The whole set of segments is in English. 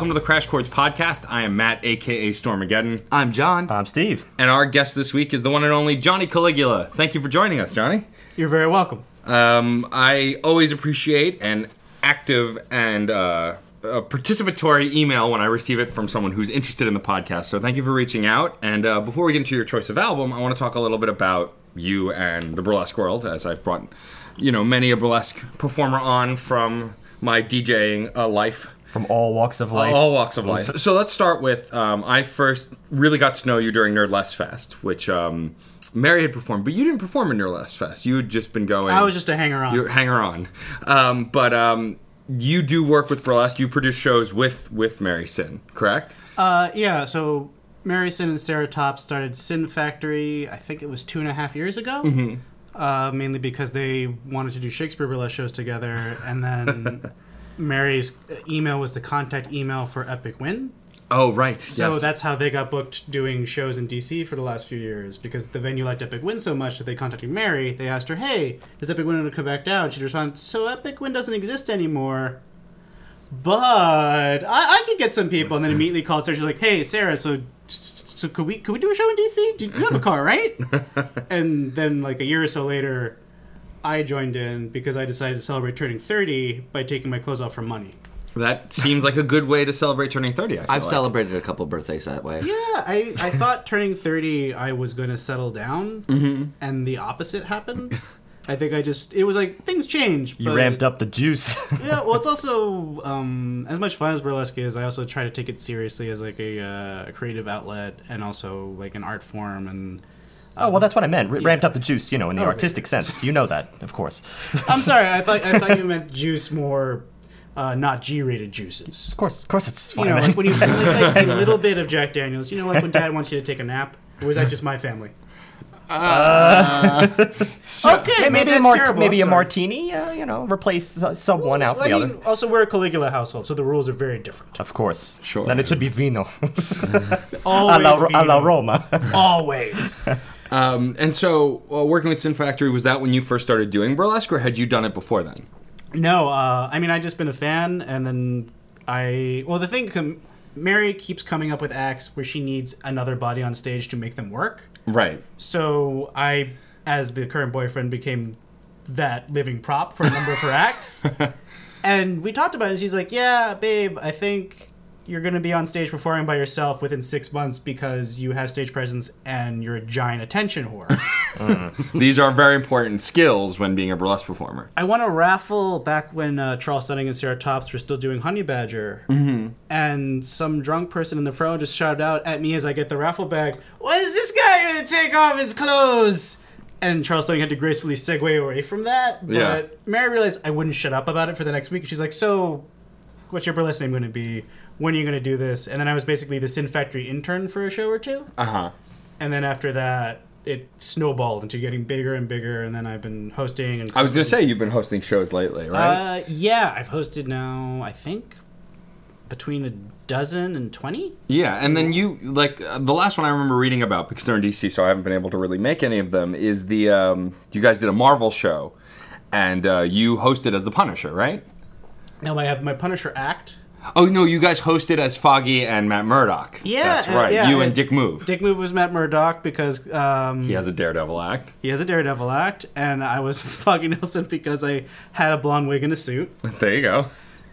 and welcome to the Crash Chords podcast. I am Matt, aka Stormageddon, I'm John. I'm Steve. and our guest this week is the one and only Johnny Caligula. Thank you for joining us, Johnny. You're very welcome. Um, I always appreciate an active and uh, a participatory email when I receive it from someone who's interested in the podcast. So thank you for reaching out. And uh, before we get into your choice of album, I want to talk a little bit about you and the burlesque world, as I've brought, you know, many a burlesque performer on from my DJing uh, life. From all walks of life. All walks of life. So let's start with um, I first really got to know you during Nerdlesque Fest, which um, Mary had performed, but you didn't perform in Nerdlesque Fest. You had just been going. I was just a hanger on. You're hanger on, um, but um, you do work with burlesque. You produce shows with with Mary Sin, correct? Uh, yeah, so Mary Sin and Sarah Top started Sin Factory, I think it was two and a half years ago. Mm-hmm. Uh, mainly because they wanted to do Shakespeare burlesque shows together, and then Mary's email was the contact email for Epic Win. Oh, right. So yes. that's how they got booked doing shows in DC for the last few years because the venue liked Epic Win so much that they contacted Mary. They asked her, "Hey, is Epic Win want to come back down?" She responded, "So Epic Win doesn't exist anymore." But I, I could get some people, and then immediately called Sarah. She's like, "Hey, Sarah, so so could we could we do a show in DC? Do you have a car, right?" and then like a year or so later, I joined in because I decided to celebrate turning thirty by taking my clothes off for money. that seems like a good way to celebrate turning thirty. I feel I've like. celebrated a couple birthdays that way. Yeah, I, I thought turning 30 I was going to settle down, Mm-hmm. and the opposite happened. I think I just, it was like, things change. You ramped up the juice. Yeah, well, it's also, um, as much fun as burlesque is, I also try to take it seriously as like a, uh, a creative outlet and also like an art form. And oh, well, that's what I meant. R- Ramped up the juice, you know, in the Oh, artistic sense. You know that, of course. I'm sorry, I thought, I thought you meant juice more, uh, not G rated juices. Of course, of course, it's You what know, like when you like, like a little bit of Jack Daniels. You know, like when dad wants you to take a nap? Or was that just my family? okay, Maybe, maybe a, that's mart- terrible. maybe a I'm sorry. martini, uh, you know, replace uh, sub one out for I the mean, other. also we're a Caligula household, so the rules are very different. Of course. Sure. Then it should be vino. a Always, la, a la vino. Roma. always. Um, and so, uh, working with Sin Factory was that when you first started doing burlesque, or had you done it before then? No, uh, I mean I just been a fan, and then I well the thing, com- Mary keeps coming up with acts where she needs another body on stage to make them work. Right. So I, as the current boyfriend, became that living prop for a number of her acts. and we talked about it, and she's like, "Yeah, babe, I think." You're gonna be on stage performing by yourself within six months because you have stage presence and you're a giant attention whore. These are very important skills when being a burlesque performer. I won a raffle back when uh, Charles Dunning and Sarah Tops were still doing Honey Badger. Mm-hmm. And some drunk person in the front just shouted out at me as I get the raffle bag, When is this guy going to take off his clothes? And Charles Dunning had to gracefully segue away from that. But Yeah. Mary realized I wouldn't shut up about it for the next week. She's like, So, what's your burlesque name going to be? When are you going to do this? And then I was basically the Sin Factory intern for a show or two. Uh huh. And then after that, it snowballed into getting bigger and bigger. And then I've been hosting and I was gonna say you've been hosting shows lately, right? uh, yeah, I've hosted now. I think between a dozen and twenty. yeah, and then you like uh, the last one I remember reading about because they're in DC, so I haven't been able to really make any of them. Is the um, you guys did a Marvel show, and uh, you hosted as the Punisher, right? Now I have my Punisher act. Oh no, you guys hosted as Foggy and Matt Murdock. Yeah, that's uh, right. yeah, you and Dick Move. Dick Move was Matt Murdock because um, He has a Daredevil act. he has a Daredevil act, and I was Foggy Nelson because I had a blonde wig and a suit. There you go.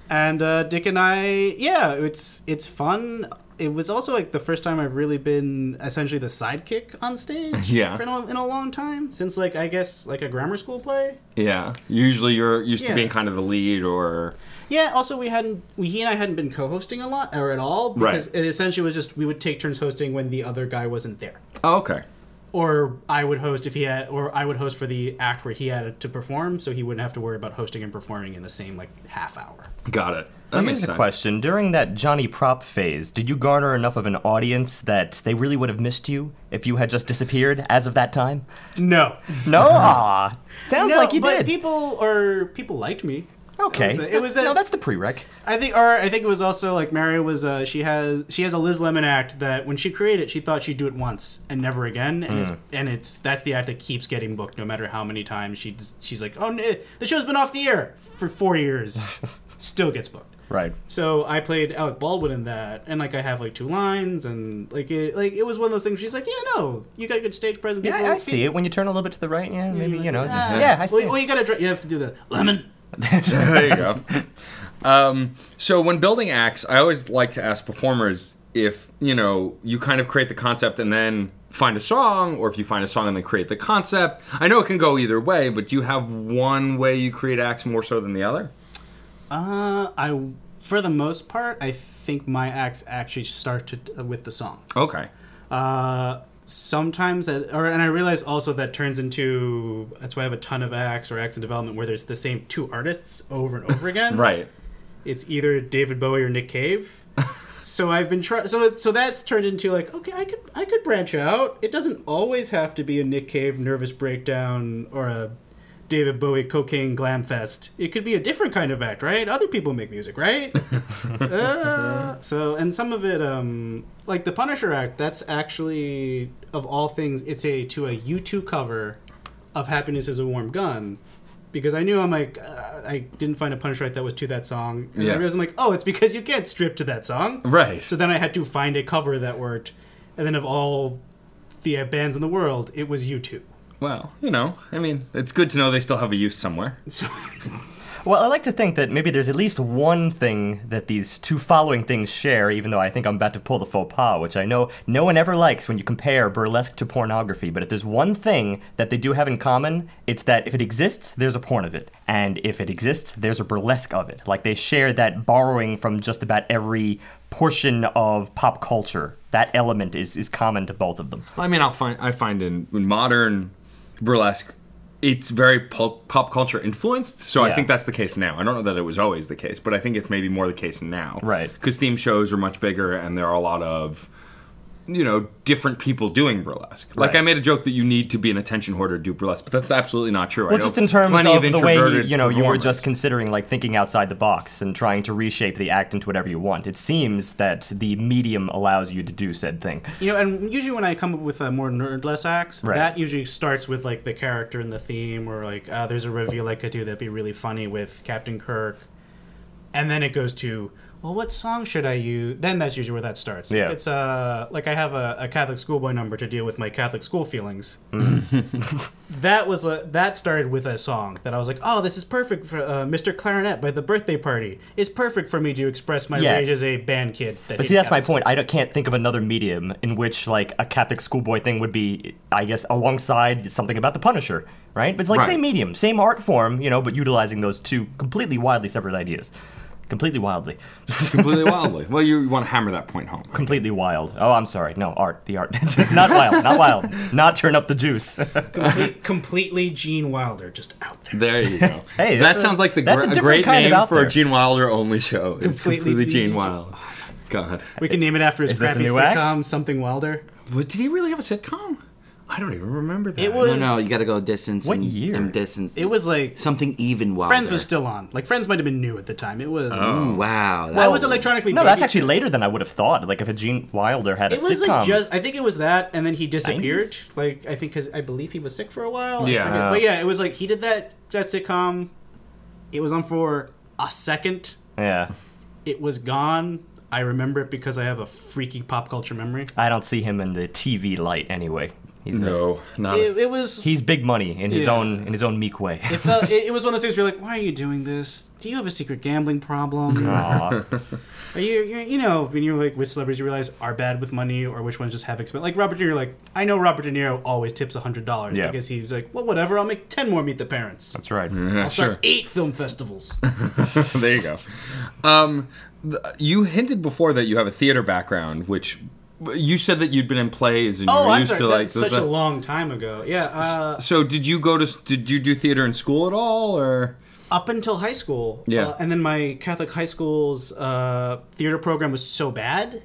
And uh, Dick and I, yeah, it's it's fun. It was also like the first time I've really been essentially the sidekick on stage. Yeah. for in a, in a long time since like I guess like a grammar school play. Yeah. Usually you're used to being kind of the lead or Yeah. Also, we hadn't we, he and I hadn't been co-hosting a lot or at all because Right. it essentially was just we would take turns hosting when the other guy wasn't there, Oh, okay. or I would host if he had, or I would host for the act where he had to perform, so he wouldn't have to worry about hosting and performing in the same like half hour. Got it. That Let me makes ask a question. During that Johnny Prop phase, did you garner enough of an audience that they really would have missed you if you had just disappeared as of that time? No, No? Aw. Sounds no, like you did. but did. people or people liked me. Okay. It was, it was That's- a- no, that's the prereq. I think, or I think it was also like Mary was. Uh, she has she has a Liz Lemon act that when she created it, she thought she'd do it once and never again, and it's and it's that's the act that keeps getting booked no matter how many times she she's like, oh, the show's been off the air for four years, still gets booked. Right. So I played Alec Baldwin in that, and like I have like two lines, and like it, like it was one of those things. She's like, yeah, no, you got good stage presence. Yeah, people- I see it when you turn a little bit to the right. Yeah, maybe you know. Just, Ah. yeah, I see. Well, it. well, you gotta, you have to do the lemon. there you go. Um, so when building acts, I always like to ask performers if you know you kind of create the concept and then find a song, or if you find a song and then create the concept. I know it can go either way, but do you have one way you create acts more so than the other? Uh, I for the most part, I think my acts actually start to, with the song. Okay. Uh, sometimes that, or and I realize also that turns into that's why I have a ton of acts or acts in development where there's the same two artists over and over again. Right. It's either David Bowie or Nick Cave. so I've been trying. So so that's turned into like okay, I could I could branch out. It doesn't always have to be a Nick Cave nervous breakdown or a David Bowie cocaine glam fest. It could be a different kind of act, right? Other people make music, right? uh, so and some of it, um, like the Punisher act, that's actually of all things, it's a to a U two cover of "Happiness Is a Warm Gun." Because I knew I'm like uh, I didn't find a Punisher act that was to that song, and Yeah. I realized I'm like, oh, it's because you can't strip to that song. Right. So then I had to find a cover that worked, and then of all the bands in the world, it was U two. Well, you know, I mean, it's good to know they still have a use somewhere. So Well, I like to think that maybe there's at least one thing that these two following things share, even though I think I'm about to pull the faux pas, which I know no one ever likes when you compare burlesque to pornography. But if there's one thing that they do have in common, it's that if it exists, there's a porn of it. And if it exists, there's a burlesque of it. Like they share that borrowing from just about every portion of pop culture. That element is, is common to both of them. I mean, I'll find I find in, in modern burlesque, it's very pop, pop culture influenced. So I think that's the case now. I don't know that it was always the case, but I think it's maybe more the case now. Right. Because theme shows are much bigger, and there are a lot of you know different people doing burlesque. Like I made a joke that you need to be an attention hoarder to do burlesque, but that's absolutely not true. Well, know just in terms plenty of, the way you, you know you were just considering like thinking outside the box and trying to reshape the act into whatever you want. It seems that the medium allows you to do said thing. You know, and usually when I come up with uh, more nerdlesque acts, Right. that usually starts with like the character and the theme, or like uh, there's a reveal I could do that'd be really funny with Captain Kirk, and then it goes to well, what song should I use? Then that's usually where that starts. Yeah. If it's uh like I have a, a Catholic schoolboy number to deal with my Catholic school feelings. that was a, that started with a song that I was like, oh, this is perfect for uh, Mr. Clarinet by the Birthday Party. It's perfect for me to express my Yeah. rage as a band kid. That But see, that's my Catholic point. I can't think of another medium in which like a Catholic schoolboy thing would be, I guess, alongside something about the Punisher, right? But it's like Right. same medium, same art form, you know, but utilizing those two completely wildly separate ideas. Completely wildly. completely wildly. Well, you want to hammer that point home. Completely wild. Oh, I'm sorry. No, art. The art. not wild. Not wild. Not turn up the juice. Complete, completely Gene Wilder, just out there. There you go. Hey, that that's a- sounds like the that's gr- a a, different great kind of name out for a. Gene Wilder only show. It's Completely completely Gene- Gene Wilder. God. We can name it after his Is this a crappy new sitcom, act? Something Wilder. What, did he really have a sitcom? I don't even remember that. It was- No, no, you got to go distance. What and, year? And distance. It was like something even wilder. Friends was still on. Like Friends might have been new at the time. It was. Ooh, wow. I was electronically. no, that's actually later than I would have thought. Like if a Gene Wilder had a It was sitcom. like just. I think it was that, and then he disappeared. 90s? Like I think because I believe he was sick for a while. Yeah. Uh. but yeah, it was like he did that that sitcom. It was on for a second. yeah. It was gone. I remember it because I have a freaky pop culture memory. I don't see him in the TV light anyway. He's No, not. It, it was. he's big money in his Yeah. own in his own meek way. It felt. It, it was one of those things where you're like, "Why are you doing this? Do you have a secret gambling problem? Aw. Are you, you, you know, when you're like which celebrities you realize are bad with money or which ones just have expense. Like Robert De Niro, like I know Robert De Niro always tips hundred dollars Yeah. because he's like, well, whatever, I'll make ten more Meet the Parents. That's right. Yeah, I'll sure. eight film festivals. there you go. Um, th- you hinted before that you have a theater background, which you said that you'd been in plays and you oh, were I'm used sorry, to like. such a long time ago. Yeah, uh, so did you go to? Did you do theater in school at all, or? up until high school. Yeah. uh, and then my Catholic high school's uh, theater program was so bad.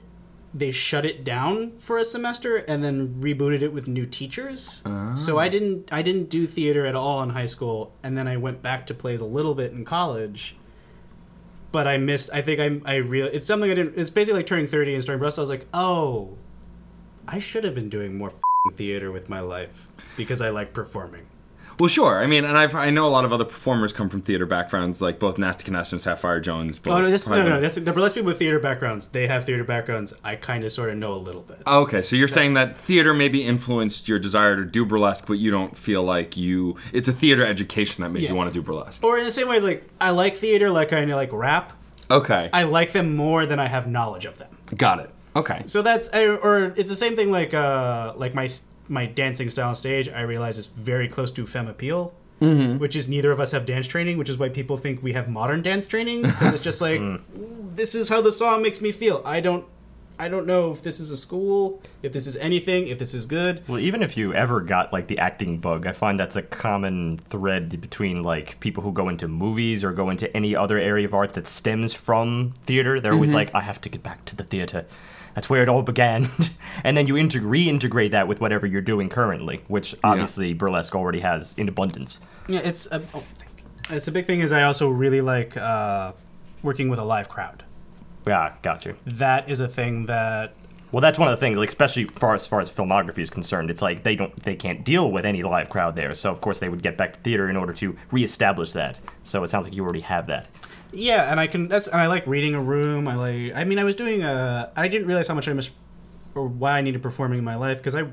They shut it down for a semester and then rebooted it with new teachers. So I didn't I didn't do theater at all in high school, and then I went back to plays a little bit in college. But I missed. I think I I real. It's something I didn't. It's basically like turning thirty and starting burlesque. I was like, oh, I should have been doing more theater with my life because I like performing. Well, sure. I mean, and I've, I know a lot of other performers come from theater backgrounds, like both Nasty Canasta and Sapphire Jones. Oh no, this, no, no, no. That's, the burlesque people with theater backgrounds, they have theater backgrounds. I kind of sort of know a little bit. Okay, so you're saying that theater maybe influenced your desire to do burlesque, but you don't feel like you. It's a theater education that made Yeah. you want to do burlesque. Or in the same way as like I like theater, like I know like rap. Okay, I like them more than I have knowledge of them. got it. Okay. So that's or it's the same thing like uh like my my dancing style on stage. I realize is very close to femme appeal, Mm-hmm. which is neither of us have dance training, which is why people think we have modern dance training. 'cause it's just like Mm. this is how the song makes me feel. I don't I don't know if this is a school, if this is anything, if this is good. Well, even if you ever got like the acting bug, I find that's a common thread between like people who go into movies or go into any other area of art that stems from theater. They're always like, I have to get back to the theater. That's where it all began. and then you integ- reintegrate that with whatever you're doing currently, which obviously burlesque already has in abundance. Yeah, it's a oh. It's a big thing. Is I also really like uh, working with a live crowd. Yeah, got you. That is a thing that Well, that's one of the things, like especially far as far as filmography is concerned. It's like they don't, they can't deal with any live crowd there. So of course they would get back to theater in order to reestablish that. So it sounds like you already have that. Yeah, and I can. That's and I like reading a room. I like. I mean, I was doing. Uh, I didn't realize how much I missed or why I needed performing in my life because I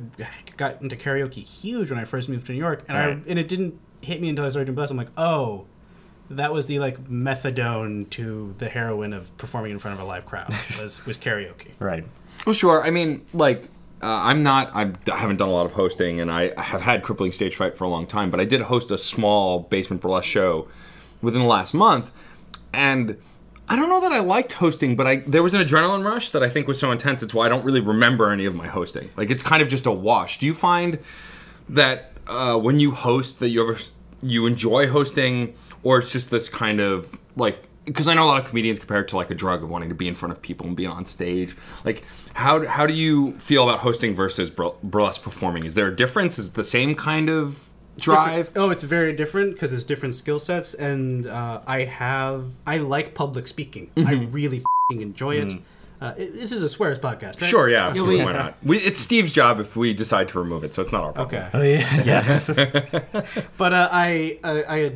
got into karaoke huge when I first moved to New York, and Right. I and it didn't hit me until I started doing burlesque. I'm like, oh, that was the like methadone to the heroin of performing in front of a live crowd was was karaoke. Right. Well, sure. I mean, like, uh, I'm not. I've, I haven't done a lot of hosting, and I have had crippling stage fright for a long time. But I did host a small basement burlesque show within the last month, and I don't know that I liked hosting, but I there was an adrenaline rush that I think was so intense. It's why I don't really remember any of my hosting. Like, it's kind of just a wash. Do you find that uh, when you host that you ever you enjoy hosting, or it's just this kind of like because I know a lot of comedians compare it to like a drug of wanting to be in front of people and be on stage. Like, how how do you feel about hosting versus bur- burlesque performing? Is there a difference? Is the same kind of drive? Different- Oh, it's very different because it's different skill sets, and uh, I have I like public speaking. I really fing enjoy it. Uh, it. This is a swears podcast, right? Sure, yeah, absolutely. Why not? We, it's Steve's job if we decide to remove it, so it's not our problem. Okay. Oh yeah. yeah. But uh, I, I, I,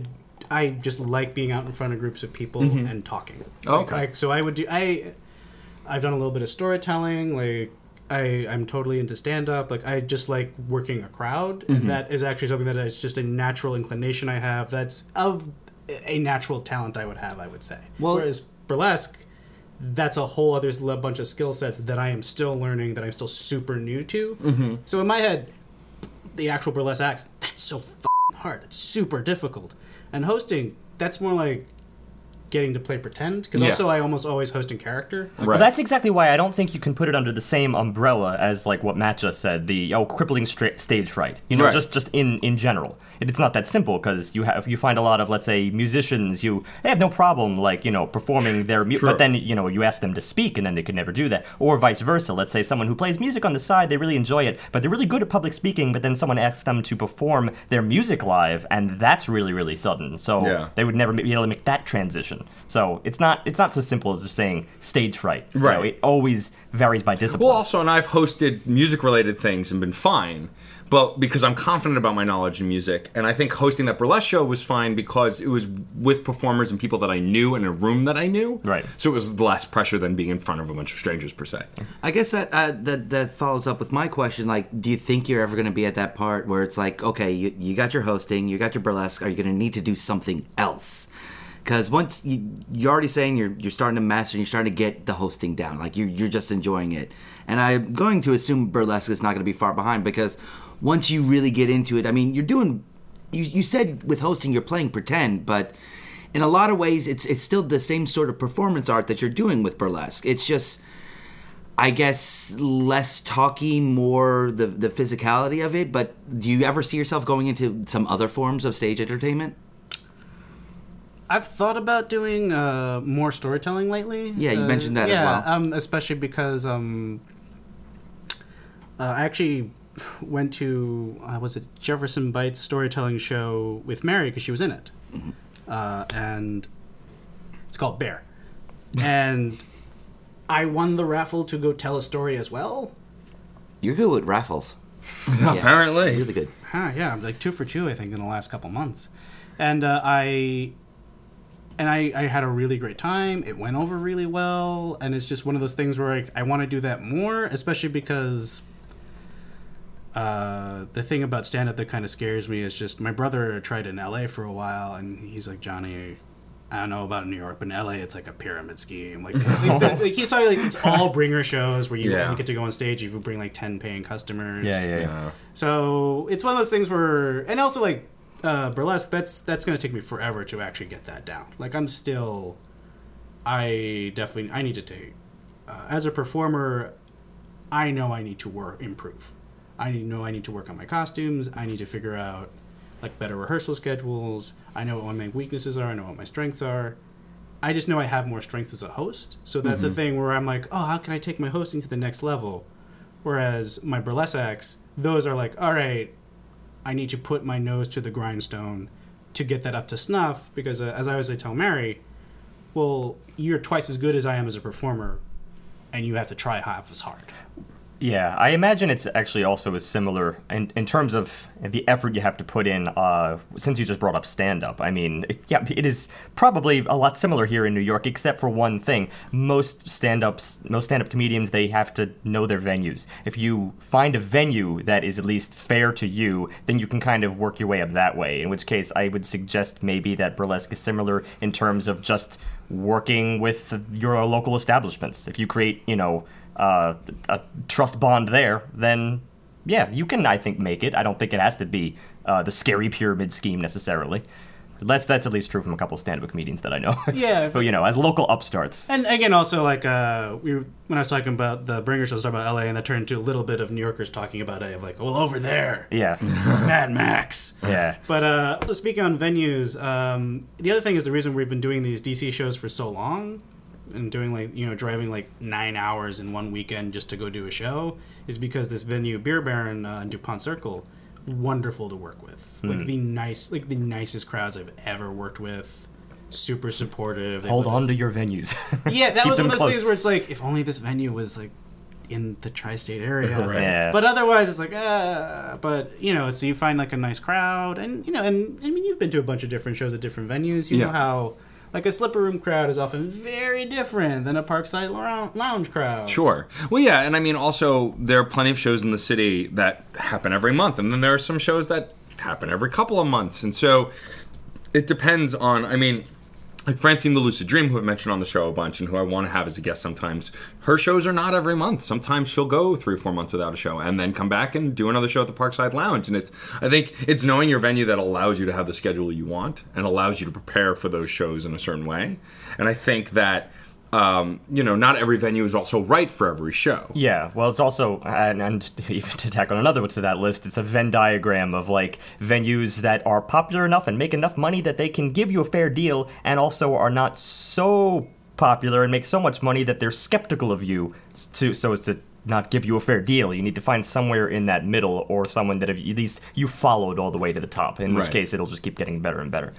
I just like being out in front of groups of people and talking. Oh, Like, okay. So I would do. I, I've done a little bit of storytelling. Like I, I'm totally into stand up. Like I just like working a crowd, and that is actually something that is just a natural inclination I have. That's of a natural talent I would have. I would say. Well- Whereas burlesque. That's a whole other bunch of skill sets that I am still learning, that I'm still super new to. Mm-hmm. So in my head, the actual burlesque acts, that's so hard. That's super difficult. And hosting, that's more like getting to play pretend. Because Yeah. also, I almost always host in character. Right. Well, that's exactly why I don't think you can put it under the same umbrella as like what Matt just said, the oh crippling stra- stage fright. You know, Right. just just in in general. It, it's not that simple because you have you find a lot of let's say musicians you they have no problem like you know performing their mu- True. but then you know you ask them to speak and then they could never do that or vice versa. Let's say someone who plays music on the side they really enjoy it but they're really good at public speaking but then someone asks them to perform their music live and that's really really sudden. So Yeah. they would never be able to make that transition. So it's not it's not so simple as just saying stage fright. You know, Right. it always varies by discipline. Well, also, and I've hosted music related things and been fine, but because I'm confident about my knowledge in music, and I think hosting that burlesque show was fine because it was with performers and people that I knew in a room that I knew. Right. So it was less pressure than being in front of a bunch of strangers per se. I guess that uh, that that follows up with my question. Like, do you think you're ever going to be at that part where it's like, okay, you, you got your hosting, you got your burlesque, are you going to need to do something else? Because once you, you're already saying you're you're starting to master, and you're starting to get the hosting down, like you're you're just enjoying it. And I'm going to assume burlesque is not going to be far behind because once you really get into it, I mean, you're doing. You, you said with hosting you're playing pretend, but in a lot of ways it's it's still the same sort of performance art that you're doing with burlesque. It's just I guess less talky, more the the physicality of it. But do you ever see yourself going into some other forms of stage entertainment? I've thought about doing uh, more storytelling lately. Yeah, you Uh, mentioned that as yeah, well. um, especially because um, uh, I actually went to uh, was it Jefferson Bites storytelling show with Mary because she was in it, Mm-hmm. uh, and it's called Bear, and I won the raffle to go tell a story as well. You're good with raffles. Apparently. really good. Huh, yeah, I'm like two for two, I think, in the last couple months, and uh, I and I, I had a really great time. It went over really well, and it's just one of those things where I, I want to do that more, especially because uh, the thing about stand up that kind of scares me is just my brother tried in LA for a while, and he's like, Johnny, I don't know about New York, but in LA it's like a pyramid scheme. Like, like, the, like he saw like it's all bringer shows where you Yeah. only get to go on stage if you bring like ten paying customers. Yeah, yeah, yeah. Yeah. So it's one of those things where, and also like uh, burlesque, that's that's gonna take me forever to actually get that down. Like I'm still, I definitely I need to take uh, as a performer. I know I need to work improve. I know I need to work on my costumes. I need to figure out like better rehearsal schedules. I know what my weaknesses are. I know what my strengths are. I just know I have more strengths as a host. So that's the thing where I'm like, oh, how can I take my hosting to the next level? Whereas my burlesque acts, those are like, all right, I need to put my nose to the grindstone to get that up to snuff. Because uh, as I always tell Mary, well, you're twice as good as I am as a performer, and you have to try half as hard. Yeah, I imagine it's actually also as similar in, in terms of the effort you have to put in. Uh, since you just brought up stand up, I mean, it, yeah, it is probably a lot similar here in New York, except for one thing. Most stand ups, most stand up comedians, they have to know their venues. If you find a venue that is at least fair to you, then you can kind of work your way up that way. In which case, I would suggest maybe that burlesque is similar in terms of just working with your local establishments. If you create, you know, uh, a trust bond there, then yeah, you can, I think, make it. I don't think it has to be uh, the scary pyramid scheme necessarily. That's that's at least true from a couple stand-up comedians that I know. Yeah, but you know, as local upstarts. And again, also like uh, we were, when I was talking about the bringer shows, talking about LA, and that turned into a little bit of New Yorkers talking about it, of like, well, over there, Yeah, it's Mad Max. yeah, But uh, speaking on venues, um, the other thing is the reason we've been doing these DC shows for so long and doing like you know driving like nine hours in one weekend just to go do a show is because this venue Beer Baron uh, in Dupont Circle, wonderful to work with. Like the nice, like the nicest crowds I've ever worked with. Super supportive. They hold on to your venues. Yeah, that was one of those close. things where it's like, if only this venue was like in the tri-state area. Right. Yeah. But otherwise, it's like, uh, but you know, so you find like a nice crowd, and you know, and I mean, you've been to a bunch of different shows at different venues. You Yeah. know how, like, a slipper room crowd is often very different than a Parkside lounge crowd. Sure. Well, yeah, and I mean, also there are plenty of shows in the city that happen every month, and then there are some shows that happen every couple of months, and so it depends on. I mean, like Francine the Lucid Dream, who I've mentioned on the show a bunch, and who I want to have as a guest sometimes. Her shows are not every month. Sometimes she'll go three or four months without a show, and then come back and do another show at the Parkside Lounge. And it's, I think, it's knowing your venue that allows you to have the schedule you want and allows you to prepare for those shows in a certain way. And I think that. Um, you know, not every venue is also right for every show. Yeah, well, it's also, and, and even to tack on another one to that list, it's a Venn diagram of like venues that are popular enough and make enough money that they can give you a fair deal, and also are not so popular and make so much money that they're skeptical of you, to so as to not give you a fair deal. You need to find somewhere in that middle, or someone that have, at least you followed all the way to the top. In which case, it'll just keep getting better and better.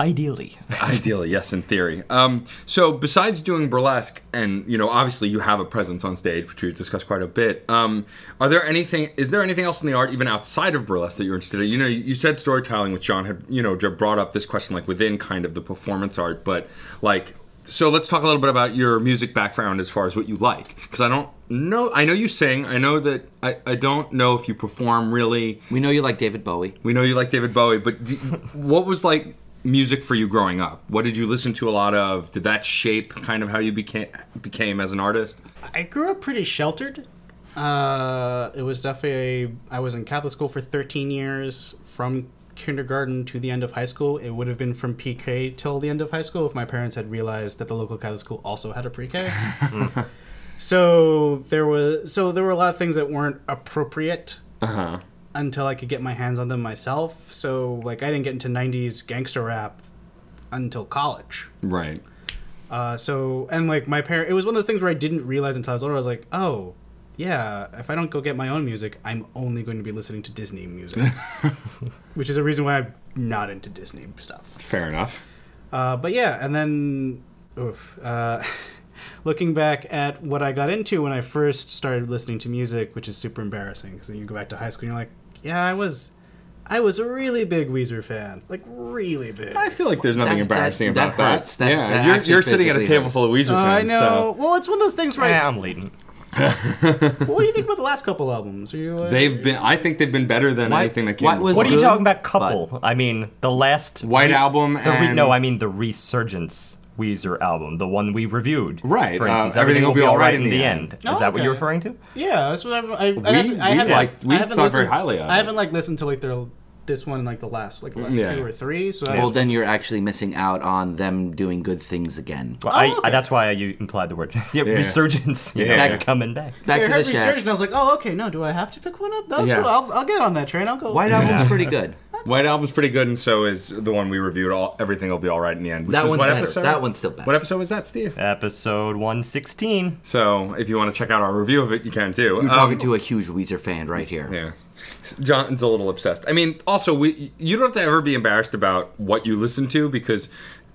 Ideally. Ideally, yes, in theory. Um, so, besides doing burlesque, and you know, obviously, you have a presence on stage, which we've discussed quite a bit. Um, are there anything? Is there anything else in the art, even outside of burlesque, that you're interested in? You know, you said storytelling, which John had, you know, brought up this question like within kind of the performance art, but like. So let's talk a little bit about your music background as far as what you like, because I don't know. I know you sing. I know that I, I don't know if you perform really. We know you like David Bowie. We know you like David Bowie, but do, what was like music for you growing up? What did you listen to a lot of? Did that shape kind of how you became became as an artist? I grew up pretty sheltered. Uh, it was definitely I was in Catholic school for 13 years, from kindergarten to the end of high school. It would have been from PK till the end of high school if my parents had realized that the local Catholic school also had a pre-K. so there was so there were a lot of things that weren't appropriate Uh huh. Until I could get my hands on them myself. So like I didn't get into 90s gangster rap until college. Right. Uh, so and like my parent, it was one of those things where I didn't realize until I was older. I was like, oh, yeah. If I don't go get my own music, I'm only going to be listening to Disney music, which is a reason why I'm not into Disney stuff. Fair enough. Uh, but yeah, and then, oof, uh, looking back at what I got into when I first started listening to music, which is super embarrassing because you go back to high school and you're like, yeah, I was, I was a really big Weezer fan, like really big. I feel like there's nothing That- embarrassing that- about that that. hurts. That- yeah, that you're, you're sitting at a table full of Weezer Uh, I fans. know. Well, it's one of those things where. Yeah, I, I'm leading. what do you think about the last couple albums? Are you? So Like, they've been. I think they've been better than Why- anything that came. why was- What are you talking about? Couple. I mean, the last White Album The re- and no, I mean the Resurgence Weezer album, the one we reviewed. Right, For uh, instance, everything will be all right in the end. end. Is Oh, that what you're referring to? Yeah, that's what I'm, I. We- that's, I we haven't, liked- we I haven't thought very listened- highly of I haven't like listened to like their this one like the last like the last Yeah. two or three. So Well, was- then you're actually missing out on them doing good things again. Well, Oh, I, okay. I, that's why you implied the word yeah, resurgence. You Yeah. know, Back- coming back. Back I to heard the Resurgence, I was like, oh, okay, no, do I have to pick one up? That's Yeah. cool. I'll, I'll get on that train. I'll go. White album's pretty good. White Album's pretty good, and so is the one we reviewed. All everything will be all right in the end. That was one's what better. episode? That one's still better. What episode was that, Steve? Episode 116. So if you want to check out our review of it, you can too. You're Um, talking to a huge Weezer fan right here. Yeah. John's a little obsessed. I mean, also, we you don't have to ever be embarrassed about what you listen to because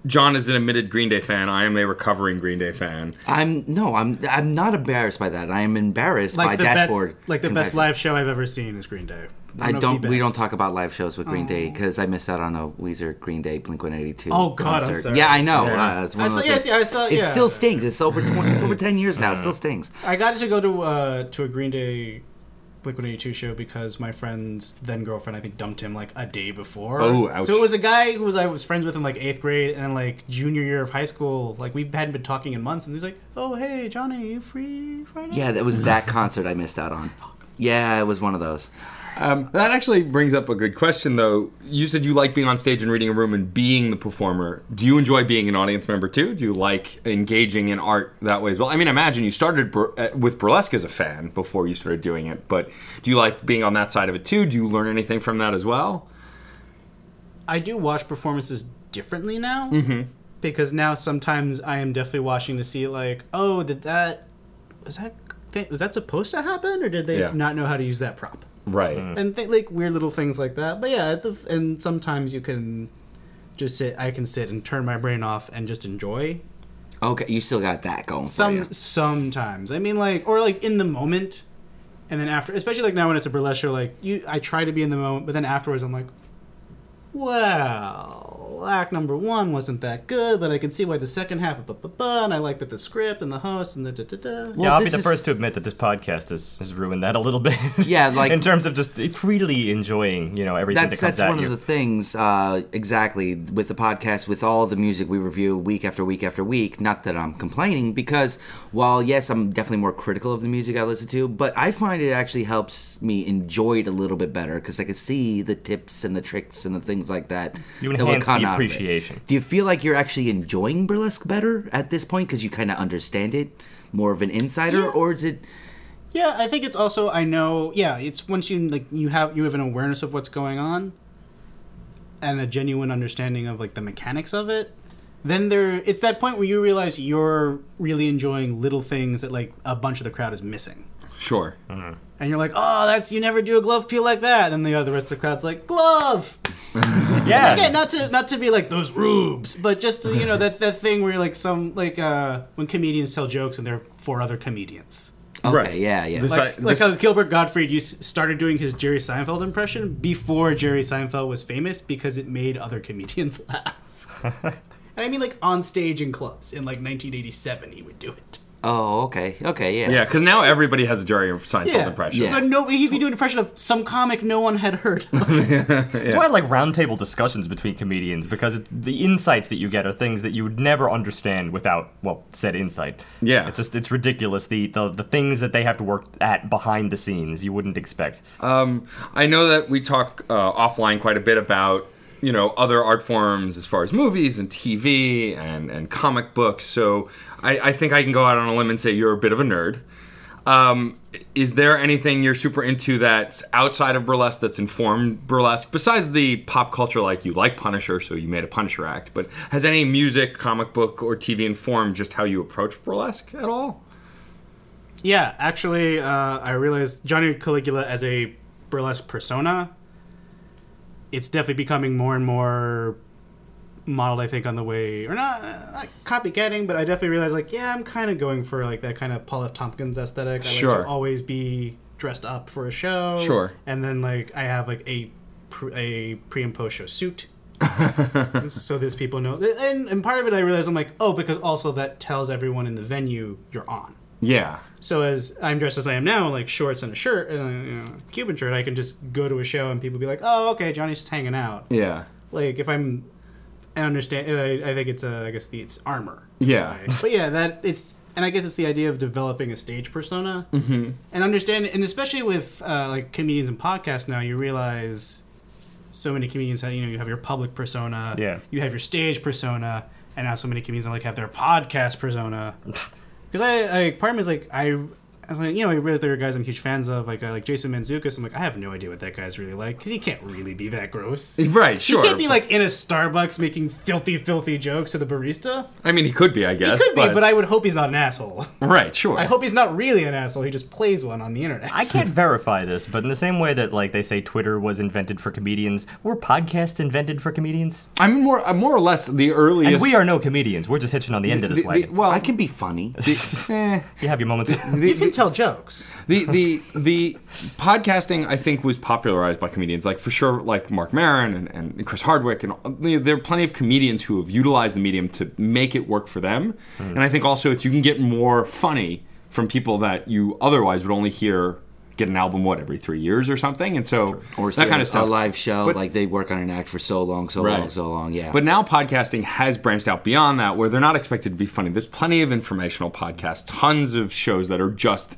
John is an admitted Green Day fan. I am a recovering Green Day fan. I'm no, I'm I'm not embarrassed by that. I am embarrassed like by the Dashboard. best, like the best live show I've ever seen is Green Day. I One of don't. We don't talk about live shows with Green Day because I missed out on a Weezer Green Day Blink One Eighty Two. Oh, God, I'm sorry. Yeah, I know. Yeah. Uh, it's one I of saw, those yeah, I saw. It yeah. still stings. It's over twenty. It's over ten years now. It still stings. I got to go to uh, to a Green Day Blink 182 show because my friend's then girlfriend I think dumped him like a day before. Oh, ouch. So it was a guy who was I was friends with in like eighth grade and then like junior year of high school. Like we hadn't been talking in months, and he's like, "Oh hey Johnny, you free Friday?" Yeah, that was that concert I missed out on. Yeah, it was one of those. Um, that actually brings up a good question, though. You said you like being on stage and reading a room and being the performer. Do you enjoy being an audience member too? Do you like engaging in art that way as well? I mean, imagine you started bur- uh, with burlesque as a fan before you started doing it, but do you like being on that side of it too? Do you learn anything from that as well? I do watch performances differently now mm-hmm. because now sometimes I am definitely watching to see like, oh, did that was that th- was that supposed to happen or did they Yeah. not know how to use that prop? Right. Mm. and th- like weird little things like that. But yeah, the f- and sometimes you can just sit. I can sit and turn my brain off and just enjoy. Okay, you still got that going Some for you. sometimes I mean like or like in the moment, and then after, especially like now when it's a burlesque show, like you, I try to be in the moment, but then afterwards I'm like, well, act number one wasn't that good, but I can see why the second half, blah, blah, blah, and I like that the script and the host and the da da da. Well, yeah, I'll be the is- first to admit that this podcast has, has ruined that a little bit. Yeah, like- in terms of just freely enjoying, you know, everything That's that comes that's one you. of the things. Uh, exactly with the podcast, with all the music we review week after week after week. Not that I'm complaining, because while yes, I'm definitely more critical of the music I listen to, but I find it actually helps me enjoy it a little bit better because I can see the tips and the tricks and the things like that. You that will enhance come the out of it. appreciation. Do you feel like you're actually enjoying burlesque better at this point because you kind of understand it, more of an insider, Yeah. or is it? Yeah, I think it's also I know. Yeah, it's once you like you have you have an awareness of what's going on, and a genuine understanding of like the mechanics of it. Then there, it's that point where you realize you're really enjoying little things that like a bunch of the crowd is missing, Sure. Mm-hmm. And you're like, oh, that's you never do a glove peel like that. And then the other rest of the crowd's like, glove. yeah, Again, not to not to be like those rubes, but just to, you know that that thing where like some like uh when comedians tell jokes and they're for other comedians. Okay, Right. yeah, yeah. This- like, I- like this- how Gilbert Gottfried used, started doing his Jerry Seinfeld impression before Jerry Seinfeld was famous because it made other comedians laugh. and I mean, like on stage in clubs in like 1987, he would do it. Oh, okay, okay, yeah. Yeah, because now everybody has a Jerry Seinfeld Yeah, impression. Yeah. But no, he'd be doing an impression of some comic no one had heard. of. That's why I like roundtable discussions between comedians because it, the insights that you get are things that you would never understand without, well, said insight. Yeah. it's just it's ridiculous the the, the things that they have to work at behind the scenes you wouldn't expect. Um, I know that we talk uh, offline quite a bit about you know other art forms as far as movies and TV and and comic books. So I, I think I can go out on a limb and say you're a bit of a nerd. Um, is there anything you're super into that's outside of burlesque that's informed burlesque besides the pop culture like you like Punisher, so you made a Punisher act? But has any music, comic book, or TV informed just how you approach burlesque at all? yeah, actually, uh, I realized Johnny Caligula as a burlesque persona. It's definitely becoming more and more modeled, I think, on the way, or not, uh, not copycatting, but I definitely realized, like, yeah, I'm kind of going for like that kind of Paul F. Tompkins aesthetic. I like Sure. to always be dressed up for a show. Sure. And then like I have like a pre- a pre and post show suit. so these people know, and, and part of it I realized I'm like, oh, because also that tells everyone in the venue you're on. Yeah. So as I'm dressed as I am now, like shorts and a shirt and a you know, Cuban shirt, I can just go to a show and people be like, "Oh, okay, Johnny's just hanging out." Yeah. Like if I'm, I understand. I, I think it's uh, I guess the it's armor. Yeah. Right? but yeah, that it's and I guess it's the idea of developing a stage persona mm-hmm. and understand, and especially with uh, like comedians and podcasts now, you realize so many comedians have you know you have your public persona, Yeah. you have your stage persona, and now so many comedians like have their podcast persona. Because I, I, part of me is like, I was like, you know, I realized there are guys I'm huge fans of, like uh, like Jason Mantzoukas. I'm like, I have no idea what that guy's really like because he can't really be that gross. Right. Sure. He can't be like in a Starbucks making filthy, filthy jokes to the barista. I mean, he could be. I guess. He guess. could be, but I would hope he's not an asshole. Right. Sure. I hope he's not really an asshole. He just plays one on the internet. I can't verify this, but in the same way that like they say Twitter was invented for comedians, were podcasts invented for comedians? I mean, more uh, more or less the earliest. And we are no comedians. We're just hitching on the end of this the- the- wagon. well, I can be funny. eh, you have your moments. you can tell jokes. the the the podcasting I think was popularized by comedians like for sure like Marc Maron and, and Chris Hardwick and you know, there are plenty of comedians who have utilized the medium to make it work for them hmm. and I think also it's you can get more funny from people that you otherwise would only hear get an album what every three years or something and so Or that kind of stuff A live show, But- like they work on an act for so long, so Right. long, so long. Yeah. But now podcasting has branched out beyond that, where they're not expected to be funny. There's plenty of informational podcasts, tons of shows that are just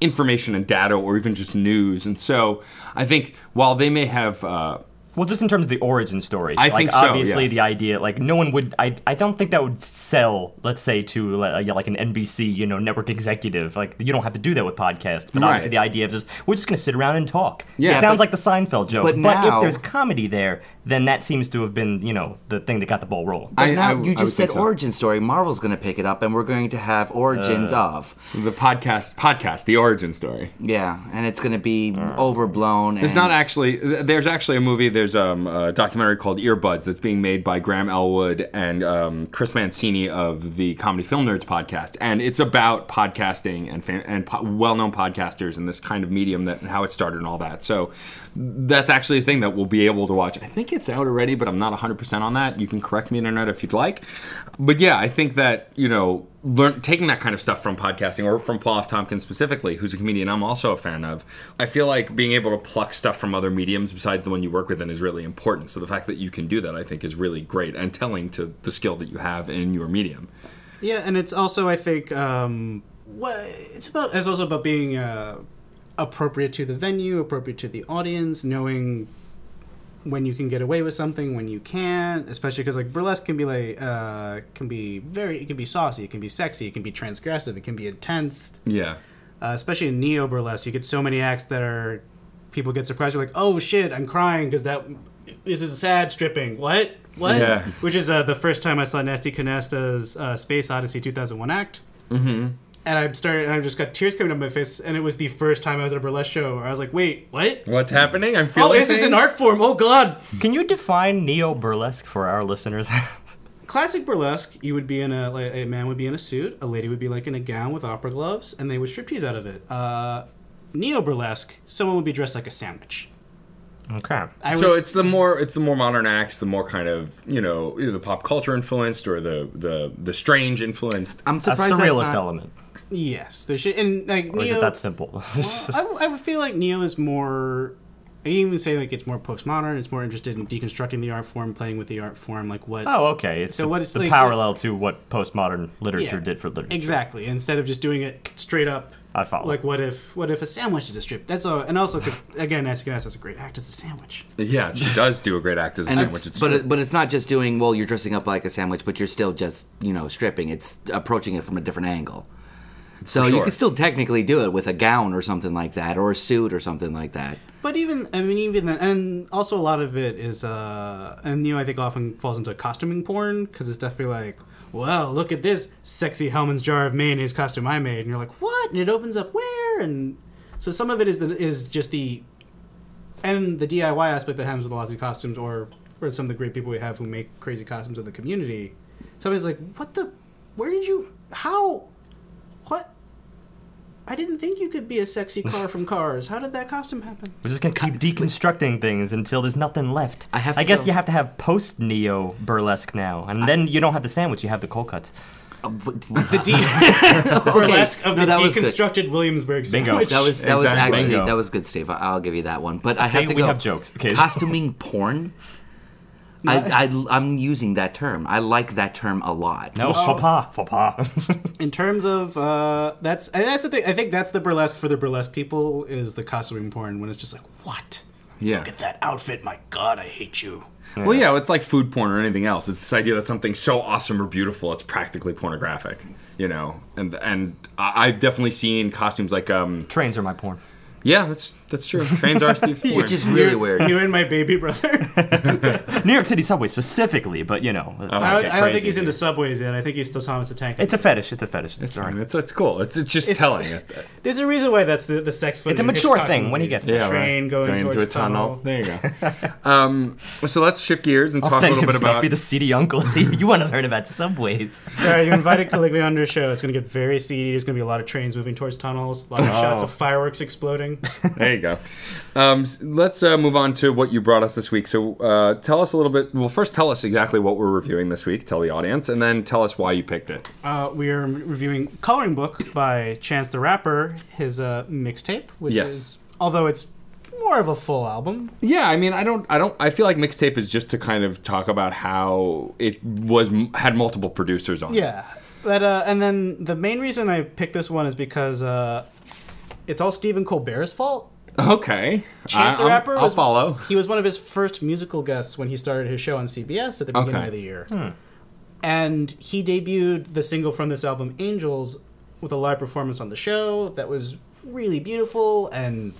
information and data, or even just news. And so I think while they may have, uh, Well, just in terms of the origin story, I like think so, obviously yes. the idea, like no one would, I, I don't think that would sell, let's say, to uh, yeah, like an NBC, you know, network executive. Like you don't have to do that with podcasts, but obviously the idea of just we're just gonna sit around and talk. Yeah, it sounds but- like the Seinfeld joke. but if now- there's comedy there, then that seems to have been, you know, the thing that got the ball rolling. But I- now I- you just said so. origin story. Marvel's going to pick it up, and we're going to have origins Uh. of. the podcast, podcast, the origin story. Yeah, and it's going to be overblown. It's and- not actually. There's actually a movie. There's um, a documentary called Earbuds that's being made by Graham Elwood and um, Chris Mancini of the Comedy Film Nerds podcast, and it's about podcasting and fan, and po- well-known podcasters and this kind of medium that and how it started and all that. So that's actually a thing that we'll be able to watch. I think it's out already, but I'm not 100% on that. You can correct me, internet, if you'd like. But yeah, I think that you know, learn taking that kind of stuff from podcasting or from Paul F. Tompkins specifically, who's a comedian I'm also a fan of. I feel like being able to pluck stuff from other mediums besides the one you work with in is really important. So the fact that you can do that, I think, is really great and telling to the skill that you have in your medium. Yeah, and it's also I think um, what it's about. It's also about being uh, appropriate to the venue, appropriate to the audience, knowing when you can get away with something, when you can't. Especially because like burlesque can be like uh, can be very, it can be saucy, it can be sexy, it can be transgressive, it can be intense. Yeah. Uh, especially in neo burlesque, you get so many acts that are people get surprised. You're like, oh shit, I'm crying because that this is sad stripping. What? What? Yeah. Which is uh, the first time I saw Nasty Canasta's uh, Space Odyssey 2001 act. Mm-hmm. And I started, and I just got tears coming down my face, and it was the first time I was at a burlesque show where I was like, wait, what? What's happening? I'm feeling. Oh, feeling. this is an art form. Oh god. Can you define neo burlesque for our listeners? Classic burlesque, you would be in a like a man would be in a suit, a lady would be like in a gown with opera gloves, and they would striptease out of it. Uh, Neo burlesque, someone would be dressed like a sandwich. okay. I so was- it's the more it's the more modern acts, the more kind of you know either the pop culture influenced or the the the strange influenced. I'm A surprised surrealist that's not, element. Yes, there should and like Or is it that simple? well, I, w- I would feel like Neo is more. I can even say like it's more postmodern. It's more interested in deconstructing the art form, playing with the art form, like what oh, okay. It's So the, what is, the like, parallel to what postmodern literature Yeah, did for literature. exactly. Instead of just doing it straight up. I follow. Like what if what if a sandwich did a strip? That's all. And also 'cause, again, Nasty Canasta has a great act as a sandwich. Yeah, she does do a great act as a And sandwich. it's, It's but it, but it's not just doing well. You're dressing up like a sandwich, but you're still just you know stripping. It's approaching it from a different angle. So For you sure. can still technically do it with a gown or something like that, or a suit or something like that. But even I mean even then, and also a lot of it is uh and you know I think often falls into costuming porn because it's definitely like well look at this sexy Hellmann's jar of mayonnaise costume I made and you're like what and it opens up where and so some of it is the is just the and the DIY aspect that happens with a lot of these costumes or or some of the great people we have who make crazy costumes in the community, somebody's like, "What the? Where did you? How? What? I didn't think you could be a sexy car from Cars. How did that costume happen?" We're just gonna keep deconstructing things until there's nothing left. I have I guess go- you have to have post neo burlesque now, and then you don't have the sandwich. You have the cold cuts. Uh, The de- burlesque of No, the that was good. deconstructed Williamsburg Bingo. sandwich. That was that was actually Bingo. that was good, Steve. I- I'll give you that one. But I See, have to we go. have jokes Okay. Costuming porn. I, I I'm using that term. I like that term a lot. No, faux pas, faux pas. in terms of uh, that's that's the thing. I think that's the burlesque for the burlesque people is the costuming porn when it's just like, what? Yeah. Look at that outfit. My God, I hate you. Well, yeah, it's like food porn or anything else. It's this idea that something's so awesome or beautiful, it's practically pornographic. You know, and and I- I've definitely seen costumes like um Trains are my porn. yeah, that's that's true. Trains are Steve's porn. Which is really weird. You and my baby brother. New York City subway specifically, but you know, let's Oh, not I, get I don't think crazy he's into subways yet. I think he's still Thomas the Tank. It's a fetish. It's a fetish. It's It's sorry. fine. It's it's cool. It's, it's just It's- telling it. There's a reason why that's the, the sex footage. It's a in mature Hitchcock thing when he movies. gets there. The train going Going towards into a tunnel. There you go. um, so let's shift gears and I'll talk a send little him bit stuff. about. Be the seedy uncle. you want to learn about subways? Sorry, you invited Caligula on your show. It's going to get very seedy. There's going to be a lot of trains moving towards tunnels, a lot of shots Oh. of fireworks exploding. There you go. Um, let's uh, move on to what you brought us this week. So, uh, tell us a little bit. Well, first, tell us exactly what we're reviewing this week. Tell the audience, and then tell us why you picked it. Uh, we are reviewing Coloring Book by Chance the Rapper, his uh, mixtape, which Yes. is, although it's more of a full album. Yeah, I mean, I don't, I don't, I feel like mixtape is just to kind of talk about how it was had multiple producers on. it. Yeah. But, uh, and then the main reason I picked this one is because uh, it's all Stephen Colbert's fault. Okay. Chance the Rapper I'll was, follow. He was one of his first musical guests when he started his show on CBS at the beginning Okay. of the year. Hmm. And he debuted the single from this album, Angels, with a live performance on the show that was really beautiful. And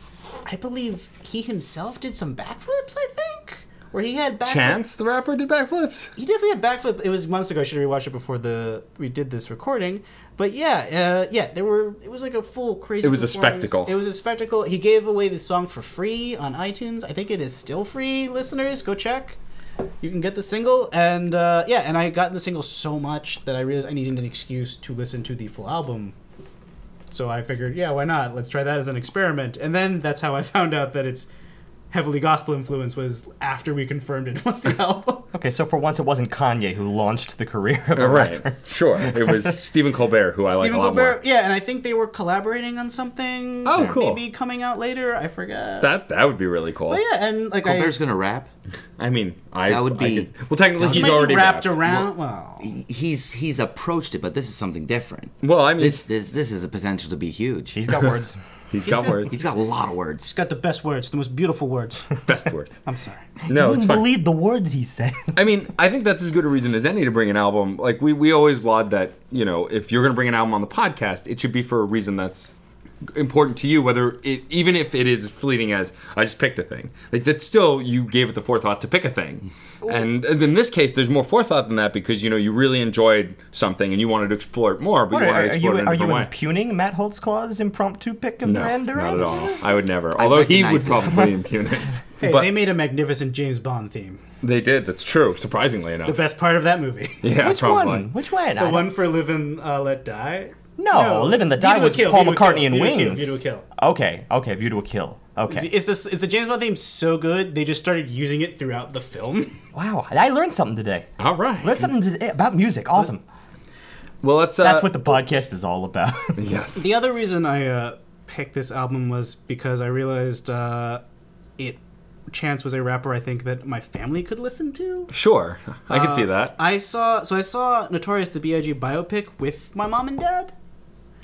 I believe he himself did some backflips, I think? Where he had backflips. Chance the rapper did backflips. He definitely had backflip. It was months ago. I should have rewatched it before the we did this recording. But yeah, uh, yeah, there were. It was like a full crazy. It was a spectacle. It was a spectacle. He gave away the song for free on iTunes. I think it is still free. Listeners, go check. You can get the single, and uh, yeah, and I got the single so much that I realized I needed an excuse to listen to the full album. So I figured, yeah, why not? Let's try that as an experiment. And then that's how I found out that it's heavily gospel influence was after we confirmed it was the album. Okay, so for once it wasn't Kanye who launched the career of a Right. rapper. Sure. It was Stephen Colbert, who I like Stephen a lot Colbert, more. yeah, and I think they were collaborating on something. Oh, cool. Maybe coming out later. I forget. That that would be really cool. but yeah, and like Colbert's I, gonna rap. I mean, I That would I be- could- well, technically, he's already be wrapped around. Well, He's he's approached it, but this is something different. Well, I mean, This this this has a potential to be huge. He's got words. He's got words. He's got a lot of words. he's got the best words, the most beautiful words. best words. I'm sorry. No, you it's wouldn't fine. believe the words he says. I mean, I think that's as good a reason as any to bring an album. Like we, we always laud that you know if you're going to bring an album on the podcast, it should be for a reason that's important to you. Whether it, even if it is fleeting as I just picked a thing, like that still you gave it the forethought to pick a thing. And in this case, there's more forethought than that because you know you really enjoyed something and you wanted to explore it more, but What, you are, wanted to are explore you it in a are you different way. impugning Matt Holtzclaw's impromptu pick of No, Duran Duran? not at all. I would never. Although he would it. probably impugn it. Hey, but they made a magnificent James Bond theme. they did. That's true. Surprisingly enough. The best part of that movie. yeah, Which probably. one? Which one? I The don't- one for Live and uh, Let Die. No, Live and Let Die View was Kill, Paul View McCartney and View Kill, Wings. View to a Kill. Okay, okay, View to a Kill. Okay. Is this. It's the James Bond theme so good they just started using it throughout the film. Wow, I learned something today. All right. Learned something today about music. Awesome. well, let's. Uh, That's what the podcast is all about. Yes. The other reason I uh, picked this album was because I realized uh, it. Chance was a rapper I think that my family could listen to. Sure, I can Uh, see that. I saw so I saw Notorious the B.I.G. biopic with my mom and dad,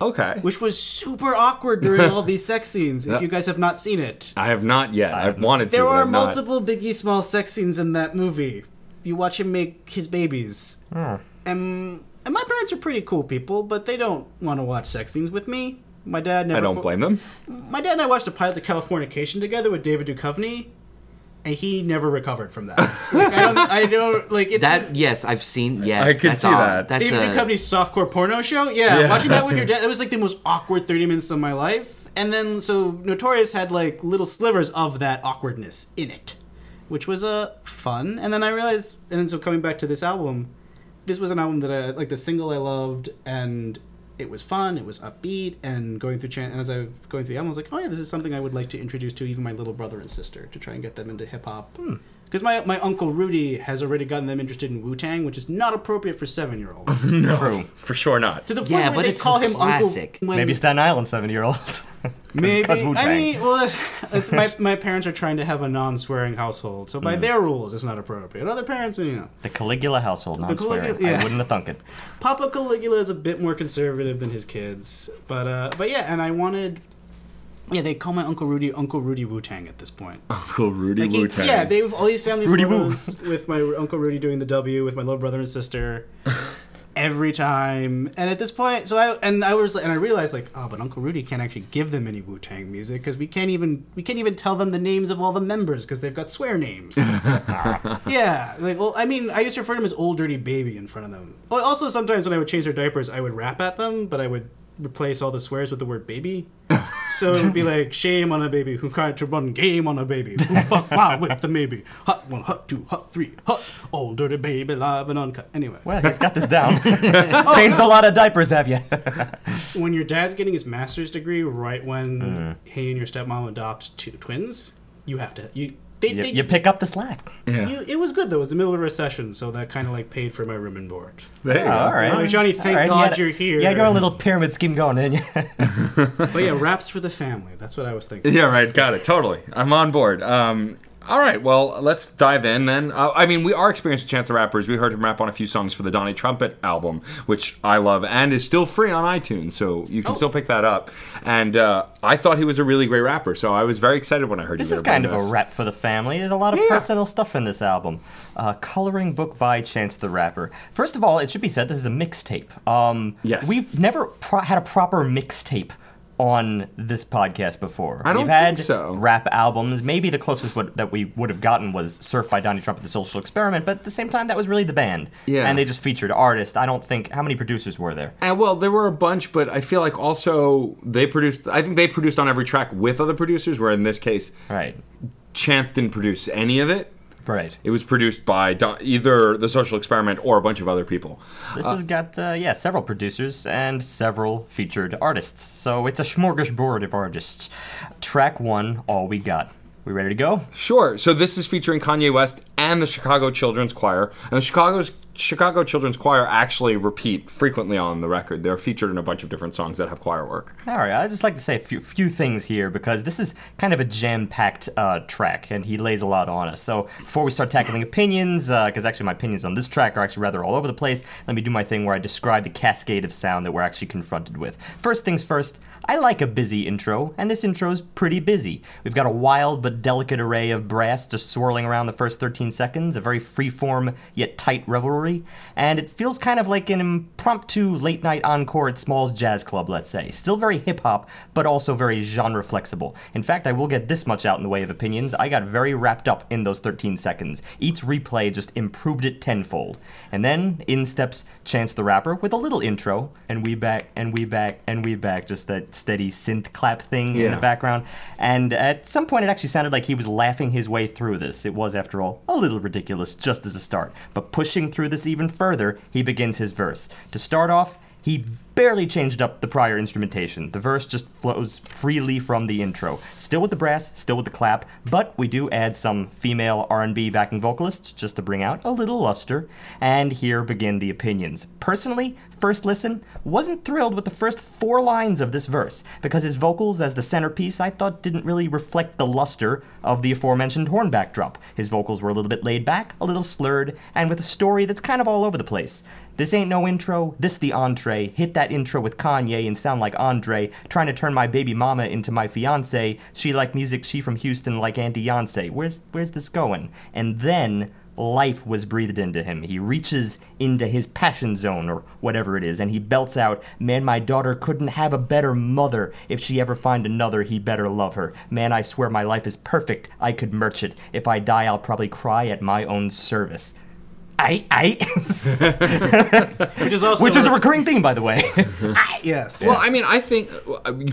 Okay. which was super awkward during all these sex scenes. If you guys have not seen it, I have not yet. I've wanted to. there but are I've not. multiple Biggie Small sex scenes in that movie. You watch him make his babies, Hmm. and and my parents are pretty cool people, but they don't want to watch sex scenes with me. My dad never. I don't blame them. My dad and I watched a pilot of Californication together with David Duchovny, and he never recovered from that. like, I don't. I don't like it's, That yes, I've seen. Yes, I could that's see odd. that. That's David a, Duchovny's softcore porno show. Yeah, Yeah. watching that with your dad. That was like the most awkward thirty minutes of my life. And then so Notorious had like little slivers of that awkwardness in it, which was uh, fun. And then I realized, and then so coming back to this album, this was an album that I like the single I loved, and it was fun. It was upbeat, and going through chan- and as I was going through the album, I was like, oh yeah, this is something I would like to introduce to even my little brother and sister to try and get them into hip hop. Hmm. Because my, my uncle Rudy has already gotten them interested in Wu Tang, which is not appropriate for seven year olds. no, True. for sure not. to the point Yeah, where but they it's call him classic. Uncle. When, Maybe Staten Island seven year olds. Maybe. I Wu-Tang. mean, well, that's, that's my, my parents are trying to have a non swearing household, so Mm. by their rules, it's not appropriate. Other parents, you know. the Caligula household, not swearing. Yeah. I wouldn't have thunk it. Papa Caligula is a bit more conservative than his kids, but uh, but yeah, and I wanted. Yeah, they call my Uncle Rudy Uncle Rudy Wu Tang at this point. Uncle Rudy Like Wu Tang. yeah, they have all these family Rudy photos with my Uncle Rudy doing the W with my little brother and sister every time. And at this point, so I and I was and I realized like, oh, but Uncle Rudy can't actually give them any Wu Tang music because we can't even we can't even tell them the names of all the members because they've got swear names. yeah, like well, I mean, I used to refer to him as old dirty baby in front of them. Also sometimes when I would change their diapers, I would rap at them, but I would replace all the swears with the word baby. So it would be like shame on a baby who tried to run game on a baby. Who fuck with the maybe. Hot one, hot two, hot three, hot old dirty baby live and uncut. Anyway, Well, he's got this down. Changed a lot of diapers, have you? when your dad's getting his master's degree right when Mm. he and your stepmom adopt two twins, you have to you they, you, they you pick up the slack. Yeah. you, it was good though. It was the middle of a recession, so that kind of like paid for my room and board. There you go. all right. Oh, Johnny, thank All right, you God had- you're here. Yeah, you had your own little pyramid scheme going, didn't? But yeah, raps for the family. That's what I was thinking. Yeah, right. Got it. Totally. I'm on board. Um, all right. Well, let's dive in then. Uh, I mean, we are experienced with Chance the Rappers. We heard him rap on a few songs for the Donnie Trumpet album, which I love and is still free on iTunes, so you can Oh. still pick that up. And uh, I thought he was a really great rapper, so I was very excited when I heard This is kind of bring a this. rap for the family. There's a lot of Yeah. personal stuff in this album. Uh, coloring book by Chance the Rapper. First of all, it should be said this is a mixtape. Um, Yes. We've never pro- had a proper mixtape on this podcast before. I don't We've had think so. rap albums. Maybe the closest would, that we would have gotten was Surf by Donnie Trump, at The Social Experiment, but at the same time, that was really the band. Yeah. And they just featured artists. I don't think. How many producers were there? And well, there were a bunch, but I feel like also they produced. I think they produced on every track with other producers. Where in this case, Right. Chance didn't produce any of it. Right. It was produced by Don, either the Social Experiment or a bunch of other people. This has got, uh, yeah, several producers and several featured artists. So it's a smorgasbord of artists. Track one, All We Got. We ready to go? Sure. So this is featuring Kanye West and the Chicago Children's Choir. And the Chicago's Chicago Children's Choir actually repeat frequently on the record. They're featured in a bunch of different songs that have choir work. All right, I'd just like to say a few, few things here because this is kind of a jam packed uh, track and he lays a lot on us. So before we start tackling opinions, because actually my opinions on this track are actually rather all over the place, let me do my thing where I describe the cascade of sound that we're actually confronted with. First things first, I like a busy intro, and this intro's pretty busy. We've got a wild but delicate array of brass just swirling around the first 13 seconds, a very freeform yet tight revelry, and it feels kind of like an impromptu late night encore at Small's Jazz Club, let's say. Still very hip hop, but also very genre flexible. In fact, I will get this much out in the way of opinions. I got very wrapped up in those 13 seconds. Each replay just improved it tenfold. And then in steps Chance the Rapper with a little intro, and we back, and we back, and we back, just that steady synth clap thing in the background. And at some point, it actually sounded like he was laughing his way through this. It was, after all, a little ridiculous just as a start. But pushing through this even further, he begins his verse. To start off, he barely changed up the prior instrumentation. The verse just flows freely from the intro. Still with the brass, still with the clap, but we do add some female R&B backing vocalists just to bring out a little luster. And here begin the opinions. Personally, first listen, wasn't thrilled with the first four lines of this verse because his vocals as the centerpiece I thought didn't really reflect the luster of the aforementioned horn backdrop. His vocals were a little bit laid back, a little slurred, and with a story that's kind of all over the place. This ain't no intro, this the entree. Hit that intro with Kanye and sound like Andre, trying to turn my baby mama into my fiance. She like music, she from Houston like Auntie Yoncé. Where's where's this going? And then life was breathed into him. He reaches into his passion zone or whatever it is, and he belts out, Man, my daughter couldn't have a better mother. If she ever find another, he better love her. Man, I swear my life is perfect. I could merch it. If I die, I'll probably cry at my own service. I, I, Which is also which is a recurring theme, by the way. yes. Well, I mean, I think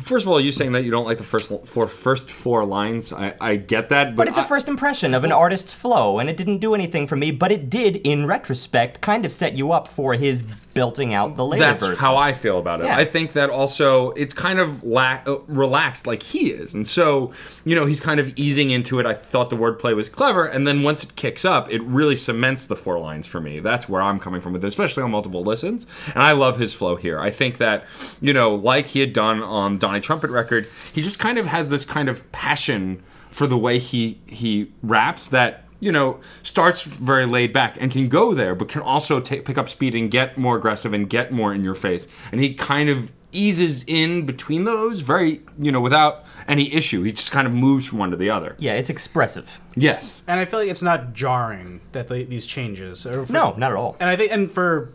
first of all, you saying that you don't like the first four first four lines, I, I get that, but, But it's a I- first impression of an artist's flow, and it didn't do anything for me. But it did, in retrospect, kind of set you up for his belting out the later That's verses. how I feel about it. Yeah. I think that also it's kind of la- uh, relaxed like he is. And so, you know, he's kind of easing into it. I thought the wordplay was clever. And then once it kicks up, it really cements the four lines for me. That's where I'm coming from with it, especially on multiple listens. And I love his flow here. I think that, you know, like he had done on Donnie Trumpet record, he just kind of has this kind of passion for the way he he raps that you know, starts very laid back and can go there, but can also take, pick up speed and get more aggressive and get more in your face. And he kind of eases in between those very, you know, without any issue. He just kind of moves from one to the other. Yeah, it's expressive. Yes. and I feel like it's not jarring that they, these changes. Or for- No, not at all. And I think, and for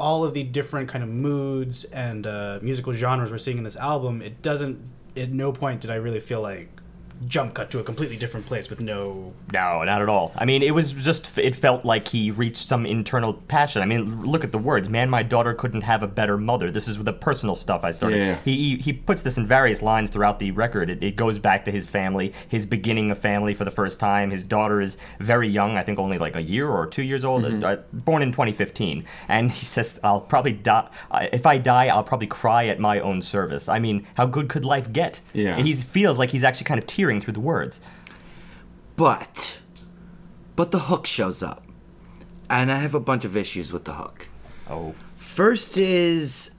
all of the different kind of moods and uh, musical genres we're seeing in this album, it doesn't. At no point did I really feel like jump cut to a completely different place with no. No, not at all. I mean, it was just, it felt like he reached some internal passion. I mean, look at the words. Man, my daughter couldn't have a better mother. This is the personal stuff I started. Yeah. He, he, he puts this in various lines throughout the record. It, it goes back to his family, his beginning of family for the first time. His daughter is very young, I think only like a year or two years old, uh, born in 2015. And he says, I'll probably die, uh, if I die, I'll probably cry at my own service. I mean, how good could life get? Yeah. He feels like he's actually kind of tearing through the words. But, but the hook shows up, and I have a bunch of issues with the hook. Oh. First is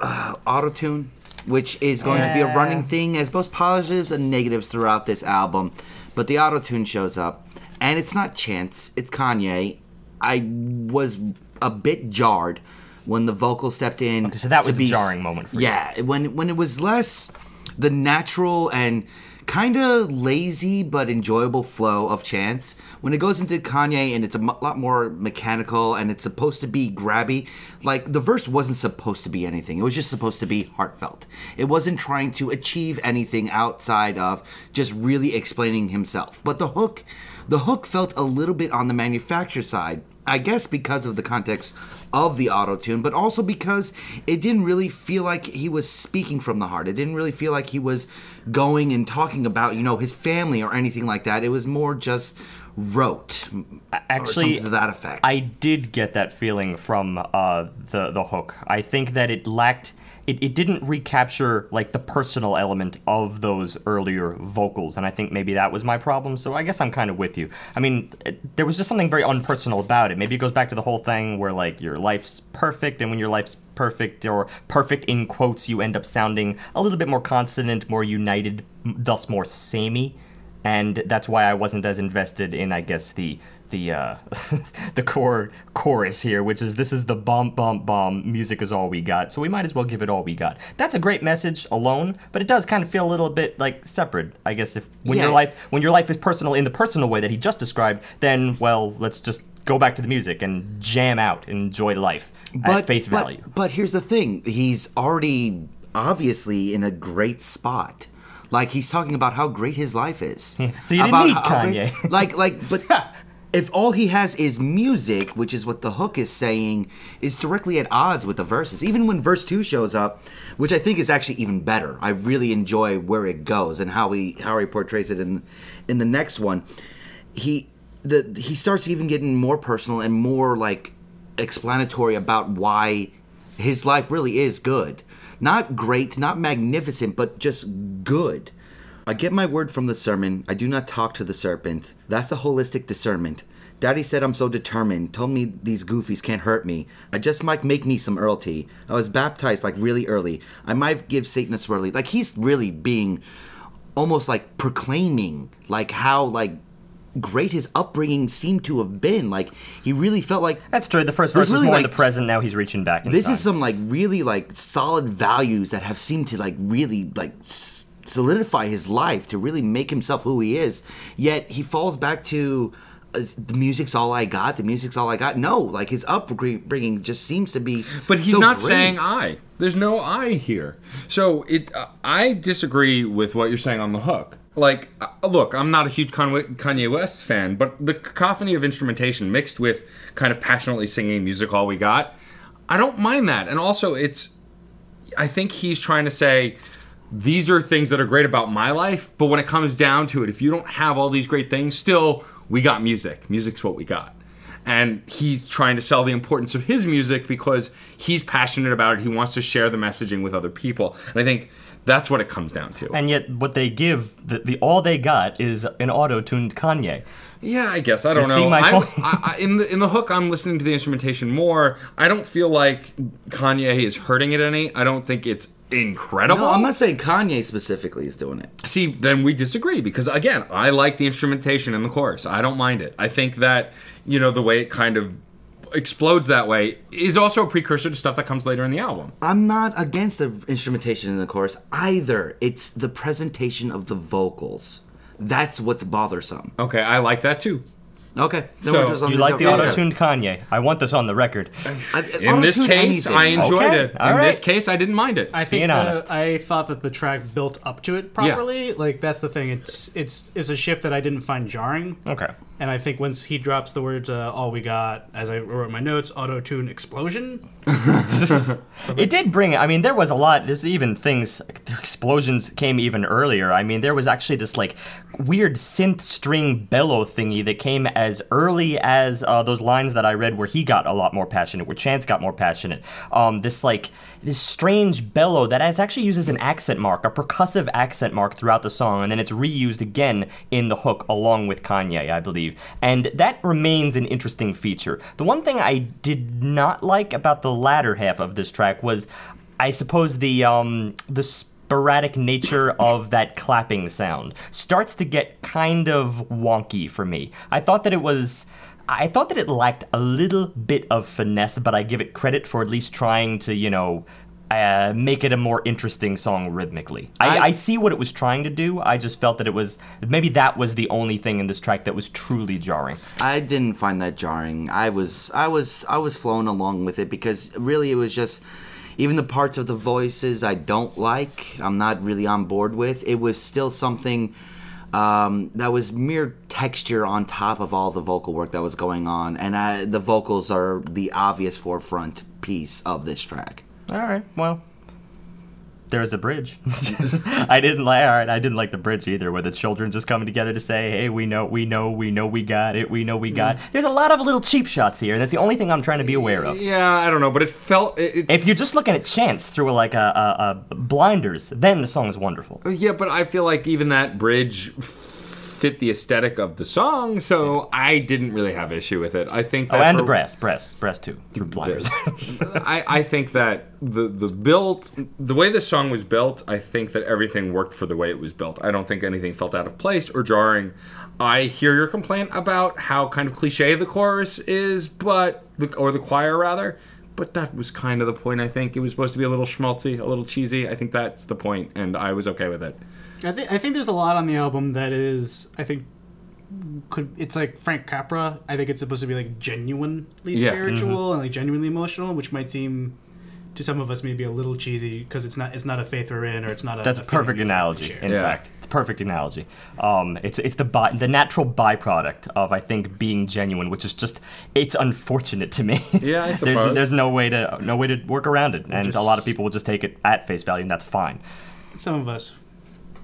uh, autotune, which is going to be a running thing as both positives and negatives throughout this album. But the autotune shows up, and it's not Chance, it's Kanye. I was a bit jarred when the vocal stepped in. Okay, so that to was a jarring moment for you. Yeah, when when it was less the natural and kind of lazy but enjoyable flow of Chance. When it goes into Kanye and it's a lot more mechanical and it's supposed to be grabby, like the verse wasn't supposed to be anything. It was just supposed to be heartfelt. It wasn't trying to achieve anything outside of just really explaining himself. But the hook, the hook felt a little bit on the manufacturer side. I guess because of the context of the auto tune, but also because it didn't really feel like he was speaking from the heart. It didn't really feel like he was going and talking about, you know, his family or anything like that. It was more just rote. or Actually, something to that effect. I did get that feeling from uh, the the hook. I think that it lacked. It, it didn't recapture like the personal element of those earlier vocals, and I think maybe that was my problem. So I guess I'm kind of with you. I mean, it, there was just something very unpersonal about it. Maybe it goes back to the whole thing where like your life's perfect, and when your life's perfect or perfect in quotes, you end up sounding a little bit more consonant, more united, thus more samey and that's why I wasn't as invested in, I guess, the the uh, the core chorus here, which is this is the bomb bomb bomb music is all we got, so we might as well give it all we got. That's a great message alone, but it does kind of feel a little bit like separate, I guess. If when your life when your life is personal in the personal way that he just described, then well, let's just go back to the music and jam out and enjoy life at face but, value. But here's the thing: he's already obviously in a great spot. Like he's talking about how great his life is. So you didn't About need how great- Kanye. like, like, but if all he has is music, which is what the hook is saying, is directly at odds with the verses. Even when verse two shows up, which I think is actually even better. I really enjoy where it goes and how he how he portrays it in in the next one. He the he starts even getting more personal and more like explanatory about why his life really is good. Not great, not magnificent, but just good. I get my word from the sermon. I do not talk to the serpent. That's a holistic discernment. Daddy said I'm so determined. Told me these goofies can't hurt me. I just might make me some Earl tea. I was baptized like really early. I might give Satan a swirly. Like he's really being almost like proclaiming like how like great his upbringing seemed to have been. Like he really felt like That's true. The first verse was really, more in the present. Now he's reaching back. This time. is some like really like solid values that have seemed to like really like solidify his life to really make himself who he is yet he falls back to uh, the music's all i got the music's all i got no like his upbringing just seems to be But he's so not great. saying I. There's no I here. So it. Uh, I disagree with what you're saying on the hook. like, uh, look, I'm not a huge Kanye West fan, but the cacophony of instrumentation mixed with kind of passionately singing music, all we got, I don't mind that. And also, it's, I think he's trying to say, these are things that are great about my life, but when it comes down to it, if you don't have all these great things, still, we got music. Music's what we got. And he's trying to sell the importance of his music because he's passionate about it. He wants to share the messaging with other people. And I think that's what it comes down to. And yet, what they give, the, the all they got is an auto-tuned Kanye. Yeah, I guess I don't You know. see my point? I, I, in the in the hook, I'm listening to the instrumentation more. I don't feel like Kanye is hurting it any. I don't think it's incredible. No, I'm not saying Kanye specifically is doing it. See, then we disagree because again, I like the instrumentation in the chorus. I don't mind it. I think that you know the way it kind of explodes that way is also a precursor to stuff that comes later in the album. I'm not against the instrumentation in the chorus either. It's the presentation of the vocals. That's what's bothersome. Okay, I like that too. Okay. Then So, we're just on You like the auto-tuned Kanye? I want this on the record. I- In this case, anything. I enjoyed Okay, it. all in this case, I didn't mind it. I think Being the- honest. I thought that the track built up to it properly. Like that's the thing. It's it's it's a shift that I didn't find jarring. Okay. And I think once he drops the words uh, "all we got," as I wrote my notes, auto tune explosion. It did bring. I mean, there was a lot. There's even things. Explosions came even earlier. I mean, there was actually this like weird synth string bellow thingy that came as early as uh, those lines that I read, where he got a lot more passionate, where Chance got more passionate. Um, this like this strange bellow that is actually used as an accent mark, a percussive accent mark throughout the song, and then it's reused again in the hook along with Kanye, I believe. And that remains an interesting feature. The one thing I did not like about the latter half of this track was, I suppose, the um, the sporadic nature of that clapping sound starts to get kind of wonky for me. I thought that it was. I thought that it lacked a little bit of finesse, but I give it credit for at least trying to, you know, uh, make it a more interesting song rhythmically. I, I- I see what it was trying to do. I just felt that it was maybe that was the only thing in this track that was truly jarring. I didn't find that jarring. I was I was I was flown along with it because really it was just even the parts of the voices I don't like, I'm not really on board with. It was still something um, that was mere texture on top of all the vocal work that was going on, and I, the vocals are the obvious forefront piece of this track. All right, well, there's a bridge. I didn't like. All right, I didn't like the bridge either, where the children just coming together to say, "Hey, we know, we know, we know, we got it, we know, we got." There's a lot of little cheap shots here, and that's the only thing I'm trying to be aware of. yeah, I don't know, but it felt. It, it, If you're just looking at Chance through like a, a, a blinders, then the song is wonderful. yeah, but I feel like even that bridge fit the aesthetic of the song, so I didn't really have issue with it. I think. Oh, that and the brass, brass, brass too, through blinders. I, I think that the the build the way this song was built, I think that everything worked for the way it was built. I don't think anything felt out of place or jarring. I hear your complaint about how kind of cliche the chorus is, but the, or the choir rather. But that was kind of the point. I think it was supposed to be a little schmaltzy, a little cheesy. I think that's the point, and I was okay with it. I think I think there's a lot on the album that is I think could it's like Frank Capra. I think it's supposed to be like genuinely Yeah. spiritual and like genuinely emotional, which might seem to some of us maybe a little cheesy because it's not it's not a faith we're in or it's not a That's a a perfect analogy. In Yeah. fact, it's a perfect analogy. Um, it's it's the by, the natural byproduct of I think being genuine, which is just it's unfortunate to me. Yeah, I there's suppose. there's no way to no way to work around it, and just- a lot of people will just take it at face value, and that's fine. Some of us,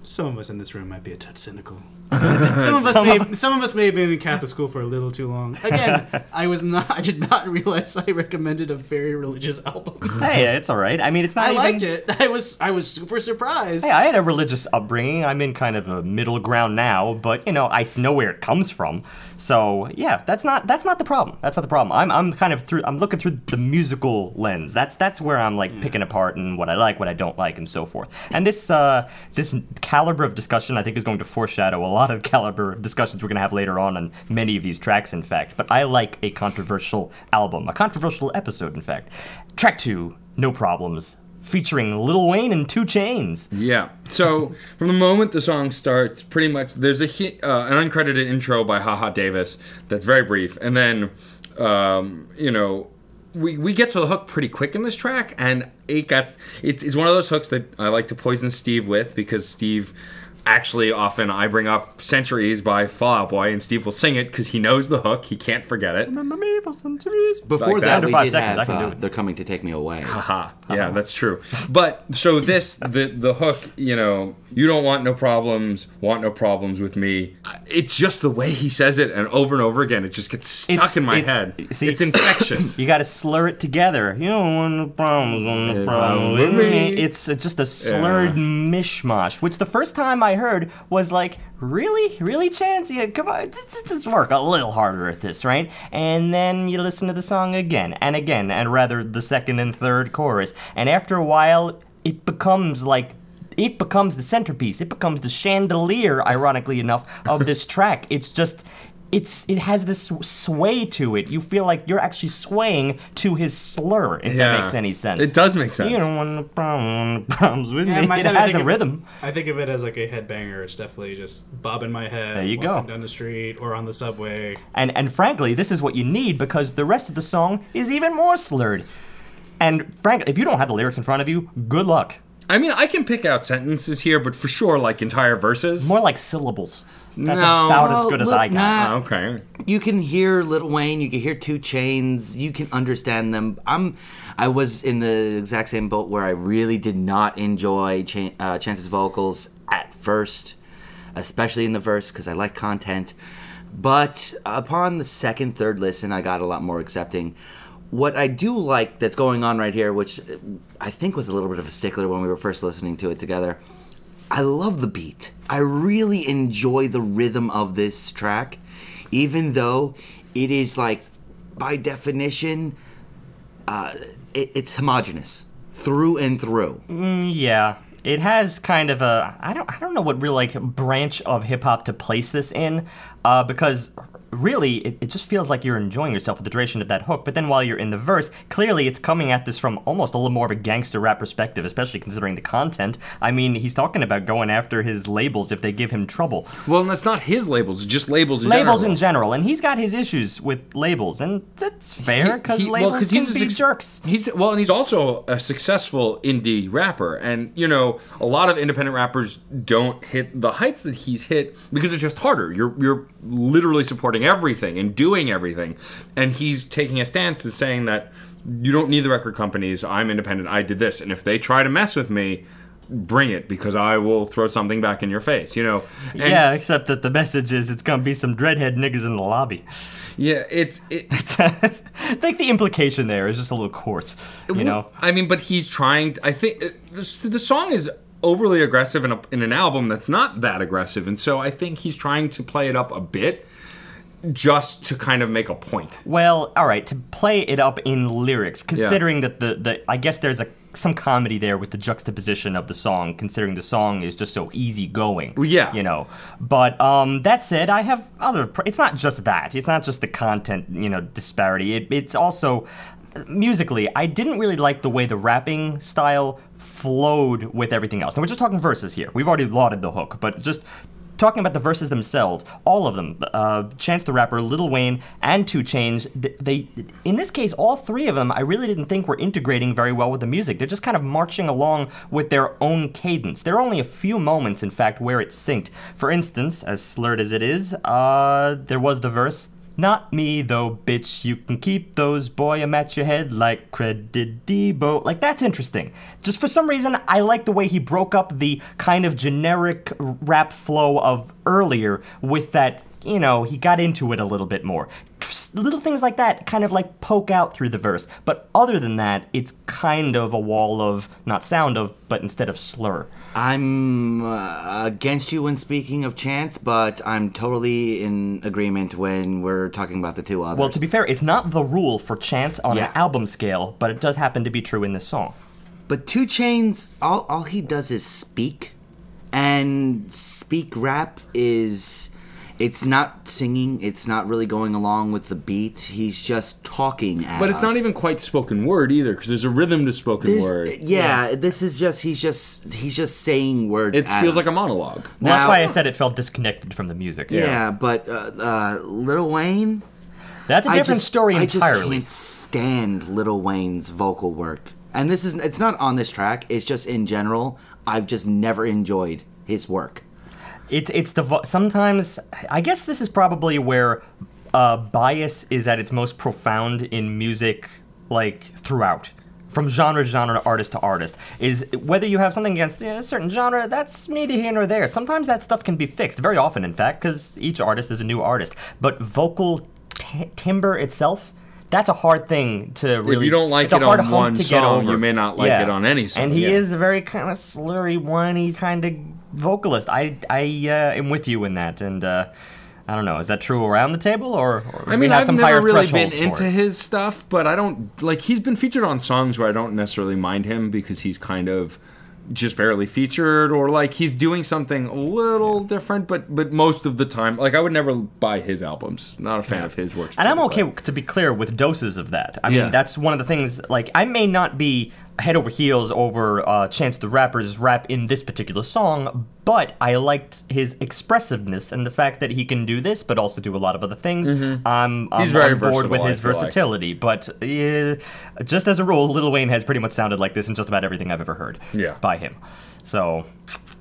some of us in this room might be a touch cynical. some of us, may, some of us may have been in Catholic school for a little too long. Again, I was not. I did not realize I recommended a very religious album. hey, it's all right. I mean, it's not. I even, liked it. I was. I was super surprised. Hey, I had a religious upbringing. I'm in kind of a middle ground now, but you know, I know where it comes from. So yeah, that's not that's not the problem. That's not the problem. I'm I'm kind of through. I'm looking through the musical lens. That's that's where I'm like picking apart and what I like, what I don't like, and so forth. And this uh this caliber of discussion, I think, is going to foreshadow a lot of caliber of discussions we're going to have later on on many of these tracks. In fact, but I like a controversial album, a controversial episode. In fact, track two, no problems. Featuring Lil Wayne and 2 Chainz. Yeah. So from the moment the song starts, pretty much there's a uh, an uncredited intro by Haha Davis that's very brief, and then um, you know we, we get to the hook pretty quick in this track, and it gets it's, it's one of those hooks that I like to poison Steve with because Steve actually often I bring up Centuries by Fall Out Boy, and Steve will sing it because he knows the hook. He can't forget it. Remember me for centuries. Before Like that. that, we five did seconds, I have can do uh, it. "They're Coming to Take Me Away." Haha. Yeah, that's true. But so this the the hook, you know, you don't want no problems, want no problems with me. It's just the way he says it, and over and over again, it just gets stuck It's- in my it's- head. see- it's infectious. You got to slur it together. You don't want no problems, want no Yeah, problems with with me. me. It's uh, just a slurred mishmash, which the first time I heard was like, really, really, Chance? Yeah, come on, just, just- work a little harder at this, right? And then you listen to the song again and again, and rather the second and third chorus, and after a while, it becomes like it becomes the centerpiece. It becomes the chandelier, ironically enough, of this track. It's just it's it has this sway to it. You feel like you're actually swaying to his slur, if that makes any sense. It does make sense. You don't want no problem, problems with Yeah, me. my It I has think a of- rhythm. I think of it as like a headbanger. It's definitely just bobbing my head. There you go. Down the street or on the subway. And and frankly, this is what you need because the rest of the song is even more slurred. And frankly, if you don't have the lyrics in front of you, good luck. I mean, I can pick out sentences here, but for sure, like entire verses. More like syllables. That's No. about as good as I got. nah. Ah, okay. you can hear Lil Wayne, you can hear 2 Chainz, you can understand them. I'm, I was in the exact same boat where I really did not enjoy Chan uh, Chance's vocals at first, especially in the verse because I like content. But upon the second, third listen, I got a lot more accepting. What I do like that's going on right here, which I think was a little bit of a stickler when we were first listening to it together, I love the beat. I really enjoy the rhythm of this track, even though it is like, by definition, uh, it, it's homogenous through and through. Yeah, it has kind of a I don't I don't know what real like branch of hip hop to place this in, uh, because really it, it just feels like you're enjoying yourself with the duration of that hook. But then while you're in the verse, clearly it's coming at this from almost a little more of a gangster rap perspective, especially considering the content. I mean, he's talking about going after his labels if they give him trouble. Well, and that's not his labels; just labels. In labels general. in general, and he's got his issues with labels, and that's fair because He- well, can be jerks. He's well, and he's also a successful indie rapper. And you know, a lot of independent rappers don't hit the heights that he's hit because it's just harder. You're you're literally supporting everything and doing everything, and he's taking a stance as saying that you don't need the record companies. I'm independent. I did this, and if they try to mess with me. Bring it because I will throw something back in your face, you know. And yeah, except that the message is it's gonna be some dreadhead niggas in the lobby. yeah, it's it, I think the implication there is just a little coarse, you know. I mean, but he's trying. I think uh, the, the song is overly aggressive in, a, in an album that's not that aggressive, and so I think he's trying to play it up a bit, just to kind of make a point. Well, all right, to play it up in lyrics, considering that the, the I guess there's a some comedy there with the juxtaposition of the song, considering the song is just so easygoing. Yeah. you know. But um, that said, I have other. Pr- it's not just that. It's not just the content, you know, disparity. It, it's also musically. I didn't really like the way the rapping style flowed with everything else. Now we're just talking verses here. We've already lauded the hook, but just talking about the verses themselves, all of them, uh, Chance the Rapper, Lil Wayne, and 2 Chainz, th- they, in this case, all three of them, I really didn't think were integrating very well with the music. They're just kind of marching along with their own cadence. There are only a few moments, in fact, where it's synced. For instance, as slurred as it is, uh, there was the verse. Not me though, bitch. You can keep those, boy. I'm at your head like credit Debo. Like that's interesting. Just for some reason, I like the way he broke up the kind of generic rap flow of earlier with that. You know, he got into it a little bit more. Just little things like that kind of like poke out through the verse. But other than that, it's kind of a wall of not sound of, but instead of slur. I'm uh, against you when speaking of Chance, but I'm totally in agreement when we're talking about the two others. Well, to be fair, it's not the rule for chance on Yeah. an album scale, but it does happen to be true in this song. But 2 Chainz, all, all he does is speak, and speak rap is. It's not singing. It's not really going along with the beat. He's just talking at But it's not even quite spoken word either, because there's a rhythm to spoken This- word. yeah, this is just he's just he's just saying words. It at feels us. like a monologue. Well, that's Now- why I said it felt disconnected from the music. yeah, but uh, uh, Lil Wayne. That's a different just- story I just entirely. can't stand Lil Wayne's vocal work, and this is it's not on this track. It's just in general. I've just never enjoyed his work. It's it's the vo- sometimes I guess this is probably where uh, bias is at its most profound in music, like throughout. From genre to genre, artist to artist, is whether you have something against a certain genre, that's neither here nor there. Sometimes that stuff can be fixed, very often, in fact, because each artist is a new artist. But vocal t- timbre itself, that's a hard thing to really. you don't like it on one to song, you may not like it on any song, And he yeah. is a very kind of slurry, whiny kind of vocalist. I I uh, am with you in that, and uh, I don't know. Is that true around the table, or, or I mean, I've never really been into it? his stuff, but I don't like. He's been featured on songs where I don't necessarily mind him because he's kind of just barely featured, or like he's doing something a little different. But but most of the time, like I would never buy his albums. Not a fan of his works. And I'm okay but- to be clear with doses of that. I Yeah. mean, that's one of the things. Like, I may not be head over heels over uh, Chance the Rapper's rap in this particular song, but I liked his expressiveness and the fact that he can do this, but also do a lot of other things. I'm, I'm Mm-hmm. He's very on board with his feel like. versatility. But uh, just as a rule, Lil Wayne has pretty much sounded like this in just about everything I've ever heard Yeah. by him. So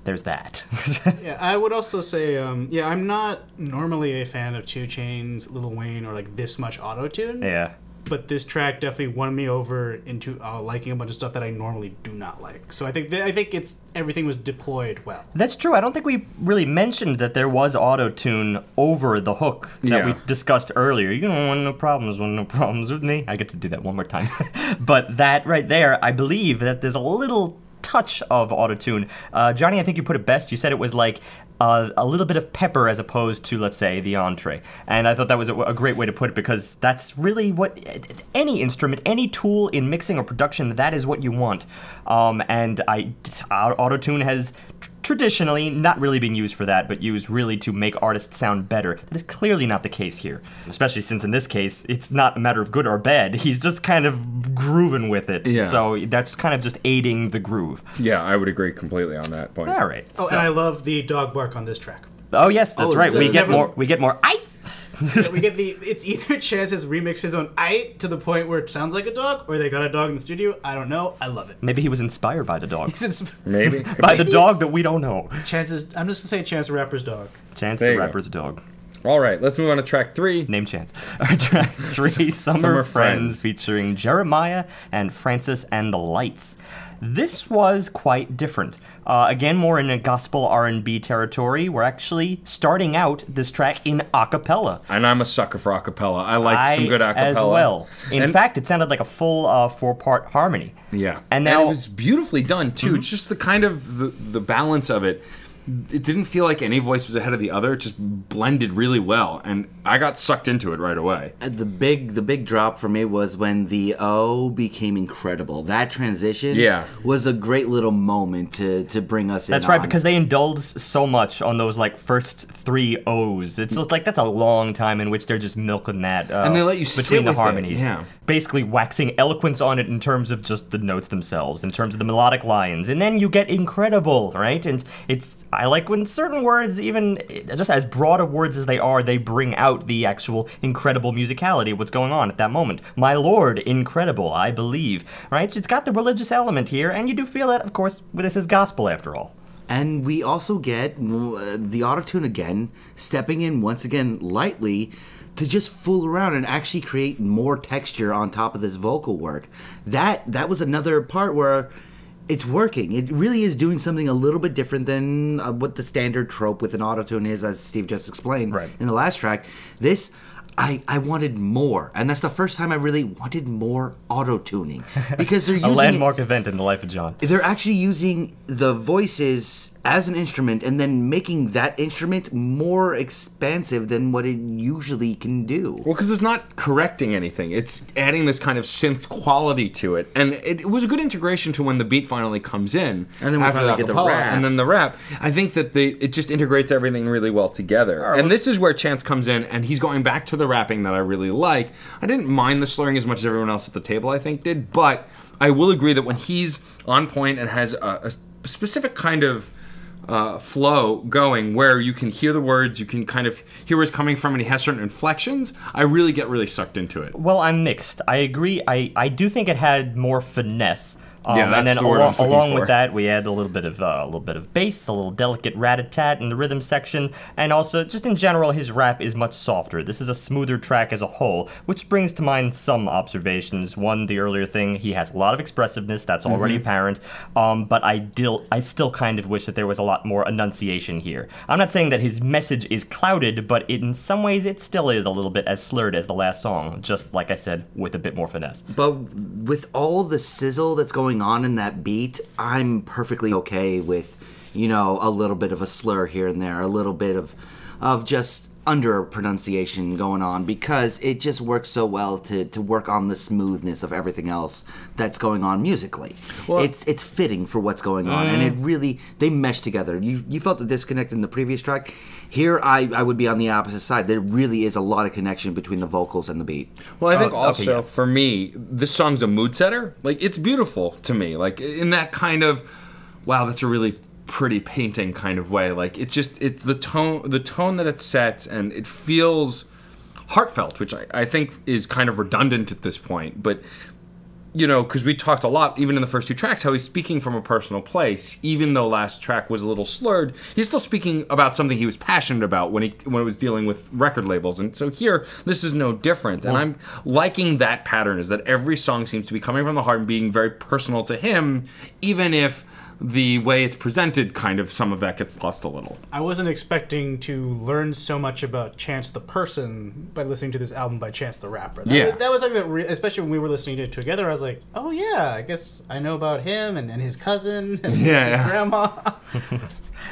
there's that. Yeah, I would also say, um, yeah, I'm not normally a fan of 2 Chainz, Lil Wayne, or like this much auto tune. yeah. But this track definitely won me over into uh, liking a bunch of stuff that I normally do not like. So I think th- I think it's everything was deployed well. That's true. I don't think we really mentioned that there was auto tune over the hook that Yeah. we discussed earlier. You don't want no problems, want no problems with me. I get to do that one more time. but that right there, I believe that there's a little touch of auto tune. Uh, Johnny, I think you put it best. You said it was like uh, a little bit of pepper as opposed to, let's say, the entree. And I thought that was a, a great way to put it because that's really what any instrument, any tool in mixing or production, that is what you want. Um, and I, auto tune has traditionally not really being used for that, but used really to make artists sound better. That is clearly not the case here, especially since in this case it's not a matter of good or bad. He's just kind of grooving with it. Yeah. So that's kind of just aiding the groove. Yeah, I would agree completely on that point. All right. Oh, so- and I love the dog bark on this track. oh yes, that's Oh, right. We get never- more. We get more ice. Yeah, we get the it's either Chance has remixed his own "I" to the point where it sounds like a dog, or they got a dog in the studio. I don't know. I love it. Maybe he was inspired by the dog. Since Maybe by the dog that we don't know. Chance's, I'm just gonna say Chance the Rapper's dog. Chance There the you go. Rapper's dog. All right, let's move on to track three. Name Chance. Our Track three, Summer, Summer Friends, Friends. featuring Jeremiah and Francis and the Lights. This was quite different. Uh, again, more in a gospel R&B territory. We're actually starting out this track in a cappella. And I'm a sucker for acapella. I like some good acapella as well. In And- fact, it sounded like a full uh, four-part harmony. Yeah, And now it was beautifully done too. It's just the kind of the, the balance of it. It didn't feel like any voice was ahead of the other. It just blended really well, and I got sucked into it right away. The big the big drop for me was when the O became incredible. That transition Yeah. was a great little moment to to bring us in. That's right, on. because they indulged so much on those like first three O's. It's just like that's a long time in which they're just milking that, uh, And they let you sit between the with it, harmonies. yeah. basically waxing eloquence on it in terms of just the notes themselves, in terms of the melodic lines, and then you get incredible, right? And it's I like when certain words, even just as broad of words as they are, they bring out the actual incredible musicality of what's going on at that moment. My lord, incredible, I believe, right? So it's got the religious element here, and you do feel that, of course, this is gospel after all. And we also get uh, the autotune again, stepping in once again lightly to just fool around and actually create more texture on top of this vocal work. That that was another part where it's working. It really is doing something a little bit different than uh, what the standard trope with an autotune is, as Steve just explained Right. in the last track. This. I, I wanted more, and that's the first time I really wanted more auto tuning because they're A using it- landmark event in the life of John. they're actually using the voices as an instrument and then making that instrument more expansive than what it usually can do. Well, because it's not correcting anything. It's adding this kind of synth quality to it, and it, it was a good integration to when the beat finally comes in. And then we after finally get the rap. and then the rap. I think that they it just integrates everything really well together. and this is where Chance comes in, and he's going back to the rapping that I really like. I didn't mind the slurring as much as everyone else at the table, I think, did, but I will agree that when he's on point and has a, a specific kind of uh, flow going where you can hear the words, you can kind of hear where it's coming from, and he has certain inflections. I really get really sucked into it. Well, I'm mixed. I agree. I, I do think it had more finesse Um, Yeah, that's and then the word I along, along for. with that, we add a little bit of uh, a little bit of bass, a little delicate rat-a-tat in the rhythm section, and also just in general, his rap is much softer. This is a smoother track as a whole, which brings to mind some observations. One, the earlier thing, he has a lot of expressiveness. That's already Mm-hmm. apparent. Um, but I still, I still kind of wish that there was a lot more enunciation here. I'm not saying that his message is clouded, but in some ways, it still is a little bit as slurred as the last song. Just like I said, with a bit more finesse. But with all the sizzle that's going on in that beat, I'm perfectly okay with, you know, a little bit of a slur here and there, a little bit of, of just under pronunciation going on because it just works so well to, to work on the smoothness of everything else that's going on musically. Well, it's it's fitting for what's going on, and it mm. really they mesh together. You you felt the disconnect in the previous track. Here, I, I would be on the opposite side. There really is a lot of connection between the vocals and the beat. Well, I think oh, okay, also yes. for me, this song's a mood setter. Like it's beautiful to me. Like in that kind of, wow, that's a really pretty painting kind of way. Like it's just it's the tone the tone that it sets and it feels heartfelt, which I, I think is kind of redundant at this point. But you know, because we talked a lot, even in the first two tracks, how he's speaking from a personal place. Even though last track was a little slurred, he's still speaking about something he was passionate about when he when it was dealing with record labels. And so here, this is no different. And I'm liking that pattern. Is that every song seems to be coming from the heart and being very personal to him, even if the way it's presented, kind of some of that gets lost a little. I wasn't expecting to learn so much about Chance the person by listening to this album by Chance the rapper. That Yeah. was, that was like that. Re- especially when we were listening to it together, I was like, oh yeah, I guess I know about him and, and his cousin and Yeah. his grandma.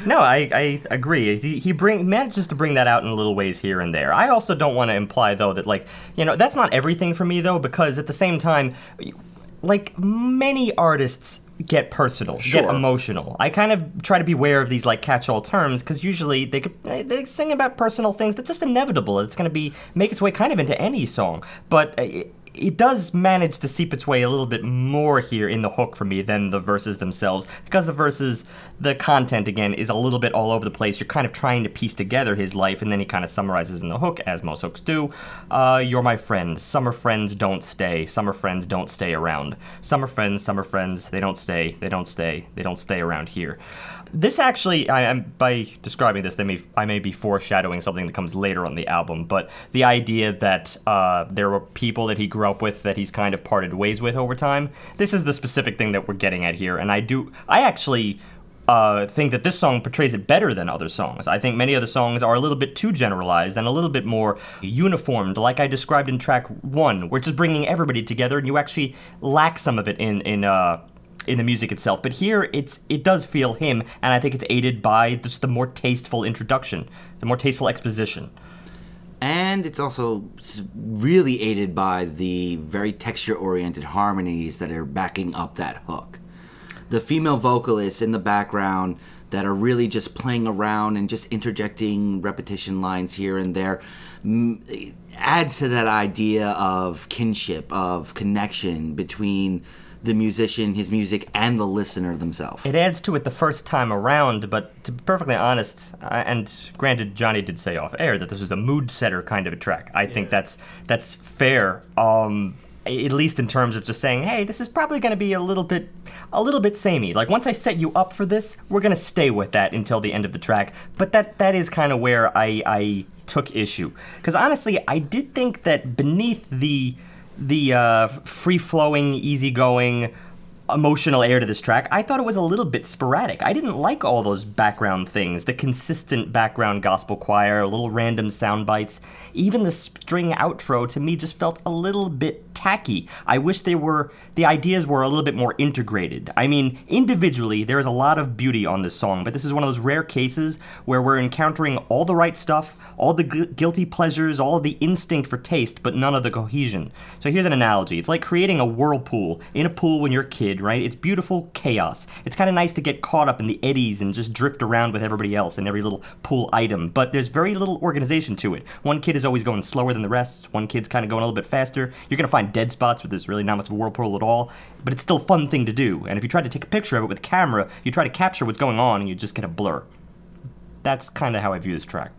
No, I, I agree. He, he bring manages to bring that out in little ways here and there. I also don't want to imply though that like you know that's not everything for me though because at the same time, like many artists get personal, get emotional. I kind of try to be aware of these like catch-all terms because usually they could, they sing about personal things that's just inevitable. It's going to be make its way kind of into any song, but. uh, It, it does manage to seep its way a little bit more here in the hook for me than the verses themselves. Because the verses the content again is a little bit all over the place you're kind of trying to piece together his life and then he kind of summarizes in the hook as most hooks do uh, you're my friend. Summer friends don't stay. Summer friends don't stay around. Summer friends summer friends they don't stay. They don't stay. They don't stay around here this actually, I am by describing this, they may I may be foreshadowing something that comes later on the album, but the idea that uh, there were people that he grew up with that he's kind of parted ways with over time. This is the specific thing that we're getting at here, and I do, I actually. Uh, think that this song portrays it better than other songs. I think many other songs are a little bit too generalized and a little bit more uniformed, like I described in track one, where it's just bringing everybody together, and you actually lack some of it in in uh, in the music itself. But here, it's it does feel him, and I think it's aided by just the more tasteful introduction, the more tasteful exposition. And it's also really aided by the very texture oriented harmonies that are backing up that hook. The female vocalists in the background that are really just playing around and just interjecting repetition lines here and there adds to that idea of kinship, of connection between the musician, his music, and the listener themselves. It adds to it the first time around, but to be perfectly honest, uh, and granted, Johnny did say off air that this was a mood setter kind of a track. I think that's that's fair. Um, at least in terms of just saying, hey, this is probably going to be a little bit, a little bit samey. Like once I set you up for this, we're going to stay with that until the end of the track. But that that is kind of where I I took issue because honestly, I did think that beneath the the uh, free flowing, easygoing, emotional air to this track, I thought it was a little bit sporadic. I didn't like all those background things, the consistent background gospel choir, little random sound bites. Even the string outro to me just felt a little bit tacky. I wish they were the ideas were a little bit more integrated. I mean, individually there is a lot of beauty on this song, but this is one of those rare cases where we're encountering all the right stuff, all the gu- guilty pleasures, all the instinct for taste, but none of the cohesion. So here's an analogy. It's like creating a whirlpool in a pool when you're a kid, right? It's beautiful chaos. It's kind of nice to get caught up in the eddies and just drift around with everybody else and every little pool item, but there's very little organization to it. One kid is always going slower than the rest, one kid's kind of going a little bit faster. You're going to find dead spots where there's really not much of a whirlpool at all, but it's still a fun thing to do. And if you try to take a picture of it with a camera, you try to capture what's going on and you just get a blur. That's kind of how I view this track.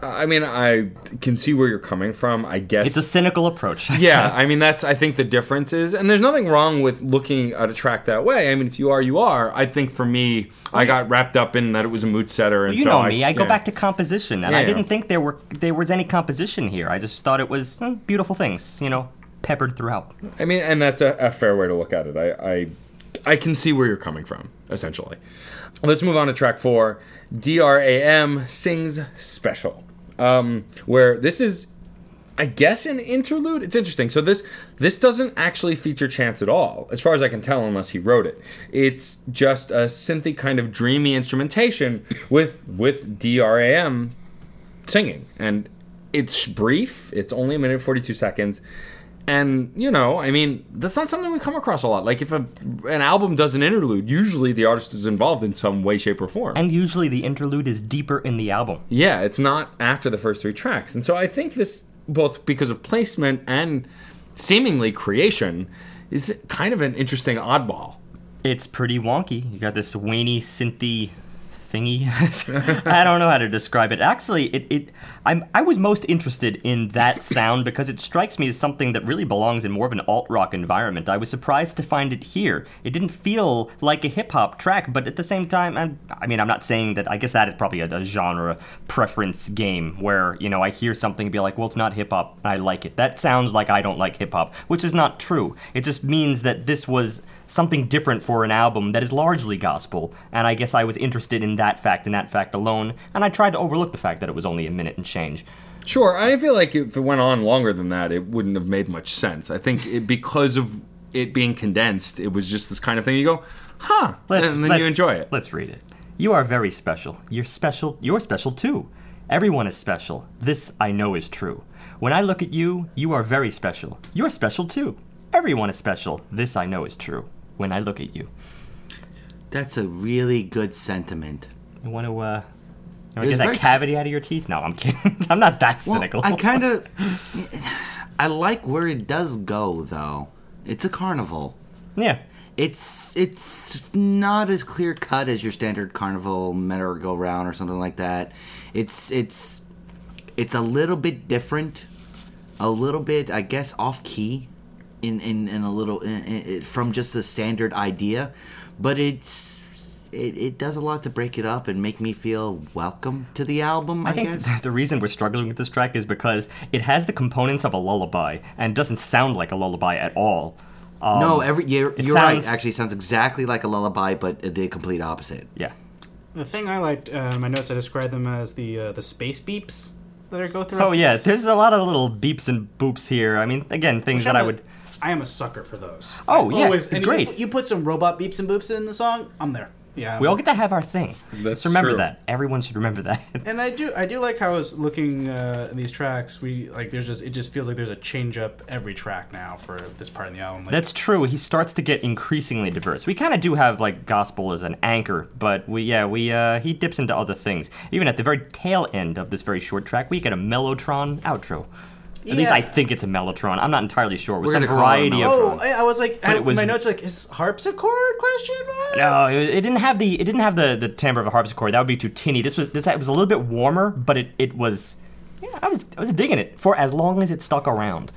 I mean, I can see where you're coming from. I guess It's a cynical approach. yeah, I mean that's I think the difference is, and there's nothing wrong with looking at a track that way. I mean, if you are, you are. I think for me, I got wrapped up in that it was a mood setter, and you so know me. I go yeah. back to composition, and I didn't think there were there was any composition here. I just thought it was eh, beautiful things, you know, peppered throughout. I mean, and that's a, a fair way to look at it. I, I I can see where you're coming from, essentially. Let's move on to track four. DRAM sings special, um, where this is I guess an interlude. It's interesting. So this this doesn't actually feature Chance at all, as far as I can tell, unless he wrote it. It's just a synthy kind of dreamy instrumentation with with DRAM singing, and it's brief. It's only a minute forty two seconds, and you know, I mean, that's not something we come across a lot. Like if a, an album does an interlude, usually the artist is involved in some way, shape, or form. And usually the interlude is deeper in the album. Yeah, it's not after the first three tracks. And so I think this, both because of placement and seemingly creation, is kind of an interesting oddball. It's pretty wonky. You got this whiny synthy thingy. I don't know how to describe it. Actually, it, it I'm I was most interested in that sound because it strikes me as something that really belongs in more of an alt rock environment. I was surprised to find it here. It didn't feel like a hip hop track, but at the same time, I'm, I mean, I'm not saying that. I guess that is probably a, a genre preference game where you know I hear something and be like, well, it's not hip hop. I like it. That sounds like I don't like hip hop, which is not true. It just means that this was something different for an album that is largely gospel, and I guess I was interested in that fact and that fact alone, and I tried to overlook the fact that it was only a minute and change. Sure, I feel like if it went on longer than that, it wouldn't have made much sense. I think it, because of it being condensed, it was just this kind of thing. You go, huh, and then you let's- enjoy it. Let's read it. You are very special. You're special. You're special too. Everyone is special. This I know is true. When I look at you, you are very special. You're special too. Everyone is special. This I know is true. When I look at you. That's a really good sentiment. You want to, uh, you want to get that very- cavity out of your teeth? No, I'm kidding. I'm not that Well, cynical. I kind of, I like where it does go though. It's a carnival. yeah. It's it's not as clear cut as your standard carnival merry-go-round or something like that. It's it's it's a little bit different, a little bit I guess off key, in in, in a little in, in, from just a standard idea, but it's. It, it does a lot to break it up and make me feel welcome to the album. I, I think guess. th- the reason we're struggling with this track is because it has the components of a lullaby and doesn't sound like a lullaby at all. Um, no, every you're, it you're sounds- right. Actually, sounds exactly like a lullaby, but the complete opposite. Yeah. The thing I liked uh, my notes, I described them as the uh, the space beeps that are go through. Oh yeah, there's a lot of little beeps and boops here. I mean, again, things that I I'm a- would. I am a sucker for those. Oh, yeah, it's and you great. put- You put some robot beeps and boops in the song, I'm there. Yeah. We all get to have our thing. Let's remember true. that. Everyone should remember that. and I do I do like how I was looking uh, in these tracks. We like there's just it just feels like there's a change up every track now for this part of the album. Like, That's true. He starts to get increasingly diverse. We kind of do have like gospel as an anchor, but we yeah we uh, he dips into other things. Even at the very tail end of this very short track, we get a mellotron outro. At least I think it's a mellotron. I'm not entirely sure. Was We're some gonna call it a variety of Oh, I, I was like, I, it was- my notes were like, is harpsichord question mark? No, it, it didn't have the it didn't have the, the timbre of a harpsichord. That would be too tinny. This was this it was a little bit warmer, but it, it was yeah, I was I was digging it for as long as it stuck around.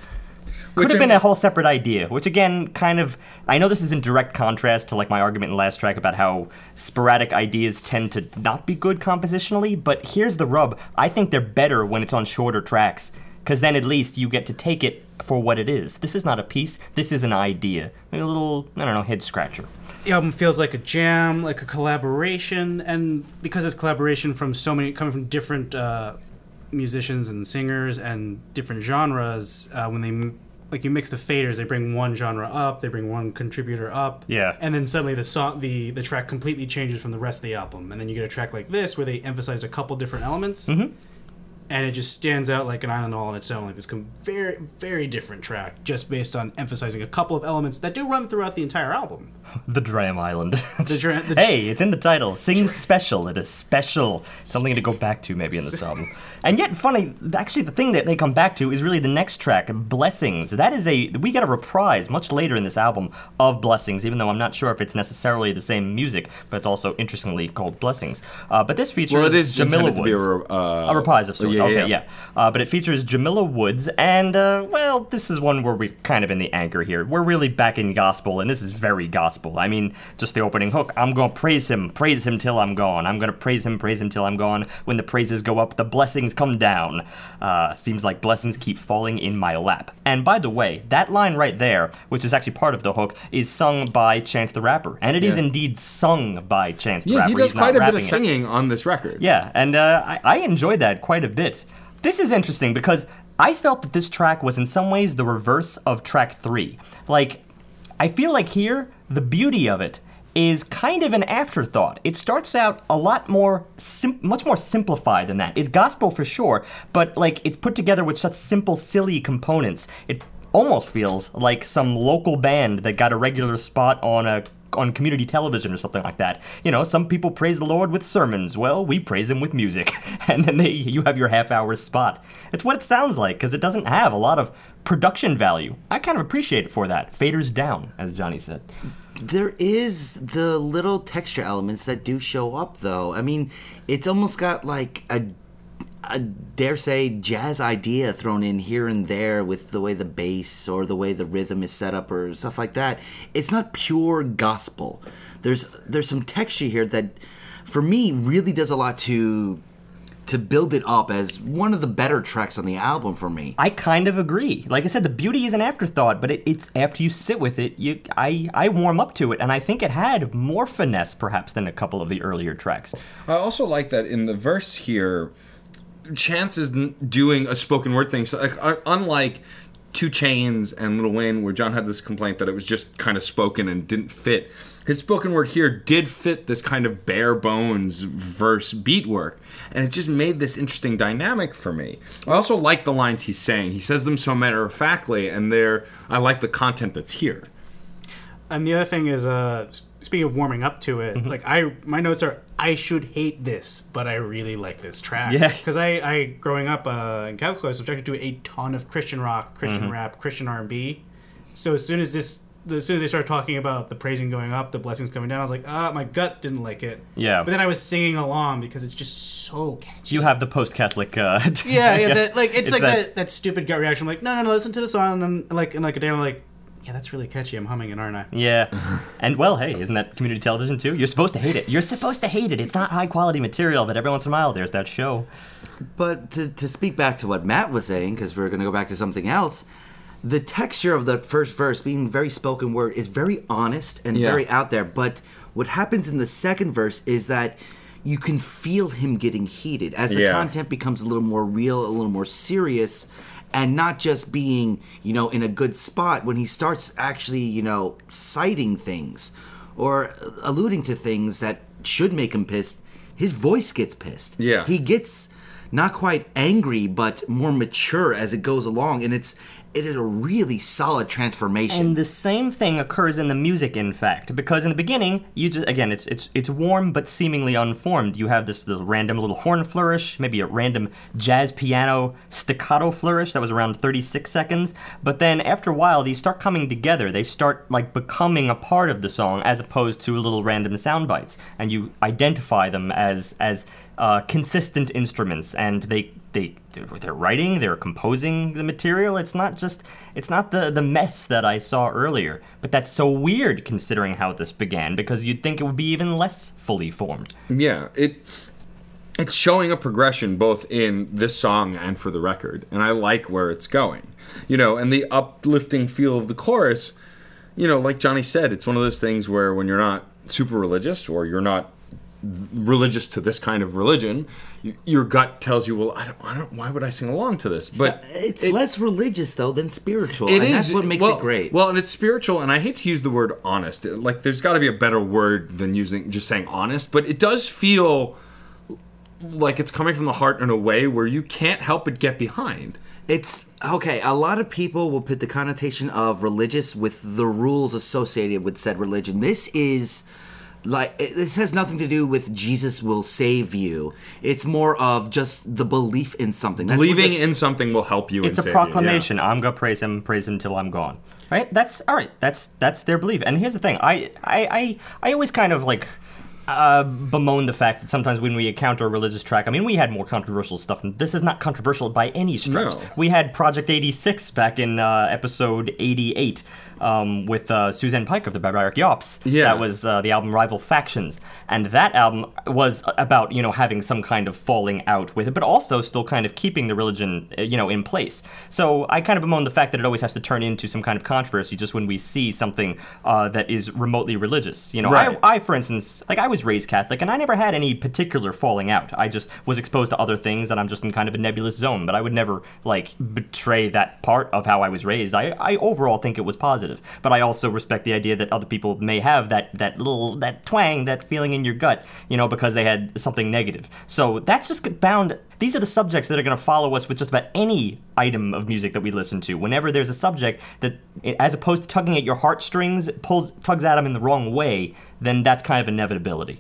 Could Which have been a whole separate idea, which again kind of I know this is in direct contrast to like my argument in the last track about how sporadic ideas tend to not be good compositionally, but here's the rub. I think they're better when it's on shorter tracks. Because then at least you get to take it for what it is. This is not a piece. This is an idea. Like a little, I don't know, head scratcher. The album feels like a jam, like a collaboration, and because it's collaboration from so many coming from different uh, musicians and singers and different genres, uh, when they like you mix the faders, they bring one genre up, they bring one contributor up, Yeah. and then suddenly the song, the the track completely changes from the rest of the album, and then you get a track like this where they emphasize a couple different elements. And it just stands out like an island all on its own, like this very, very different track, just based on emphasizing a couple of elements that do run throughout the entire album. The Dram Island. The dra- the- hey, it's in the title. Sings special. It is special. Something to go back to maybe in this album. And yet, funny, actually, the thing that they come back to is really the next track, Blessings. That is a, we get a reprise much later in this album of Blessings, even though I'm not sure if it's necessarily the same music, but it's also interestingly called Blessings. Uh, but this features Well, it is Jamila intended to be a, re- uh, A reprise of sorts. Yeah, Yeah, okay, yeah. yeah. Uh, but it features Jamila Woods, and uh, well, this is one where we're kind of in the anchor here. We're really back in gospel, and this is very gospel. I mean, just the opening hook. I'm gonna praise him, praise him till I'm gone. I'm gonna praise him, praise him till I'm gone. When the praises go up, the blessings come down. Uh, seems like blessings keep falling in my lap. And by the way, that line right there, which is actually part of the hook, is sung by Chance the Rapper, and it is Yeah. indeed sung by Chance the Yeah, Rapper. he does He's quite a bit of it. singing on this record. Yeah, and uh, I, I enjoyed that quite a bit. This is interesting because I felt that this track was in some ways the reverse of track three. Like, I feel like here, the beauty of it is kind of an afterthought. It starts out a lot more, sim- much more simplified than that. It's gospel for sure, but like it's put together with such simple, silly components. It almost feels like some local band that got a regular spot on a on community television or something like that. You know, some people praise the Lord with sermons. Well, we praise him with music, and then they, you have your half hour spot. It's what it sounds like because it doesn't have a lot of production value. I kind of appreciate it for that. Faders down, as Johnny said. There is the little texture elements that do show up, though. I mean, it's almost got like a, a dare say, jazz idea thrown in here and there with the way the bass or the way the rhythm is set up or stuff like that. It's not pure gospel. There's there's some texture here that, for me, really does a lot to to build it up as one of the better tracks on the album for me. I kind of agree. Like I said, the beauty is an afterthought, but it, it's after you sit with it, you I I warm up to it, and I think it had more finesse perhaps than a couple of the earlier tracks. I also like that in the verse here, Chance is doing a spoken word thing. So, like, unlike 2 Chainz and Lil Wayne, where John had this complaint that it was just kind of spoken and didn't fit, his spoken word here did fit this kind of bare bones verse beat work, and it just made this interesting dynamic for me. I also like the lines he's saying. He says them so matter of factly, and they're I like the content that's here. And the other thing is, uh, speaking of warming up to Mm-hmm. it, like I, my notes are, I should hate this, but I really like this track. Yeah. Because I, I, growing up uh, in Catholic school, I was subjected to a ton of Christian rock, Christian Mm-hmm. rap, Christian R and B. So as soon as this, as soon as they started talking about the praising going up, the blessings coming down, I was like, ah, my gut didn't like it. Yeah. But then I was singing along because it's just so catchy. You have the post-Catholic. Uh, Yeah, yeah, that, like it's, like that- that, that stupid gut reaction. I'm like, no, no, no, listen to the song, and then like in like a day, I'm like, yeah, that's really catchy. I'm humming it, aren't I? Yeah. And well, hey, isn't that community television too? You're supposed to hate it. You're supposed to hate it. It's not high quality material, but every once in a while there's that show. But to, to speak back to what Matt was saying, because we're going to go back to something else, the texture of the first verse being very spoken word is very honest and Yeah. very out there. But what happens in the second verse is that you can feel him getting heated as the Yeah. content becomes a little more real, a little more serious, and not just being, you know, in a good spot when he starts actually, you know, citing things or alluding to things that should make him pissed. His voice gets pissed. Yeah. He gets not quite angry, but more mature as it goes along, and it's it is a really solid transformation. And the same thing occurs in the music, in fact, because in the beginning, you just again, it's it's it's warm but seemingly unformed. You have this little random little horn flourish, maybe a random jazz piano staccato flourish that was around 36 seconds. But then after a while, these start coming together. They start like becoming a part of the song, as opposed to little random sound bites, and you identify them as as uh, consistent instruments, and they they they're, writing, they're composing the material. It's not just it's not the the mess that I saw earlier. But that's so weird considering how this began, because you'd think it would be even less fully formed. Yeah, it it's showing a progression both in this song and for the record, and I like where it's going. You know, and the uplifting feel of the chorus, you know, like Johnny said, it's one of those things where when you're not super religious or you're not religious to this kind of religion, your gut tells you, well, I don't, I don't why would I sing along to this? But it's it- less religious though than spiritual, it and is that's what makes well, it great. Well, and it's spiritual, and I hate to use the word honest. Like, there's got to be a better word than using just saying honest, but it does feel like it's coming from the heart in a way where you can't help but get behind. It's okay. A lot of people will put the connotation of religious with the rules associated with said religion. This is like it- this has nothing to do with Jesus will save you. It's more of just the belief in something. That's Believing this- in something will help you. It's a and save you, yeah. proclamation. I'm gonna praise him, praise him till I'm gone. Right? That's all right. That's that's their belief. And here's the thing. I I I, I always kind of like uh, bemoan the fact that sometimes when we encounter a religious track, I mean, we had more controversial stuff. And this is not controversial by any stretch. No. We had Project 86 back in uh, episode 88 um, with uh, Suzanne Pike of the Barbaric Yops. Yeah. That was uh, the album Rival Factions. And that album was about, you know, having some kind of falling out with it, but also still kind of keeping the religion, uh, you know, in place. So I kind of bemoan the fact that it always has to turn into some kind of controversy just when we see something uh, that is remotely religious. You know, Right. I, I, for instance, like I was raised Catholic, and I never had any particular falling out. I just was exposed to other things, and I'm just in kind of a nebulous zone. But I would never like betray that part of how I was raised. I, I overall think it was positive, but I also respect the idea that other people may have that that little that twang, that feeling in your gut, you know, because they had something negative. So that's just bound. These are the subjects that are going to follow us with just about any item of music that we listen to. Whenever there's a subject that, as opposed to tugging at your heartstrings, pulls tugs at them in the wrong way, then that's kind of inevitability.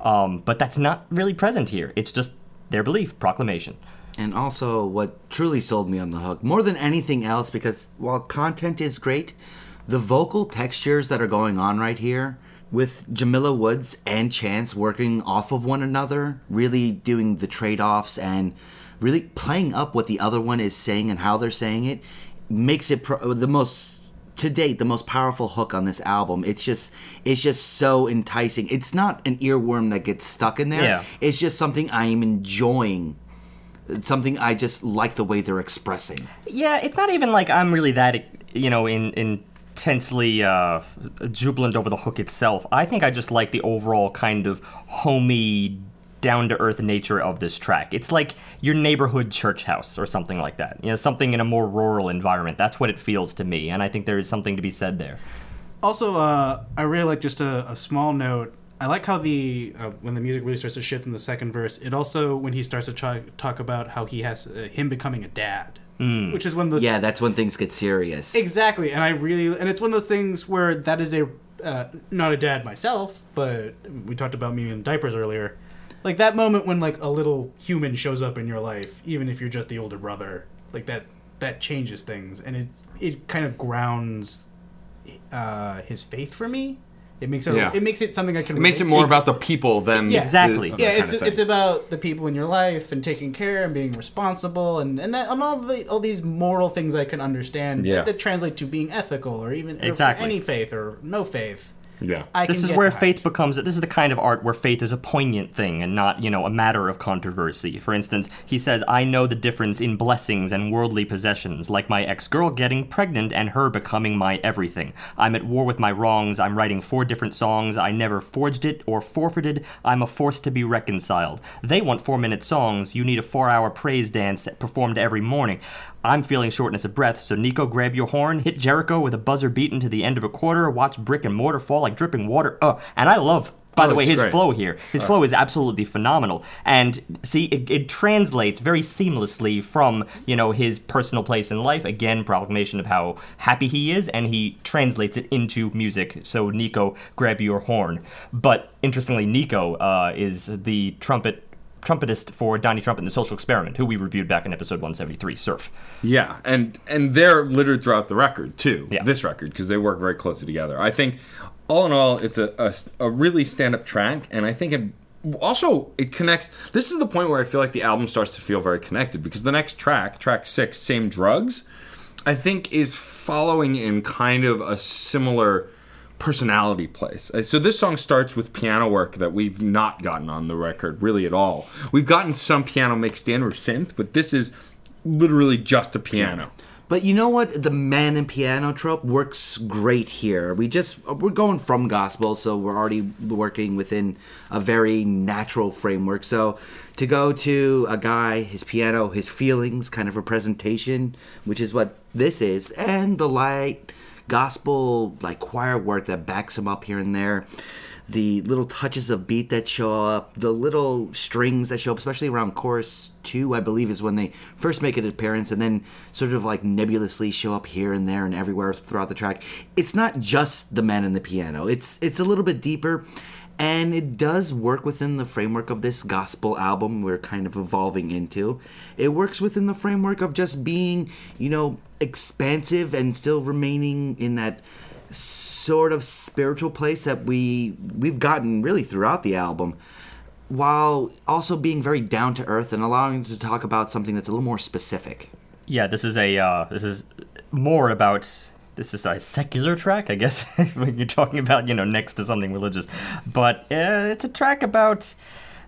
Um, but that's not really present here. It's just their belief, proclamation. And also, what truly sold me on the hook, more than anything else, because while content is great, the vocal textures that are going on right here, with Jamila Woods and Chance working off of one another, really doing the trade offs and really playing up what the other one is saying and how they're saying it, makes it pro- the most to date the most powerful hook on this album it's just it's just so enticing it's not an earworm that gets stuck in there Yeah. it's just something i am enjoying something I just like the way they're expressing. Yeah, it's not even like I'm really that, you know, in intensely uh, jubilant over the hook itself. I think I just like the overall kind of homey, down to earth nature of this track. It's like your neighborhood church house or something like that. You know, something in a more rural environment. That's what it feels to me, and I think there is something to be said there. Also, uh, I really like just a, a small note. I like how the uh, when the music really starts to shift in the second verse. It also when he starts to talk about how he has uh, him becoming a dad, which is when those Yeah, that's when things get serious. exactly. And I really and it's one of those things where that is a uh, not a dad myself, but we talked about me in diapers earlier. Like that moment when like a little human shows up in your life, even if you're just the older brother, like that that changes things, and it it kind of grounds uh, his faith for me. It makes it Yeah. it makes it something I can. It makes it more to. about the people than Yeah. Exactly. the- yeah, it's it's about the people in your life and taking care and being responsible and and that and all the all these moral things I can understand Yeah. that, that translate to being ethical or even or Exactly. any faith or no faith. Yeah. I This is where behind. faith becomes this is the kind of art where faith is a poignant thing and not, you know, a matter of controversy. For instance, he says, "I know the difference in blessings and worldly possessions, like my ex-girl getting pregnant and her becoming my everything. I'm at war with my wrongs. I'm writing four different songs. I never forged it or forfeited. I'm a force to be reconciled. They want 4-minute songs. You need a 4-hour praise dance performed every morning." I'm feeling shortness of breath, so Nico, grab your horn, hit Jericho with a buzzer beaten to the end of a quarter, watch brick and mortar fall like dripping water. Uh, and I love, by Oh, the way, his great. flow here. His flow is absolutely phenomenal. And see, it, it translates very seamlessly from, you know, his personal place in life. Again, proclamation of how happy he is, and he translates it into music. So, Nico, grab your horn. But interestingly, Nico uh, is the trumpet. Trumpetist for Donnie Trumpet and the Social Experiment, who we reviewed back in episode 173, Surf. Yeah, and and they're littered throughout the record too. Yeah. This record because they work very closely together. I think, all in all, it's a a, a really stand up track, and I think it also it connects. This is the point where I feel like the album starts to feel very connected because the next track, track six, same drugs, I think is following in kind of a similar personality place. Uh, So this song starts with piano work that we've not gotten on the record really at all. We've gotten some piano mixed in or synth, but this is literally just a piano. But you know what? The man and piano trope works great here. We just we're going from gospel, so we're already working within a very natural framework. So to go to a guy, his piano, his feelings, kind of a presentation, which is what this is, and the light gospel like choir work that backs him up here and there the little touches of beat that show up, the little strings that show up, especially around chorus two, I believe, is when they first make an appearance, and then sort of like nebulously show up here and there and everywhere throughout the track. It's not just the man and the piano; it's it's a little bit deeper, and it does work within the framework of this gospel album we're kind of evolving into. It works within the framework of just being, you know, expansive and still remaining in that sort of spiritual place that we we've gotten really throughout the album while also being very down to earth and allowing to talk about something that's a little more specific. Yeah, this is a uh, this is more about this is a secular track, I guess, when you're talking about you know next to something religious, but uh, it's a track about.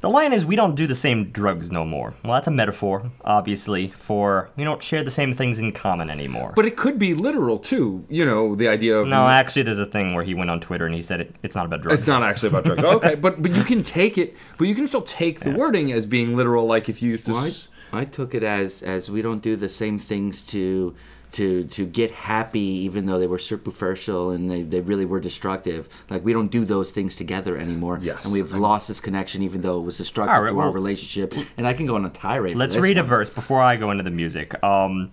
The line is we don't do the same drugs no more. Well, that's a metaphor, obviously, for we don't share the same things in common anymore. But it could be literal too. You know, the idea of no, actually, there's a thing where he went on Twitter and he said it, it's not about drugs. It's not actually about drugs. okay, but but you can take it, but you can still take the wording as being literal, like if you used to. Well, I, s- I took it as as we don't do the same things to to to get happy even though they were superficial and they, they really were destructive like we don't do those things together anymore Yes. and we've lost this connection even though it was destructive right, to our relationship and i can go on a tirade Let's this read a verse before I go into the music. Um,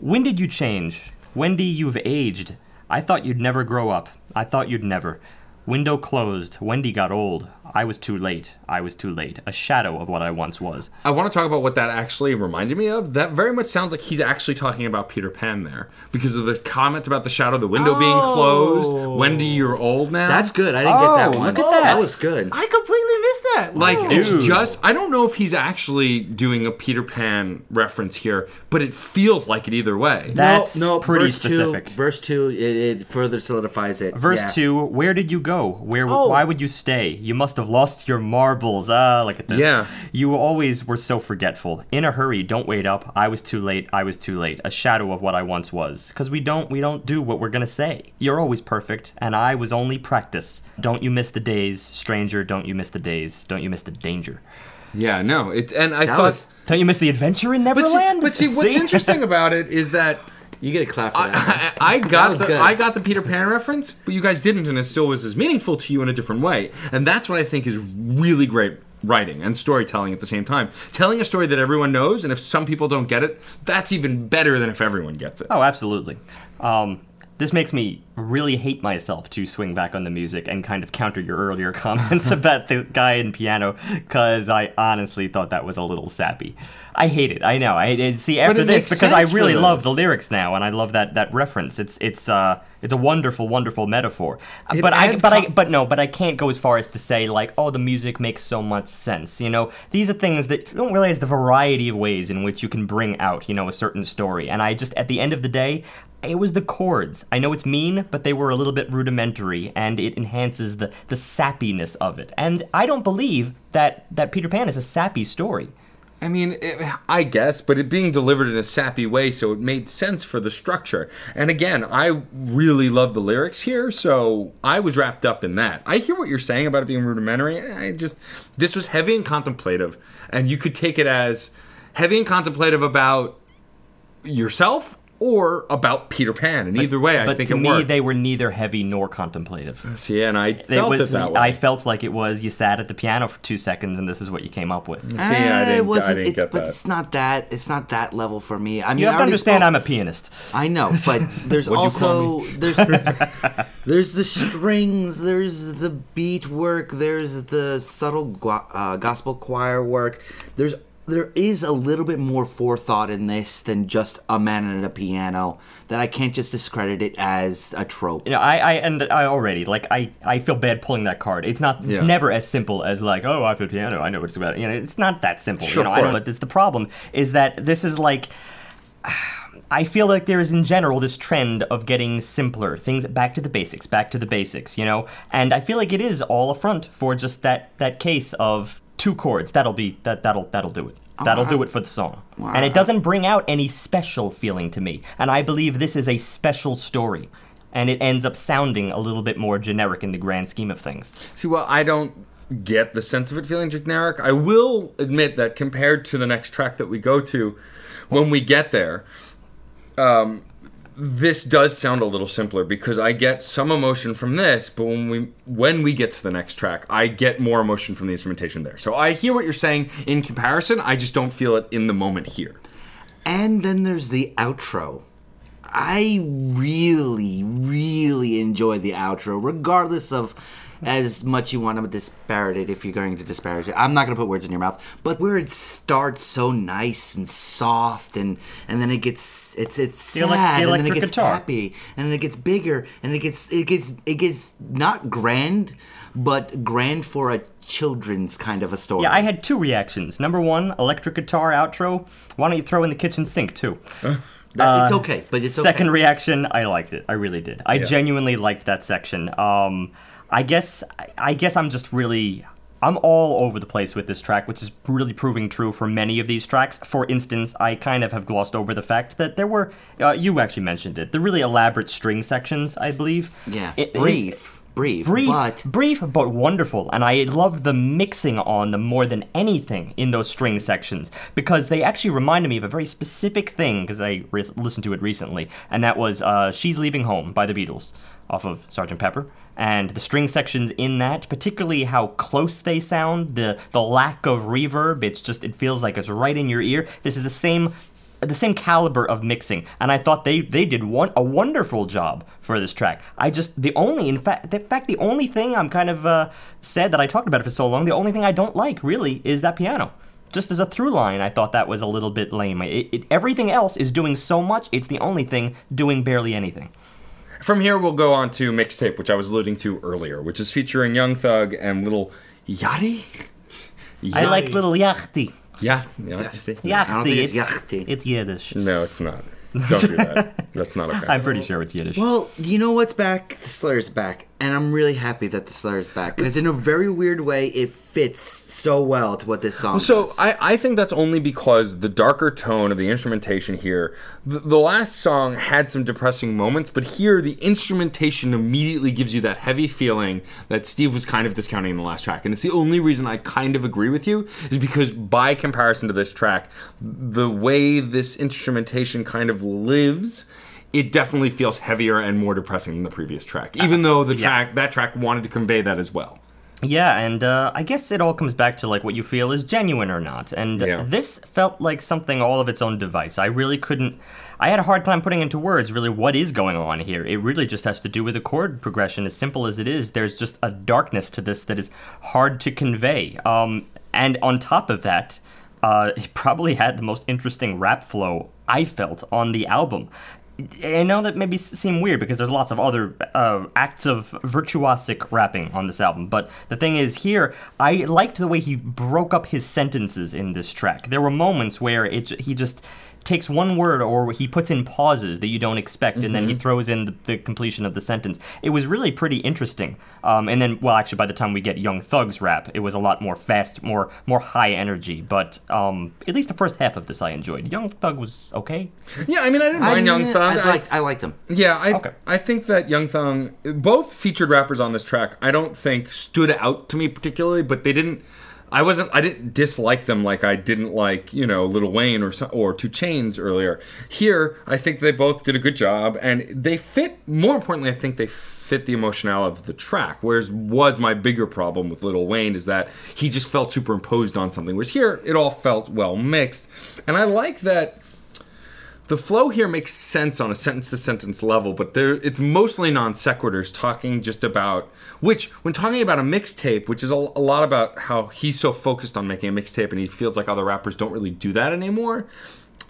when did you change? Wendy, you've aged. I thought you'd never grow up. I thought you'd never. Window closed. Wendy got old. I was too late. I was too late. A shadow of what I once was. I want to talk about what that actually reminded me of. That very much sounds like he's actually talking about Peter Pan there because of the comment about the shadow of the window being oh. closed. Wendy, you're old now. that's good i didn't get that Oh, one look at that. that was good I completely missed that. Like Wow. it's just I don't know if he's actually doing a Peter Pan reference here, but it feels like it either way. That's no, no, pretty verse specific. Two, verse two, it, it further solidifies it. Verse Yeah. two. Where did you go? Where? Oh. Why would you stay? You must have lost your marbles. Ah, look at this. Yeah. You always were so forgetful. In a hurry. Don't wait up. I was too late. I was too late. A shadow of what I once was. Because we don't. We don't do what we're gonna say. You're always perfect, and I was only practice. Don't you miss the days, stranger? Don't you miss the days? Don't you miss the danger? Yeah, no. It and I That thought was- Don't you miss the adventure in but see, Neverland? but see what's interesting about it is that You get a clap for that. I, I got was the good. I got the Peter Pan reference, but you guys didn't, and it still was as meaningful to you in a different way. And that's what I think is really great writing and storytelling at the same time. Telling a story that everyone knows, and if some people don't get it, that's even better than if everyone gets it. Oh, absolutely. Um, this makes me really hate myself to swing back on the music and kind of counter your earlier comments about the guy in piano, because I honestly thought that was a little sappy. I hate it. I know. I I- see after it this because I really love the lyrics now, and I love that that reference. It's it's uh it's a wonderful wonderful metaphor. It but I but I but no, but I can't go as far as to say like, oh, the music makes so much sense. You know, these are things that you don't realize the variety of ways in which you can bring out, you know, a certain story. And I just at the end of the day, it was the chords. I know it's mean, but they were a little bit rudimentary, and it enhances the the sappiness of it. And I don't believe that that Peter Pan is a sappy story. I mean, it, I guess, but it being delivered in a sappy way, so it made sense for the structure. And again, I really love the lyrics here, so I was wrapped up in that. I hear what you're saying about it being rudimentary. I just, this was heavy and contemplative, and you could take it as heavy and contemplative about yourself or about Peter Pan. And either way, I but think to it me, worked. they were neither heavy nor contemplative. See, and I It felt was. it that way. I felt like it was. You sat at the piano for two seconds, and this is what you came up with. See, I Eh, didn't, it wasn't, I didn't it's, get but that. it's not that. It's not that level for me. I mean, You have I to understand, spoke- I'm a pianist. I know, but there's What'd you call also there's there's the strings, there's the beat work, there's the subtle uh, gospel choir work. There's there is a little bit more forethought in this than just a man and a piano. That I can't just discredit it as a trope. You know, I, I and I already like I, I feel bad pulling that card. It's not. It's Yeah. never as simple as like, oh, I play piano. I know what it's about. You know, it's not that simple. Sure, you know, I know what it's the problem is that this is like. I feel like there is in general this trend of getting simpler things back to the basics, back to the basics, you know. And I feel like it is all a front for just that that case of two chords. That'll be that that'll that'll do it. That'll do it for the song. And it doesn't bring out any special feeling to me. And I believe this is a special story. And it ends up sounding a little bit more generic in the grand scheme of things. See, well, I don't get the sense of it feeling generic. I will admit that compared to the next track that we go to, when we get there, um, this does sound a little simpler because I get some emotion from this, but when we when we get to the next track, I get more emotion from the instrumentation there. So I hear what you're saying in comparison. I just don't feel it in the moment here. And then there's the outro. I really, really enjoy the outro, regardless of as much you want to disparage it if you're going to disparage it. I'm not going to put words in your mouth, but where it starts so nice and soft, and and then it gets it's it's The sad, elec- the and then it gets guitar. happy, and then it gets bigger, and it gets it gets it gets not grand, but grand for a children's kind of a story. Yeah, I had two reactions. Number one, electric guitar outro. Why don't you throw in the kitchen sink too? That- it's okay, but it's uh, Second okay. reaction, I liked it. I really did. I Yeah. genuinely liked that section. Um, I guess I guess I'm just really I'm all over the place with this track, which is really proving true for many of these tracks. For instance, I kind of have glossed over the fact that there were uh, you actually mentioned it, the really elaborate string sections, I believe. yeah, It- it- brief, brief, brief, but brief, but wonderful. And I love the mixing on them more than anything in those string sections because they actually reminded me of a very specific thing because I re- listened to it recently, and that was uh, "She's Leaving Home" by the Beatles off of Sgt. Pepper. And the string sections in that, particularly how close they sound, the the lack of reverb, it's just it feels like it's right in your ear. This is the same the same caliber of mixing, and I thought they they did one a wonderful job for this track. I just the only in fact in fact the only thing I'm kind of uh, sad that I talked about it for so long. The only thing I don't like really is that piano. Just as a through line, I thought that was a little bit lame. It, it, everything else is doing so much; it's the only thing doing barely anything. From here, we'll go on to mixtape, which I was alluding to earlier, which is featuring Young Thug and Lil Yachty. I like Lil Yachty. Yeah, Yachty. Yachty. I don't think it's it's, yachty. it's Yiddish. No, it's not. Don't do that. That's not okay. I'm pretty sure it's Yiddish. Well, you know what's back? The slur's back. And I'm really happy that the is back. Because in a very weird way, it fits so well to what this song So does. I, I think that's only because the darker tone of the instrumentation here. The, the last song had some depressing moments, but here the instrumentation immediately gives you that heavy feeling that Steve was kind of discounting in the last track. And it's the only reason I kind of agree with you is because by comparison to this track, the way this instrumentation kind of lives. It definitely feels heavier and more depressing than the previous track, even though the track that track wanted to convey that as well. Yeah, and uh, I guess it all comes back to like what you feel is genuine or not. And uh, Yeah. this felt like something all of its own device. I really couldn't. I had a hard time putting into words really what is going on here. It really just has to do with the chord progression. As simple as it is, there's just a darkness to this that is hard to convey. Um, and on top of that, uh, it probably had the most interesting rap flow I felt on the album. I know that maybe seem weird because there's lots of other uh, acts of virtuosic rapping on this album, but the thing is, here I liked the way he broke up his sentences in this track. There were moments where it he just takes one word or he puts in pauses that you don't expect, and then he throws in the, the completion of the sentence. It was really pretty interesting. Um, and then, well, actually, by the time we get Young Thug's rap, it was a lot more fast, more more high energy. But um, at least the first half of this I enjoyed. Young Thug was okay. Yeah, I mean, I didn't I, mind Young Thug. I, I- liked, I liked them. Yeah, I Okay. I think that Young Thug, both featured rappers on this track, I don't think stood out to me particularly, but they didn't. I wasn't. I didn't dislike them like I didn't like you know Lil Wayne or or 2 Chainz earlier. Here, I think they both did a good job, and they fit. More importantly, I think they fit the emotionality of the track. Whereas was my bigger problem with Lil Wayne is that he just felt superimposed on something. Whereas here, it all felt well mixed, and I like that the flow here makes sense on a sentence to sentence level, but there it's mostly non sequiturs talking just about which when talking about a mixtape, which is a, a lot about how he's so focused on making a mixtape and he feels like other rappers don't really do that anymore.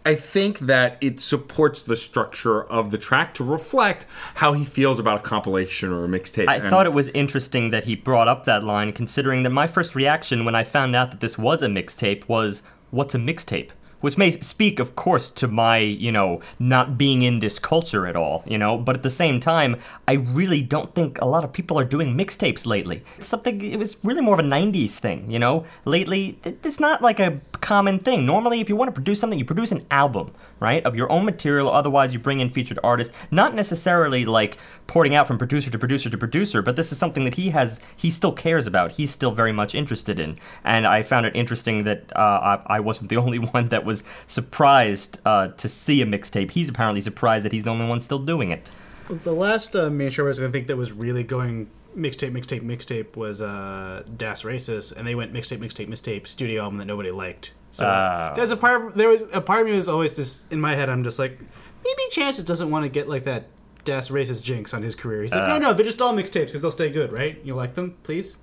I think that it supports the structure of the track to reflect how he feels about a compilation or a mixtape. I And- thought it was interesting that he brought up that line, considering that my first reaction when I found out that this was a mixtape was, "What's a mixtape?" Which may speak, of course, to my, you know, not being in this culture at all, you know. But at the same time, I really don't think a lot of people are doing mixtapes lately. It's something. It was really more of a '90s thing, you know. Lately, it's not like a common thing. Normally, if you want to produce something, you produce an album, right, of your own material. Otherwise, you bring in featured artists. Not necessarily like porting out from producer to producer to producer, but this is something that he has, he still cares about. He's still very much interested in. And I found it interesting that uh, I, I wasn't the only one that was surprised uh, to see a mixtape. He's apparently surprised that he's the only one still doing it. The last uh, show I was going to think that was really going mixtape, mixtape, mixtape was uh, Das Racist, and they went mixtape, mixtape, mixtape studio album that nobody liked. So Oh. there's a part. There was a part of me was always just in my head. I'm just like, maybe Chances doesn't want to get like that Das racist jinx on his career. He's like, no, no, they're just all mixtapes because they'll stay good, right? You like them, please?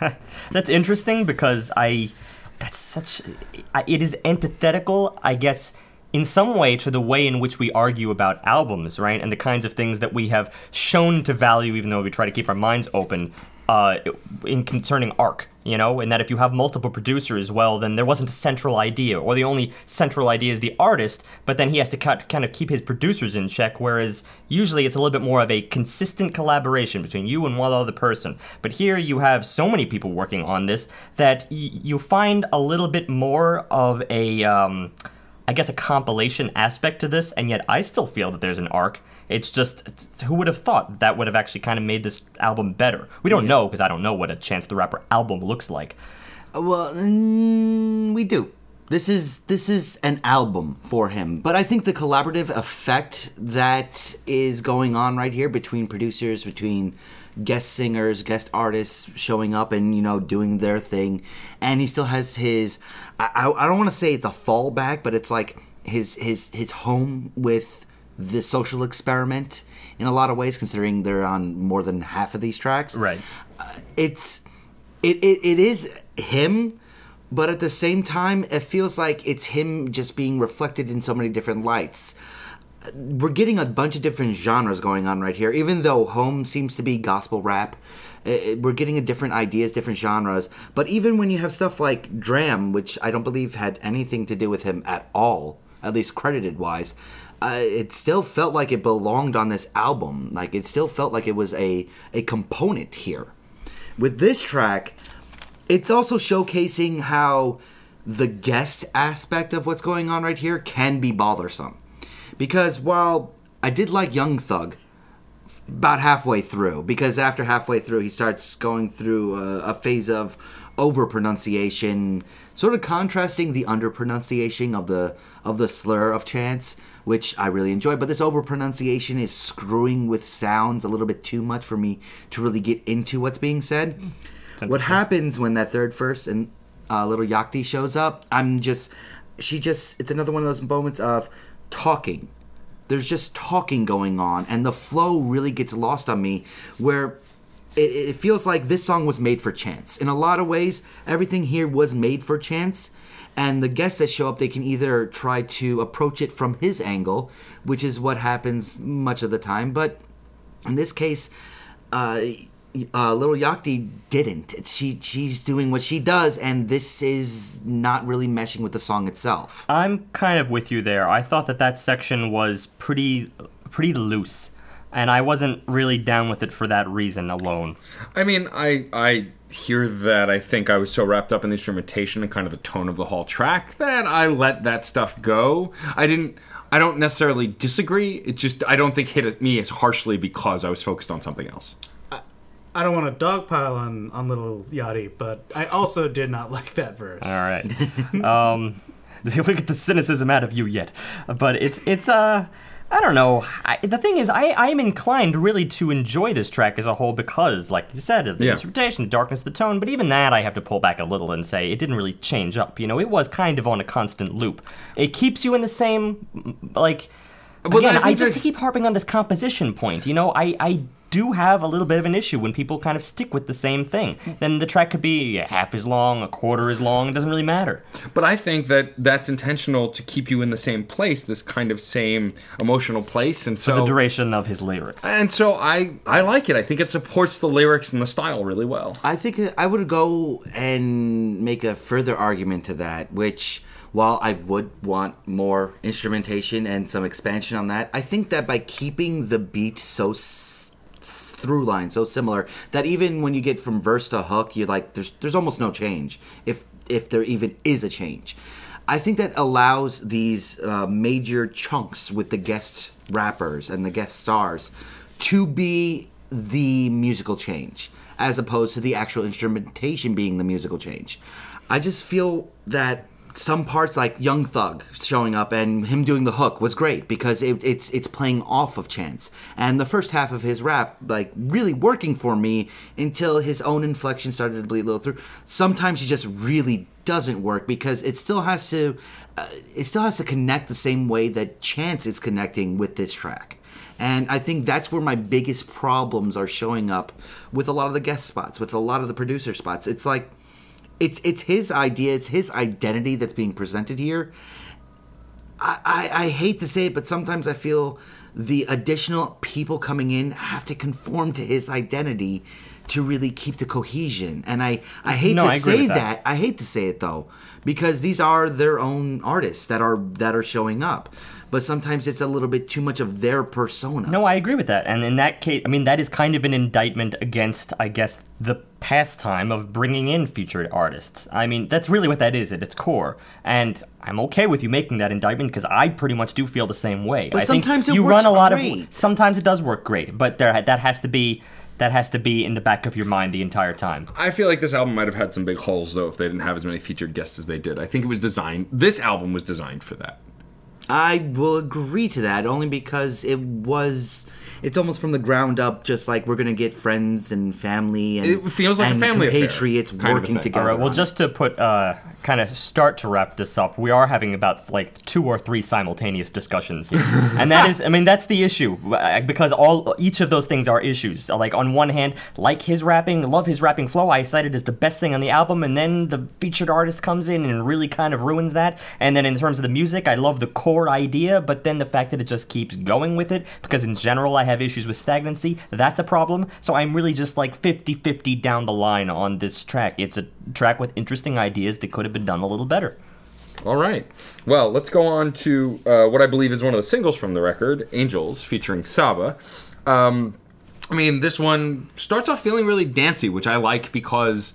That's interesting because I. That's such. It is antithetical, I guess, in some way to the way in which we argue about albums, right? And the kinds of things that we have shown to value, even though we try to keep our minds open, uh, in concerning arc, you know? And that if you have multiple producers, well, then there wasn't a central idea, or the only central idea is the artist, but then he has to kind of keep his producers in check, whereas usually it's a little bit more of a consistent collaboration between you and one other person. But here you have so many people working on this that y- you find a little bit more of a. Um, I guess a compilation aspect to this, and yet I still feel that there's an arc. It's just it's- who would have thought that would have actually kind of made this album better? We don't know because I don't know what a Chance the Rapper album looks like. Well, mm, we do. This is this is an album for him, but I think the collaborative effect that is going on right here between producers, between guest singers, guest artists showing up and you know doing their thing, and he still has his. I, I, don't want to say it's a fallback, but it's like his his his home with the social experiment in a lot of ways, considering they're on more than half of these tracks. Right. Uh, it's it, it, it is him but at the same time it feels like it's him just being reflected in so many different lights. We're getting a bunch of different genres going on right here even though home seems to be gospel rap eh, we're getting a different ideas different genres. But even when you have stuff like D.R.A.M. which i don't believe had anything to do with him at all at least credited wise uh, it still felt like it belonged on this album. Like it still felt like it was a a component here. With this track, it's also showcasing how the guest aspect of what's going on right here can be bothersome. Because while I did like Young Thug about halfway through, because after halfway through, he starts going through a, a phase of over pronunciation, sort of contrasting the under pronunciation of the of the slur of chance, which I really enjoy. But this over pronunciation is screwing with sounds a little bit too much for me to really get into what's being said. What happens when that third first and uh, Lil Yachty shows up? I'm just, she just, it's another one of those moments of talking there's just talking going on and the flow really gets lost on me where it, it feels like this song was made for chance. In a lot of ways everything here was made for chance and the guests that show up they can either try to approach it from his angle which is what happens much of the time but in this case uh, uh, Lil Yachty didn't. She she's doing what she does, and this is not really meshing with the song itself. I'm kind of with you there. I thought that that section was pretty pretty loose, and I wasn't really down with it for that reason alone. I mean, I I hear that. I think I was so wrapped up in the instrumentation and kind of the tone of the whole track that I let that stuff go. I didn't. I don't necessarily disagree. It just I don't think hit me as harshly because I was focused on something else. I don't want to dogpile on, on Lil Yachty, but I also did not like that verse. All right. um, we get the cynicism out of you yet, but it's it's uh. I don't know. I, the thing is, I, I'm inclined really to enjoy this track as a whole because, like you said, of the Yeah. instrumentation, the darkness, the tone. But even that, I have to pull back a little and say it didn't really change up. You know, it was kind of on a constant loop. It keeps you in the same, like. Well, again, I I, just keep harping on this composition point. You know, I, I do have a little bit of an issue when people kind of stick with the same thing. Then the track could be half as long, a quarter as long. It doesn't really matter. But I think that that's intentional to keep you in the same place, this kind of same emotional place, and so the duration of his lyrics. and so I I like it. I think it supports the lyrics and the style really well. I think I would go and make a further argument to that, which while I would want more instrumentation and some expansion on that, I think that by keeping the beat so s- s- through line so similar that even when you get from verse to hook, you're like there's there's almost no change if if there even is a change. I think that allows these uh, major chunks with the guest rappers and the guest stars to be the musical change as opposed to the actual instrumentation being the musical change. I just feel that some parts like Young Thug showing up and him doing the hook was great because it, it's it's playing off of Chance and the first half of his rap like really working for me until his own inflection started to bleed a little through. Sometimes he just really doesn't work because it still has to uh, it still has to connect the same way that Chance is connecting with this track. And I think that's where my biggest problems are showing up with a lot of the guest spots, with a lot of the producer spots. It's like it's it's his idea, it's his identity that's being presented here. I, I, I hate to say it, but sometimes I feel the additional people coming in have to conform to his identity to really keep the cohesion. And I, I hate No, to I say that. that. I hate to say it though, because these are their own artists that are that are showing up. But sometimes it's a little bit too much of their persona. No, I agree with that. And in that case, I mean, that is kind of an indictment against, I guess, the pastime of bringing in featured artists. I mean, that's really what that is at its core. And I'm okay with you making that indictment because I pretty much do feel the same way. But I think sometimes it you works run a lot great. of. Sometimes it does work great, but there that has to be that has to be in the back of your mind the entire time. I feel like this album might have had some big holes though if they didn't have as many featured guests as they did. I think it was designed. This album was designed for that. I will agree to that only because it was. It's almost from the ground up, just like we're gonna get friends and family and It feels like a family affair, compatriots kind of working together. All right. Well, on just to put uh, kind of start to wrap this up, we are having about like two or three simultaneous discussions here, and that is, I mean, that's the issue uh, because all each of those things are issues. Like on one hand, like his rapping, love his rapping flow. I cited as the best thing on the album, and then the featured artist comes in and really kind of ruins that. And then in terms of the music, I love the core idea, but then the fact that it just keeps going with it because in general I have issues with stagnancy. That's a problem. So I'm really just like 50-50 down the line on this track. It's a track with interesting ideas that could have been done a little better. All right. Well, let's go on to uh, what I believe is one of the singles from the record, Angels, featuring Saba. Um, I mean, this one starts off feeling really dancey, which I like because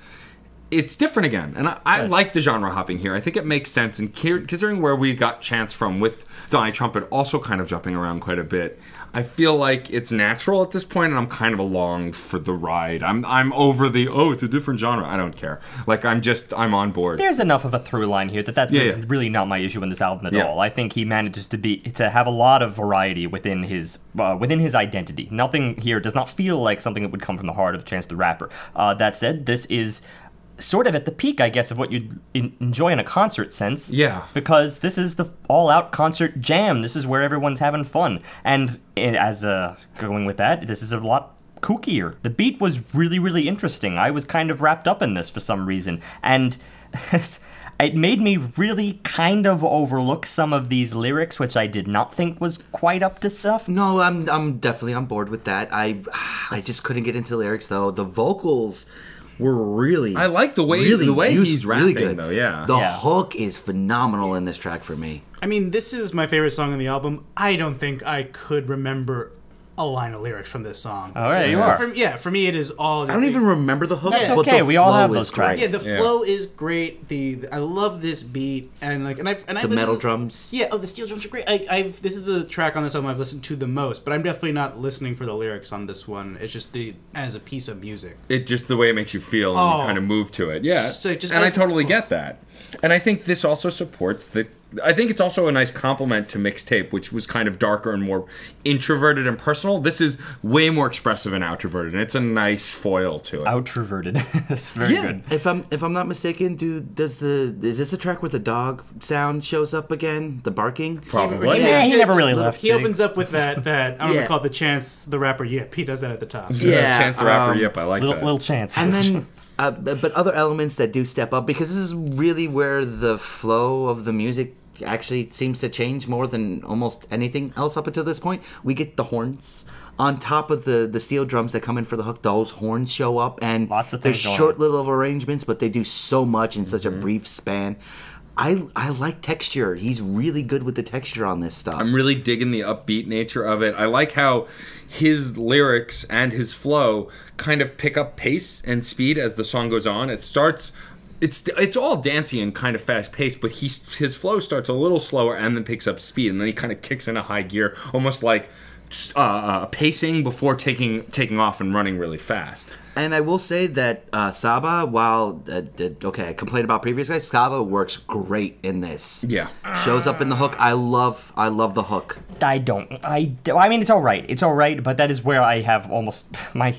it's different again. And I, I like the genre hopping here. I think it makes sense. And considering where we got Chance from with Donnie Trumpet also kind of jumping around quite a bit, I feel like it's natural at this point, and I'm kind of along for the ride. I'm I'm over the oh, it's a different genre. I don't care. Like I'm just I'm on board. There's enough of a through line here that that Yeah, is yeah. really not my issue in this album at Yeah. all. I think he manages to be to have a lot of variety within his uh, within his identity. Nothing here does not feel like something that would come from the heart of the Chance the Rapper. Uh, that said, this is sort of at the peak, I guess, of what you'd en- enjoy in a concert sense. Yeah. Because this is the all-out concert jam. This is where everyone's having fun, and as uh, going with that, this is a lot kookier. The beat was really, really interesting. I was kind of wrapped up in this for some reason, and it made me really kind of overlook some of these lyrics, which I did not think was quite up to stuff. No, I'm I'm definitely on board with that. I I just couldn't get into the lyrics though. The vocals were really I like the way- the way he's rapping, though, yeah. the Yeah. hook is phenomenal in this track for me. I mean, this is my favorite song on the album. I don't think I could remember a line of lyrics from this song. All right, you So are. For, yeah, for me, it is all. I don't even remember the hook. That's but okay, the we all have those tracks. Yeah, the Yeah. flow is great. The I love this beat and like and I and I The metal drums. Yeah, oh, the steel drums are great. I, I've this is the track on this album I've listened to the most, but I'm definitely not listening for the lyrics on this one. It's just the as a piece of music. it just the way it makes you feel and Oh. you kind of move to it. Yeah, So it just and I goes- totally get that. And I think this also supports the. I think it's also a nice compliment to mixtape, which was kind of darker and more introverted and personal. This is way more expressive and outroverted, and it's a nice foil to it. Outroverted. That's very good. If I'm if I'm not mistaken, do does the is this the track where the dog sound shows up again? The barking? Probably. Yeah, he never really left. He opens up with that that I'm Yeah. gonna call it the chance the rapper yip. He does that at the top. Yeah, Chance the Rapper. um, yep, I like Little, that. little chance. and then uh, but but other elements that do step up because this is really where the flow of the music actually seems to change more than almost anything else up until this point we get the horns on top of the the steel drums that come in for the hook those horns show up and Lots of there's things short on. little arrangements but they do so much in such a Mm-hmm. brief span I, I like texture. He's really good with the texture on this stuff. I'm really digging the upbeat nature of it. I like how his lyrics and his flow kind of pick up pace and speed as the song goes on. It starts it's it's all dancey and kind of fast paced, but he his flow starts a little slower and then picks up speed, and then he kind of kicks in a high gear, almost like uh, uh, pacing before taking taking off and running really fast. And I will say that uh, Saba, while uh, uh, okay, I complained about previous guys, Saba works great in this. Yeah. shows up in the hook. I love, I love the hook. I don't. I. I mean, it's all right. It's all right, but that is where I have almost my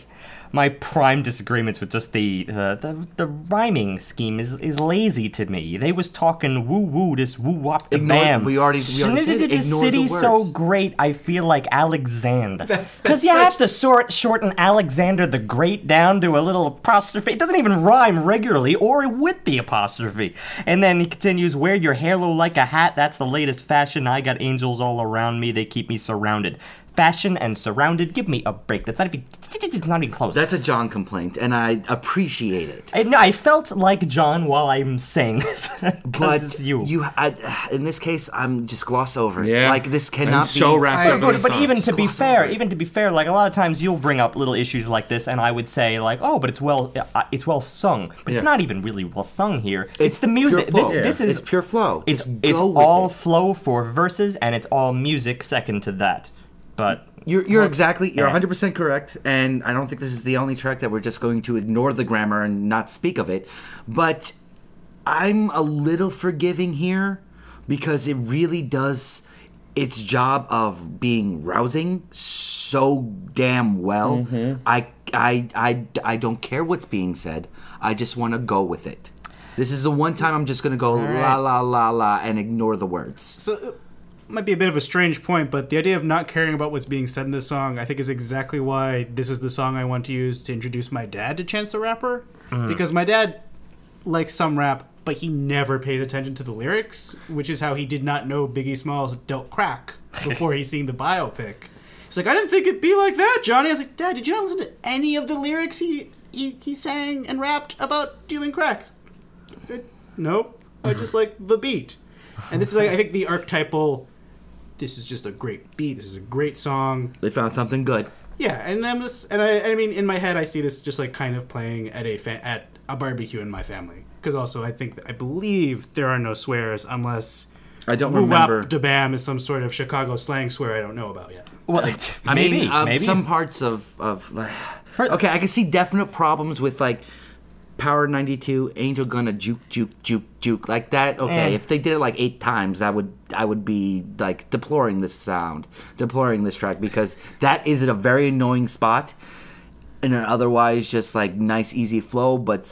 my prime disagreements with just the uh, the the rhyming scheme is is lazy to me. They was talking woo woo this woo wop the bam. we already- we already said it. This Ignore the city's so great. I feel like Alexander. Because you have to sort shorten Alexander the Great down to a little apostrophe. It doesn't even rhyme regularly or with the apostrophe. And then he continues, "Wear your halo like a hat. That's the latest fashion. I got angels all around me. They keep me surrounded." Fashion and surrounded. Give me a break. That's not even. It's not even close. That's a John complaint, and I appreciate it. I, no, I felt like John while I'm saying this. But it's you. I, in this case, I'm just gloss over. it. Yeah. like this And cannot so be. wrapped I up agree. But, but song. even to be fair, even to be fair, like a lot of times you'll bring up little issues like this, and I would say like, oh, but it's well, uh, it's well sung, but Yeah. it's not even really well sung here. It's, It's the music. pure This flow. this Yeah. is it's pure flow. it's Just it's with all it. flow for verses, and it's all music second to that. But You're, you're exactly you're 100 percent correct, and I don't think this is the only track that we're just going to ignore the grammar and not speak of it. But I'm a little forgiving here because it really does its job of being rousing so damn well. Mm-hmm. I, I I I don't care what's being said. I just want to go with it. This is the one time I'm just gonna go la la la la and ignore the words. So it might be a bit of a strange point, but the idea of not caring about what's being said in this song, I think, is exactly why this is the song I want to use to introduce my dad to Chance the Rapper. Mm-hmm. Because my dad likes some rap, but he never pays attention to the lyrics, which is how he did not know Biggie Smalls dealt crack before he seen the biopic. He's like, I didn't think it'd be like that, Johnny. I was like, Dad, did you not listen to any of the lyrics he he, he sang and rapped about dealing cracks? Nope. I just like the beat. And this is, like, I think, the archetypal. This is just a great beat. This is a great song. They found something good. Yeah, and I'm just, and I, I mean, in my head, I see this just like kind of playing at a fa- at a barbecue in my family. Because also, I think, I believe there are no swears unless I don't woo remember. wap da bam is some sort of Chicago slang swear I don't know about yet. well, I maybe mean, uh, maybe some parts of of For- okay, I can see definite problems with like Power 92, Angel gonna juke juke juke juke like that. Okay, Eh. if they did it like eight times, I would I would be like deploring this sound, deploring this track because that is at a very annoying spot, in an otherwise just like nice easy flow, but.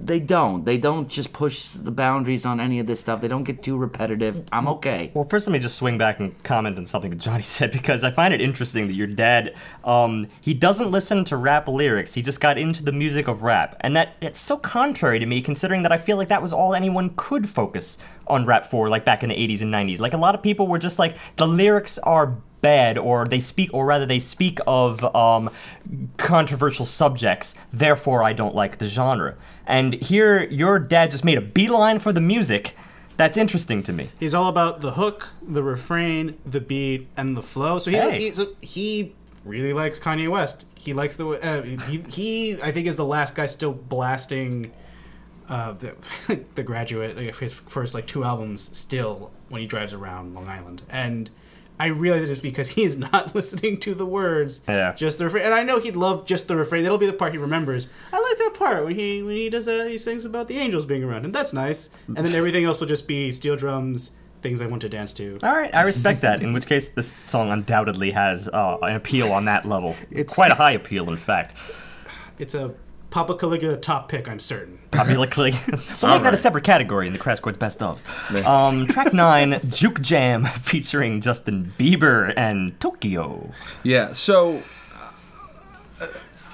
They don't. They don't just push the boundaries on any of this stuff. They don't get too repetitive. I'm okay. Well, first, let me just swing back and comment on something that Johnny said because I find it interesting that your dad, um, he doesn't listen to rap lyrics. He just got into the music of rap, and that it's so contrary to me, considering that I feel like that was all anyone could focus on rap for, like back in the '80s and '90s. Like a lot of people were just like, the lyrics are bad or they speak or rather they speak of um, controversial subjects therefore i don't like the genre and here your dad just made a beeline for the music that's interesting to me He's all about the hook, the refrain, the beat, and the flow. So he Hey. he, so he really likes Kanye West. He likes the uh, he he I think is the last guy still blasting uh, the the graduate like his first like two albums still when he drives around Long Island and. I realize it's because he is not listening to the words, Yeah. just the refrain. And I know he'd love just the refrain. That'll be the part he remembers. I like that part when he when he does that. He sings about the angels being around, and that's nice. And then everything else will just be steel drums, things I want to dance to. All right, I respect that. In which case, this song undoubtedly has uh, an appeal on that level. It's- quite a high appeal, in fact. It's a Papa Caligula top pick, I'm certain. Publicly, so make that a separate category in the Crash Course Best ofs. Um, track nine, Juke Jam, featuring Justin Bieber and Towkio. Yeah, so.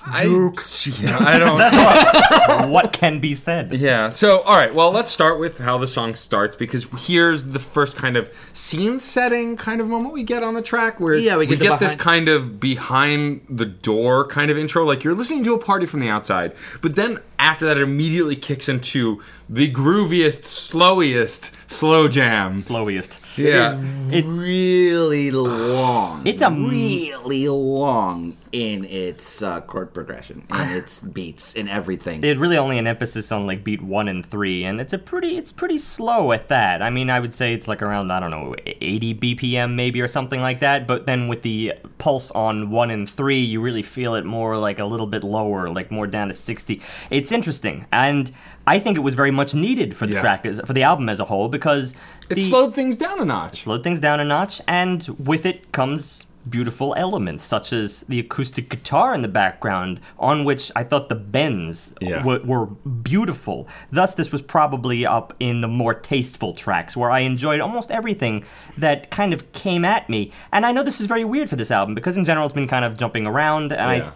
I, yeah, I don't. what can be said? Yeah. So, all right. Well, let's start with how the song starts because here's the first kind of scene setting kind of moment we get on the track where Yeah, we get the this kind of behind the door kind of intro, like you're listening to a party from the outside. But then after that, it immediately kicks into the grooviest, slowest slow jam. Slowest. Yeah. It- really long. It's a really long in its uh, chord progression, in its beats, in everything. It really only an emphasis on like beat one and three, and it's a pretty it's pretty slow at that. I mean, I would say it's like around I don't know 80 BPM maybe or something like that. But then with the pulse on one and three, you really feel it more like a little bit lower, like more down to 60. It's interesting, and I think it was very much needed for the Yeah. track as- for the album as a whole because It the, slowed things down a notch. slowed things down a notch, and with it comes beautiful elements, such as the acoustic guitar in the background, on which I thought the bends Yeah. w- were beautiful. Thus, this was probably up in the more tasteful tracks, where I enjoyed almost everything that kind of came at me. And I know this is very weird for this album, because in general it's been kind of jumping around, and Yeah. I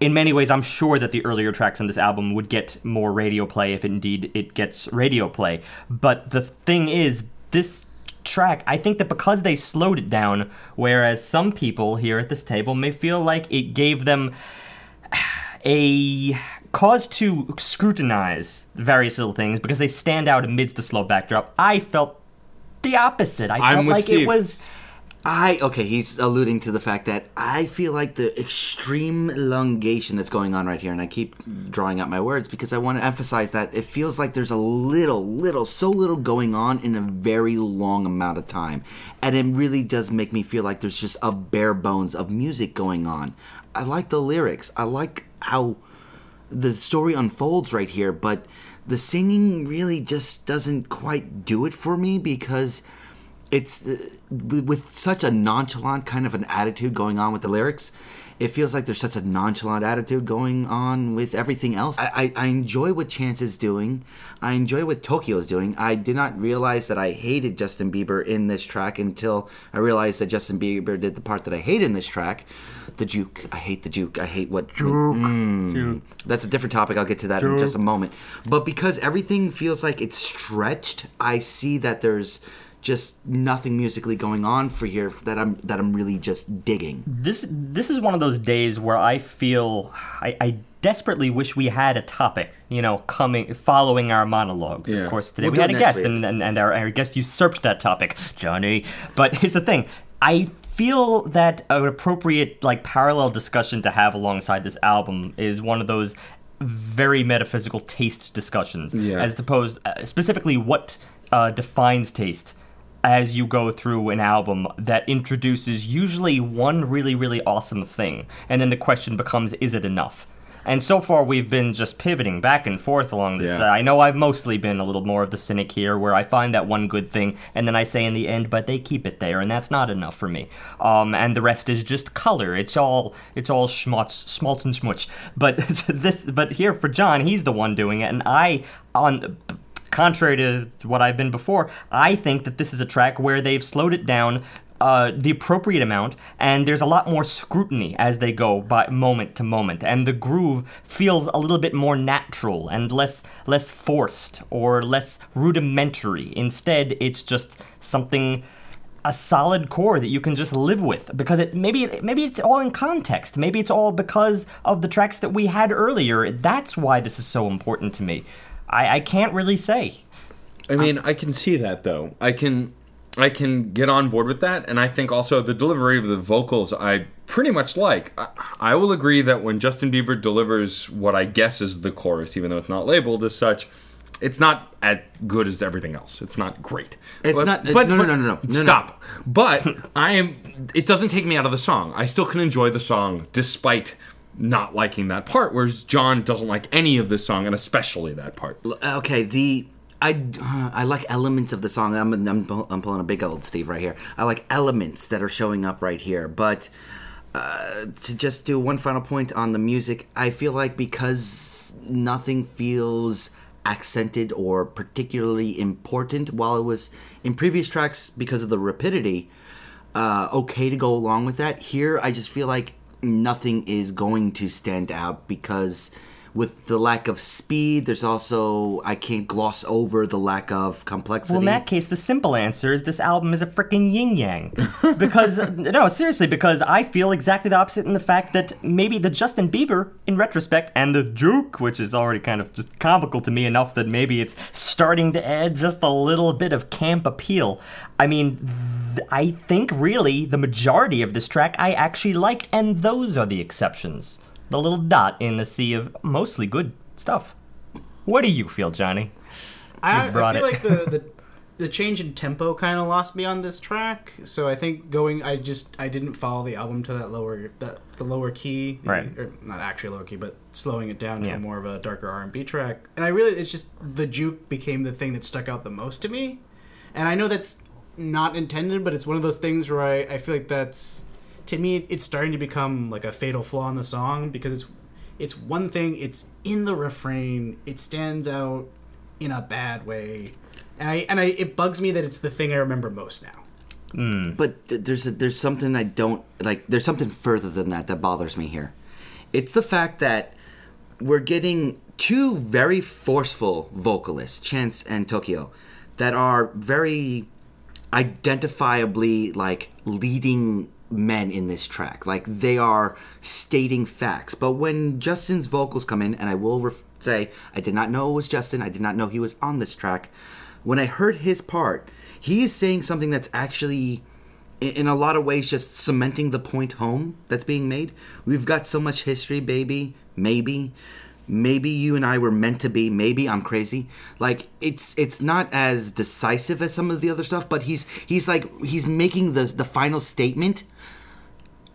in many ways, I'm sure that the earlier tracks on this album would get more radio play if indeed it gets radio play. But the thing is, this track, I think that because they slowed it down, whereas some people here at this table may feel like it gave them a cause to scrutinize various little things because they stand out amidst the slow backdrop. I felt the opposite. I I'm felt like Steve. it was. I okay, he's alluding to the fact that I feel like the extreme elongation that's going on right here, and I keep drawing out my words because I want to emphasize that it feels like there's a little, little, so little going on in a very long amount of time, and it really does make me feel like there's just a bare bones of music going on. I like the lyrics. I like how the story unfolds right here, but the singing really just doesn't quite do it for me because it's uh, with such a nonchalant kind of an attitude going on with the lyrics. It feels like there's such a nonchalant attitude going on with everything else. I, I, I enjoy what Chance is doing. I enjoy what Towkio is doing. I did not realize that I hated Justin Bieber in this track until I realized that Justin Bieber did the part that I hate in this track. The juke. I hate the juke. I hate what. Mm. That's a different topic. I'll get to that in just a moment. But because everything feels like it's stretched, I see that there's just nothing musically going on for here that I'm that I'm really just digging. this this is one of those days where I feel I, I desperately wish we had a topic, you know, coming following our monologues. Yeah. Of course, today We'll we had a guest, and, and, and our, our guest usurped that topic, Johnny. But here's the thing: I feel that an appropriate like parallel discussion to have alongside this album is one of those very metaphysical taste discussions, Yeah. as opposed uh, specifically what uh, defines taste as you go through an album that introduces usually one really, really awesome thing. And then the question becomes, is it enough? And so far, we've been just pivoting back and forth along this. Yeah. Uh, I know I've mostly been a little more of the cynic here, where I find that one good thing, and then I say in the end, but they keep it there, and that's not enough for me. Um, and the rest is just color. It's all it's all schmaltz, schmaltz and schmutz. But this, but here for John, he's the one doing it, and I on contrary to what I've been before, I think that this is a track where they've slowed it down uh, the appropriate amount, and there's a lot more scrutiny as they go by moment to moment, and the groove feels a little bit more natural and less less forced or less rudimentary. Instead, it's just something a solid core that you can just live with because it maybe maybe it's all in context. Maybe it's all because of the tracks that we had earlier. That's why this is so important to me i, I can't really say I mean, I can see that though. I can I can get on board with that and I think also the delivery of the vocals I pretty much like. I, I will agree that when Justin Bieber delivers what I guess is the chorus even though it's not labeled as such, it's not as good as everything else. It's not great. It's not- no, no, no, no, no, no. Stop. But I am it doesn't take me out of the song. I still can enjoy the song despite not liking that part, whereas John doesn't like any of this song, and especially that part. Okay, the I uh, I like elements of the song. I'm I'm I'm pulling a big old Steve right here. I like elements that are showing up right here, but uh, to just do one final point on the music, I feel like because nothing feels accented or particularly important while it was in previous tracks because of the rapidity uh, okay to go along with that here i just feel like nothing is going to stand out because with the lack of speed there's also i can't gloss over the lack of complexity Well, in that case, the simple answer is this album is a freaking yin yang. Because, no, seriously, because I feel exactly the opposite in the fact that maybe the Justin Bieber, in retrospect, and the Juke, which is already kind of just comical to me enough that maybe it's starting to add just a little bit of camp appeal. I mean, I think really the majority of this track I actually liked, and those are the exceptions. The little dot in the sea of mostly good stuff. What do you feel, Johnny? I, I feel it. like the, the the change in tempo kind of lost me on this track. So I think going, I just I didn't follow the album to that lower that the lower key, the- Right. Or not actually lower key, but slowing it down Yeah. to more of a darker R and B track. And I really, it's just the juke became the thing that stuck out the most to me. And I know that's not intended, but it's one of those things where I, I feel like that's to me it's starting to become like a fatal flaw in the song because it's it's one thing it's in the refrain it stands out in a bad way and i and i it bugs me that it's the thing i remember most now hmm. But th- there's a, there's something I don't like. There's something further than that that bothers me here. It's the fact that we're getting two very forceful vocalists, Chance and Towkio, that are very identifiably like leading men in this track. Like they are stating facts. But when Justin's vocals come in, and I will ref- say I did not know it was Justin. I did not know he was on this track. When I heard his part, he is saying something that's actually in a lot of ways just cementing the point home that's being made. We've got so much history, baby. Maybe maybe you and I were meant to be. Maybe I'm crazy. Like it's it's not as decisive as some of the other stuff, but he's he's like he's making the the final statement.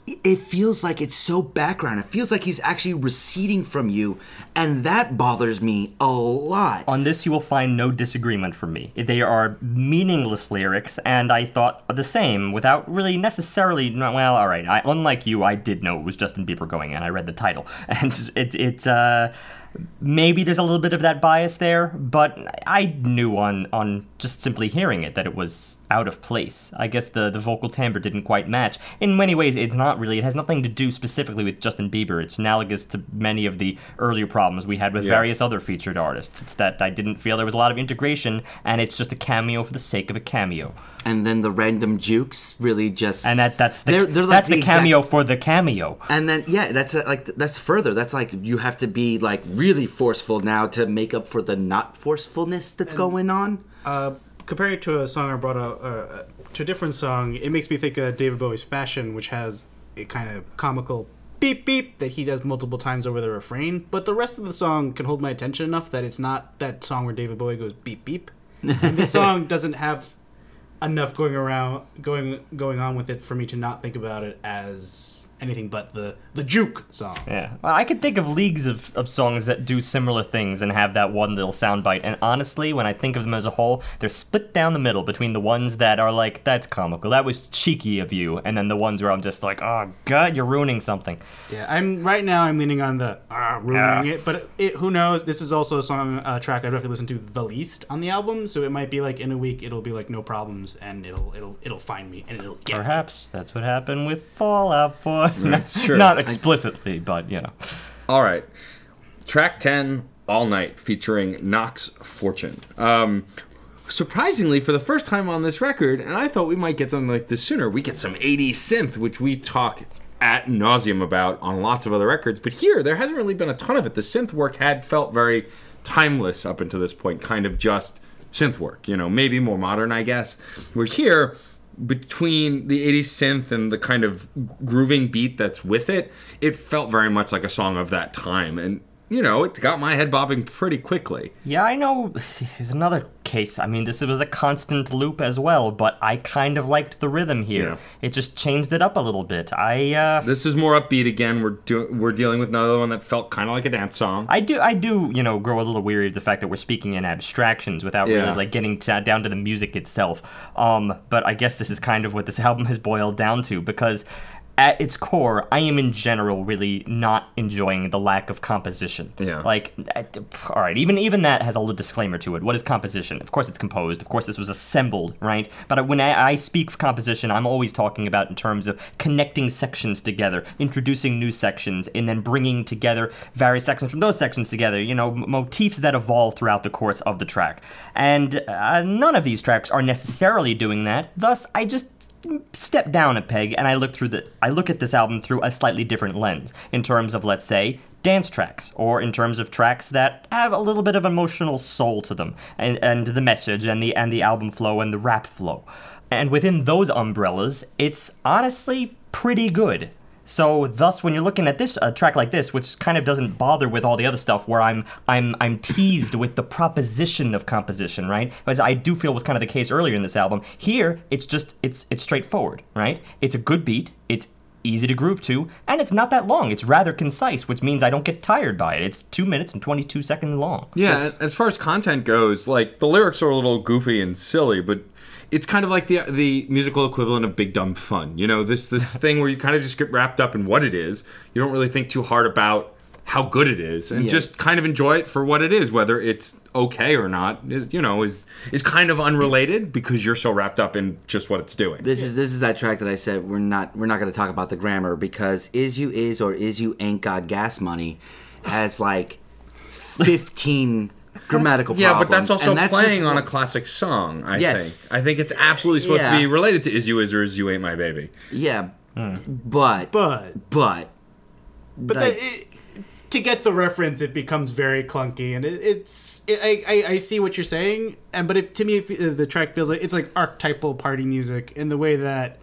It feels like it's so background. It feels like he's actually receding from you, and that bothers me a lot. On this, you will find no disagreement from me. They are meaningless lyrics, and I thought the same without really necessarily. Well, all right. I, unlike you, I did know it was Justin Bieber going, and I read the title, and it, it's uh, maybe there's a little bit of that bias there, but I knew on on just simply hearing it that it was out of place. I guess the the vocal timbre didn't quite match. In many ways, it's not really. It has nothing to do specifically with Justin Bieber. It's analogous to many of the earlier problems we had with Yeah. various other featured artists. It's that I didn't feel there was a lot of integration, and it's just a cameo for the sake of a cameo. And then the random jukes really just And that that's the, They're- they're like that's the, the exact- cameo for the cameo. And then yeah, that's uh, like that's further. That's like you have to be like really forceful now to make up for the not forcefulness that's going on. uh, comparing it to a song i brought up uh, to a different song it makes me think of david bowie's fashion which has a kind of comical beep beep that he does multiple times over the refrain. But the rest of the song can hold my attention enough that it's not that song where david bowie goes beep beep. And this song doesn't have enough going around going going on with it for me to not think about it as anything but the the juke song Yeah, well, I could think of leagues of, of songs that do similar things and have that one little soundbite. And honestly, when I think of them as a whole, they're split down the middle between the ones that are like, "That's comical, that was cheeky of you," and then the ones where I'm just like, "Oh God, you're ruining something." Yeah, I'm right now. I'm leaning on the ah, ruining Yeah. it, but it, who knows? This is also a song uh, track I'd definitely listen to the least on the album, so it might be like in a week it'll be like no problems, and it'll it'll it'll find me and it'll get me. Perhaps that's what happened with Fall Out Boy. That's true. Not explicitly, but you know. All right. Track 10, All Night, featuring Knox Fortune. Um, surprisingly, for the first time on this record, and I thought we might get something like this sooner, we get some 80s synth, which we talk at nauseum about on lots of other records. But here, there hasn't really been a ton of it. The synth work had felt very timeless up until this point, kind of just synth work, you know, maybe more modern, I guess. Whereas here, between the 80s synth and the kind of grooving beat that's with it, it felt very much like a song of that time. And, you know, it got my head bobbing pretty quickly. Yeah, I know. Here's another case. I mean, this was a constant loop as well, but I kind of liked the rhythm here. Yeah. It just changed it up a little bit. I uh, This is more upbeat again. We're do- we're dealing with another one that felt kind of like a dance song. I do, I do, you know, grow a little weary of the fact that we're speaking in abstractions without Yeah. really like getting to, down to the music itself. Um, but I guess this is kind of what this album has boiled down to because. At its core, I am in general really not enjoying the lack of composition. Yeah. Like, all right, even even that has a little disclaimer to it. What is composition? Of course, it's composed. Of course, this was assembled, right? But when I, I speak of composition, I'm always talking about in terms of connecting sections together, introducing new sections, and then bringing together various sections from those sections together. You know, m- motifs that evolve throughout the course of the track. And uh, none of these tracks are necessarily doing that. Thus, I just step down a peg and I look through the I look at this album through a slightly different lens in terms of let's say dance tracks or in terms of tracks that have a little bit of emotional soul to them and and the message and the and the album flow and the rap flow. And within those umbrellas, it's honestly pretty good. So thus, when you're looking at this a track like this, which kind of doesn't bother with all the other stuff, where I'm I'm I'm teased with the proposition of composition, right? As I do feel was kind of the case earlier in this album. Here, it's just it's it's straightforward, right? It's a good beat. It's easy to groove to, and it's not that long. It's rather concise, which means I don't get tired by it. It's two minutes and 22 seconds long. Yeah, as far as content goes, like the lyrics are a little goofy and silly, but it's kind of like the the musical equivalent of Big Dumb Fun. You know, this this thing where you kind of just get wrapped up in what it is. You don't really think too hard about how good it is, and Yeah. just kind of enjoy it for what it is, whether it's okay or not. Is you know is is kind of unrelated because you're so wrapped up in just what it's doing. This is this is that track that I said we're not we're not going to talk about the grammar because is you is or is you ain't got gas money has like fifteen grammatical Yeah, problems. but that's also and that's playing just on a classic song. I Yes. think. I think it's absolutely supposed to be related to "Is You Is" or "Is You Ain't My Baby." yeah, hmm. but But but but like, the, it, to get the reference, it becomes very clunky, and it, it's it, I, I I see what you're saying, and but if to me it, fe- uh, the track feels like it's like archetypal party music in the way that.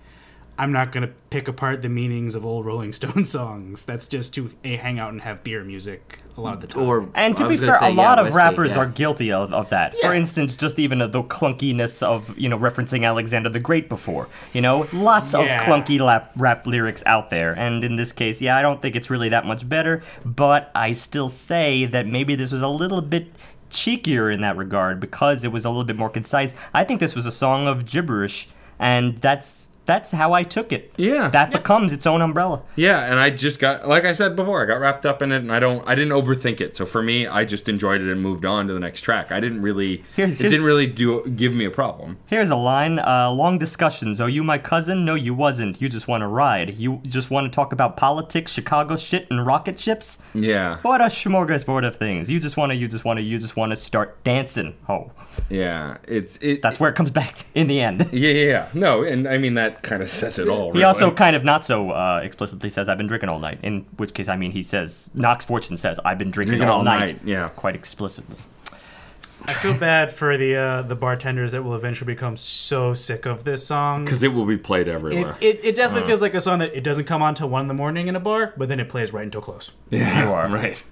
I'm not gonna pick apart the meanings of old Rolling Stone songs. That's just to a hang out and have beer music a lot of the time. or And to be fair, say, a yeah, lot of Wesley, rappers yeah. are guilty of, of that. For instance, just even the clunkiness of, you know, referencing Alexander the Great before. You know, lots of clunky rap, rap lyrics out there. And in this case, yeah, I don't think it's really that much better, but I still say that maybe this was a little bit cheekier in that regard because it was a little bit more concise. I think this was a song of gibberish, and that's that's how I took it. Yeah. That becomes its own umbrella. Yeah, and I just got like I said before, I got wrapped up in it, and I don't, I didn't overthink it. So for me, I just enjoyed it and moved on to the next track. I didn't really, Here's- it here's- didn't really do give me a problem. Here's a line. Uh, long discussions. Oh, you my cousin? No, you wasn't. You just want to ride. You just want to talk about politics, Chicago shit, and rocket ships. Yeah, What a smorgasbord of things. You just want to. You just want to. You just want to start dancing. Oh, yeah, it's it. that's where it comes back in the end. yeah, yeah, yeah. No, and I mean that kind of says it all. He also kind of not so uh, explicitly says, "I've been drinking all night." In which case, I mean, he says, "Knox Fortune says, I've been drinking, Drinking all, all night. night, yeah. quite explicitly." I feel bad for the uh, the bartenders that will eventually become so sick of this song. because it will be played everywhere. It, it, it definitely feels like a song that it doesn't come on till one in the morning in a bar, but then it plays right until close. yeah, You are. right.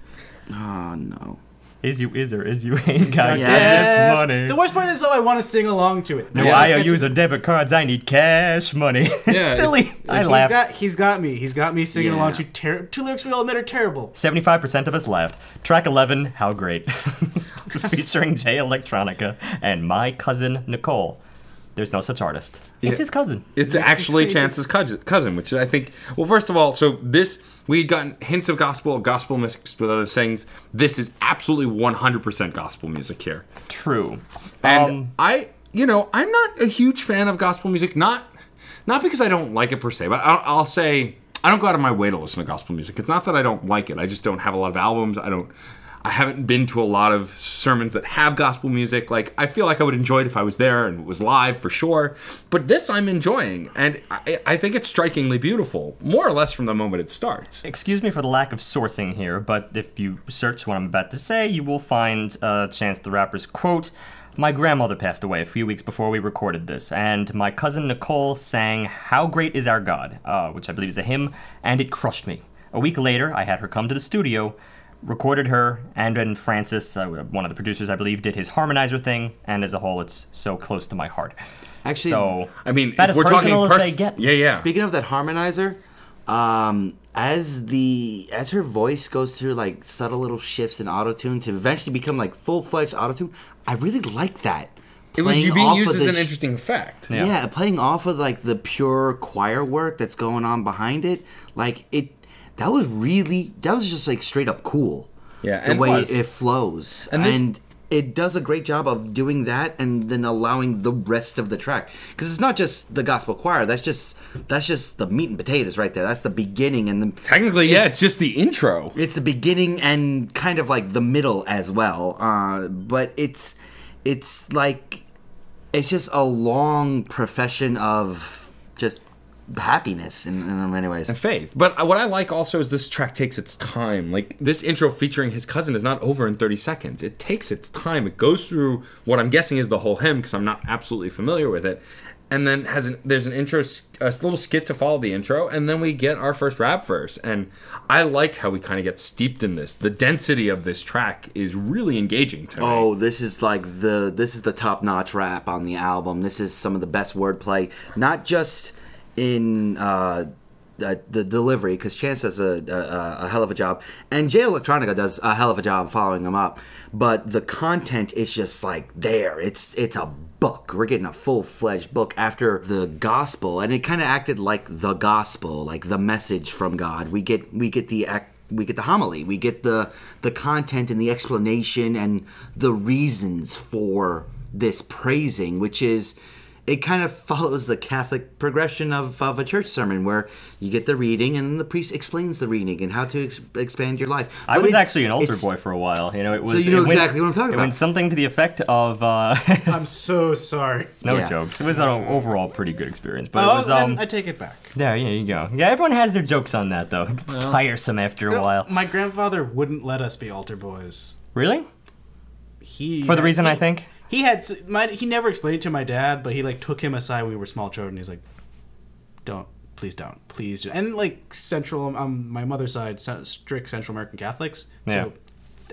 oh no Is you is or is you ain't got Yeah. gas Yes. money? The worst part is though, I want to sing along to it. No Yeah. IOUs or debit cards. I need cash money. It's Yeah, silly. it's- I He's laughed. got he's got me. He's got me singing Yeah. along to ter- two lyrics we all admit are terrible. 75% of us laughed. Track 11, How Great. Featuring Jay Electronica and my cousin Nicole. There's no such artist. It's his cousin. It's actually Chance's cousin, cousin, which I think. Well, first of all, so this we had gotten hints of gospel, gospel mixed with other things. This is absolutely 100% gospel music here. True. And Um, I, you know, I'm not a huge fan of gospel music. Not, not because I don't like it per se, but I'll, I'll say I don't go out of my way to listen to gospel music. It's not that I don't like it. I just don't have a lot of albums. I don't. I haven't been to a lot of sermons that have gospel music. Like I feel like I would enjoy it if I was there and it was live for sure. But this I'm enjoying, and I, I think it's strikingly beautiful, more or less from the moment it starts. excuse me for the lack of sourcing here, but if you search what I'm about to say, you will find uh, Chance the Rapper's quote. My grandmother passed away a few weeks before we recorded this, and my cousin Nicole sang How Great Is Our God, uh, which I believe is a hymn, and it crushed me. A week later, I had her come to the studio, recorded her, and then Francis, uh, one of the producers, I believe, did his harmonizer thing, and as a whole, it's so close to my heart. actually So, I mean, About if we're talking personal as pers- they get. Yeah, yeah. Speaking of that harmonizer, um, as the as her voice goes through like subtle little shifts in autotune to eventually become like full fledged autotune, I really like that. it was you being used as an sh- interesting effect. Yeah. Yeah. playing off of like the pure choir work that's going on behind it, like it. That was really that was just like straight up cool. Yeah, the way was. it flows And and. it does a great job of doing that and then allowing the rest of the track because it's not just the gospel choir that's just that's just the meat and potatoes right there that's the beginning and the Technically, yeah, it's just the intro. it's the beginning and kind of like the middle as well uh, but it's it's like it's just a long profession of just happiness in, in many ways and faith. But what I like also is this track takes its time. Like this intro featuring his cousin is not over in 30 seconds. It takes its time. It goes through what I'm guessing is the whole hymn because I'm not absolutely familiar with it. And then has an, there's an intro, a little skit to follow the intro, and then we get our first rap verse. And I like how we kind of get steeped in this. The density of this track is really engaging to me. Oh, this is like the this is the top notch rap on the album. This is some of the best wordplay, not just in uh, the, the delivery, because Chance does a, a, a hell of a job, and Jay Electronica does a hell of a job following him up. But the content is just like there. It's it's a book. We're getting a full fledged book after the gospel, and it kind of acted like the gospel, like the message from God. We get we get the act. We get the homily, we get the the content and the explanation and the reasons for this praising, which is it kind of follows the Catholic progression of, of a church sermon where you get the reading and the priest explains the reading and how to ex- expand your life. I But was it- actually an altar boy for a while. You know, it was. so you know it went- exactly what I'm talking It about. went something to the effect of. Uh, I'm so sorry. no Yeah. jokes. It was an overall pretty good experience, but Oh, it was. then Um, I take it back. there, yeah, you go. Yeah, everyone has their jokes on that though. It's tiresome after a while. My grandfather wouldn't let us be altar boys. Really? He For the reason he, I think. He had my he never explained it to my dad, but he like took him aside when we were small children. He's like, "Don't, please don't, please." Do. And like central, um, my mother's side, strict Central American Catholics. So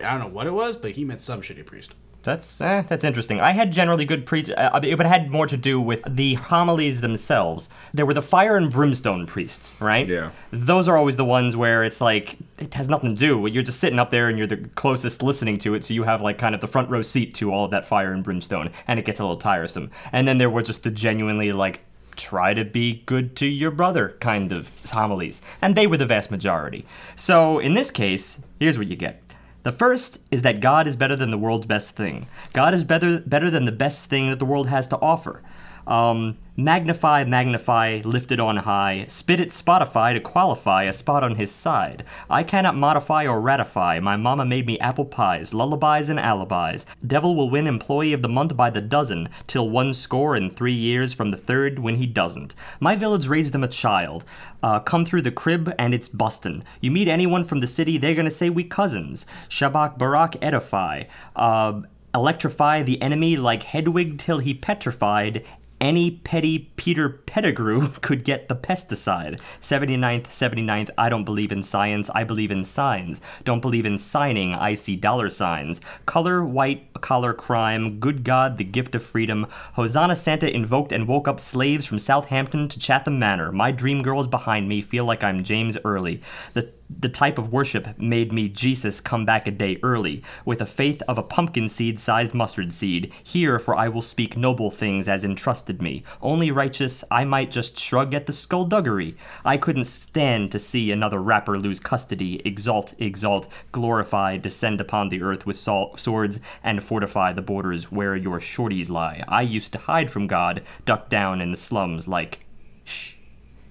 I don't know what it was, but he met some shitty priest. That's eh, that's interesting. I had generally good pre, uh, but it had more to do with the homilies themselves. There were the fire and brimstone priests, right? Yeah. Those are always the ones where it's like it has nothing to do. You're just sitting up there and you're the closest listening to it, so you have like kind of the front row seat to all of that fire and brimstone, and it gets a little tiresome. And then there were just the genuinely like try to be good to your brother kind of homilies, and they were the vast majority. So in this case, here's what you get. The first is that God is better than the world's best thing. God is better better than the best thing that the world has to offer. Um, magnify, magnify, lifted on high, spit at Spotify to qualify a spot on his side. I cannot modify or ratify. My mama made me apple pies, lullabies, and alibis. Devil will win employee of the month by the dozen, till one score in three years from the third when he doesn't. My village raised him a child. Uh, come through the crib and it's bustin'. You meet anyone from the city, they're gonna say we cousins. Shabak Barak edify. Uh, electrify the enemy like Hedwig till he petrified. Any petty Peter Pettigrew could get the pesticide. 79th, 79th, I don't believe in science, I believe in signs. Don't believe in signing, I see dollar signs. Color, white, collar crime, good God, the gift of freedom. Hosanna Santa invoked and woke up slaves from Southampton to Chatham Manor. My dream girls behind me feel like I'm James Early. The the type of worship made me Jesus come back a day early, with a faith of a pumpkin seed sized mustard seed. Here, for I will speak noble things as entrusted me. Only righteous, I might just shrug at the skullduggery. I couldn't stand to see another rapper lose custody. Exalt, exalt, glorify, descend upon the earth with sol- swords, and fortify the borders where your shorties lie. I used to hide from God, duck down in the slums like shh.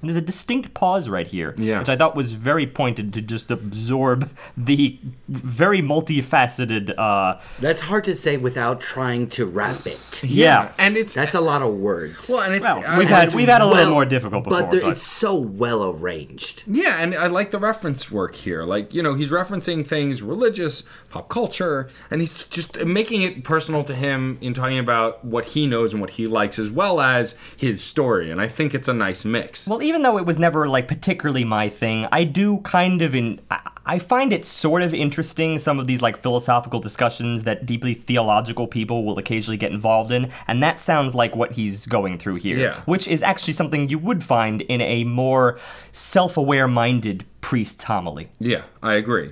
And there's a distinct pause right here, Yeah. which I thought was very pointed to just absorb the very multifaceted. Uh, That's hard to say without trying to wrap it. yeah. and it's That's a lot of words. well, and it's Well, we've and had we've had a little more difficult before, but, there, it's so well arranged. Yeah, and I like the reference work here. Like, you know, he's referencing things religious, pop culture, and he's just making it personal to him in talking about what he knows and what he likes, as well as his story. And I think it's a nice mix. Well, even though it was never like particularly my thing, I do kind of in I, find it sort of interesting some of these like philosophical discussions that deeply theological people will occasionally get involved in, and that sounds like what he's going through here, Yeah. which is actually something you would find in a more self-aware minded priest's homily. Yeah, I agree.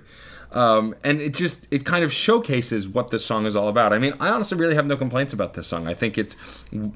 Um, and it just it kind of showcases what this song is all about. I mean, I honestly really have no complaints about this song. I think it's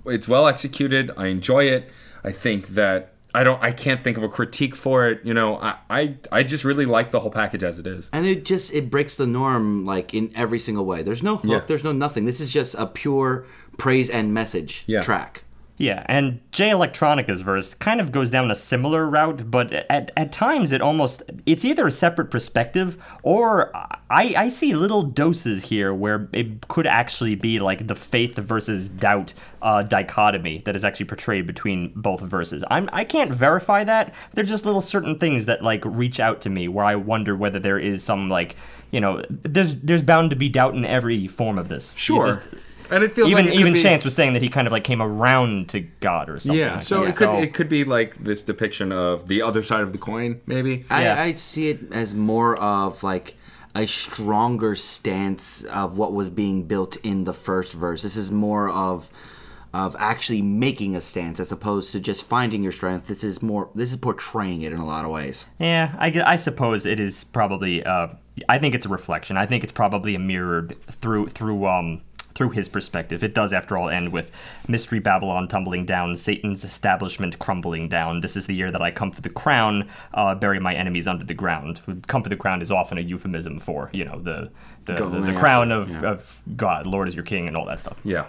it's well executed. I enjoy it. I think that I don't I can't think of a critique for it. You know, I I, I just really like the whole package as it is. And it just it breaks the norm like in every single way. There's no hook, Yeah. there's no nothing. This is just a pure praise and message Yeah. track. Yeah, and Jay Electronica's verse kind of goes down a similar route, but at, at times it almost it's either a separate perspective or I, I see little doses here where it could actually be like the faith versus doubt uh, dichotomy that is actually portrayed between both verses. I'm I can't verify that. There's just little certain things that like reach out to me where I wonder whether there is some like you know there's there's bound to be doubt in every form of this. Sure. just- and it feels even like it could even be- Chance was saying that he kind of like came around to God or something. Yeah, like so that. it could it could be like this depiction of the other side of the coin, maybe. Yeah. I, I see it as more of like a stronger stance of what was being built in the first verse. This is more of of actually making a stance as opposed to just finding your strength. This is more this is portraying it in a lot of ways. Yeah, I, I suppose it is probably. Uh, I think it's a reflection. I think it's probably a mirrored through through um through his perspective. It does, after all, end with Mystery Babylon tumbling down, Satan's establishment crumbling down. This is the year that I come for the crown, uh, bury my enemies under the ground. Come for the crown is often a euphemism for, you know, the the, the, the crown of, yeah. of God, Lord is your king, and all that stuff. Yeah.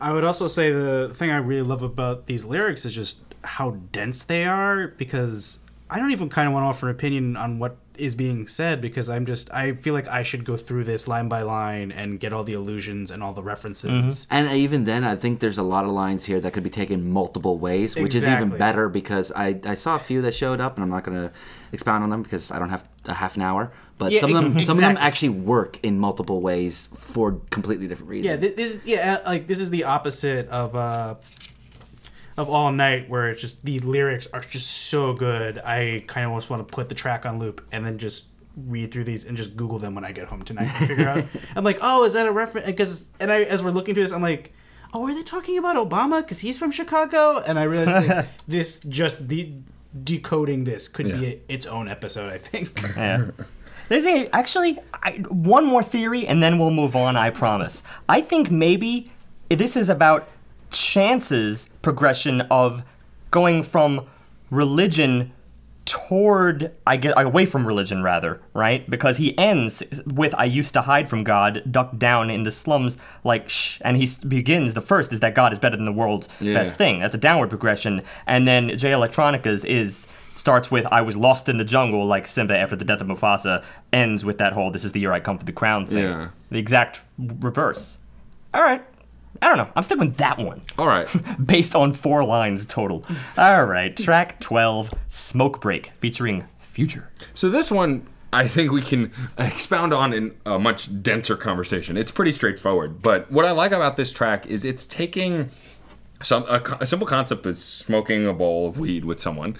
I would also say the thing I really love about these lyrics is just how dense they are because I don't even kind of want to offer an opinion on what is being said because I'm just I feel like I should go through this line by line and get all the allusions and all the references. And even then, I think there's a lot of lines here that could be taken multiple ways, which is even better because I, I saw a few that showed up, and I'm not going to expound on them because I don't have a half an hour. But Yeah, some of them, ex- some of them actually work in multiple ways for completely different reasons. Yeah, thi- this is yeah, like this is the opposite of uh of All Night where it's just the lyrics are just so good. I kind of almost want to put the track on loop and then just read through these and just Google them when I get home tonight and figure out. I'm like, oh, is that a reference? Because and I as we're looking through this, I'm like. Oh, are they talking about Obama? Because he's from Chicago, and I realized like, this just the decoding this could be a, its own episode. I think. Yeah. There's a, actually I, one more theory, and then we'll move on. I promise. I think maybe this is about Chance's progression of going from religion toward I get away from religion rather, right? Because he ends with I used to hide from God, ducked down in the slums like shh, and he begins the first is that God is better than the world's Yeah. best thing. That's a downward progression, and then Jay Electronica's is starts with I was lost in the jungle like Simba after the death of Mufasa, ends with that whole this is the year I come for the crown thing. Yeah. The exact reverse. All right. I don't know. I'm sticking with that one All right. based on four lines total. All right, track 12, Smoke Break, featuring Future. So this one, I think we can expound on in a much denser conversation. It's pretty straightforward, but what I like about this track is it's taking some a, a simple concept is smoking a bowl of weed with someone,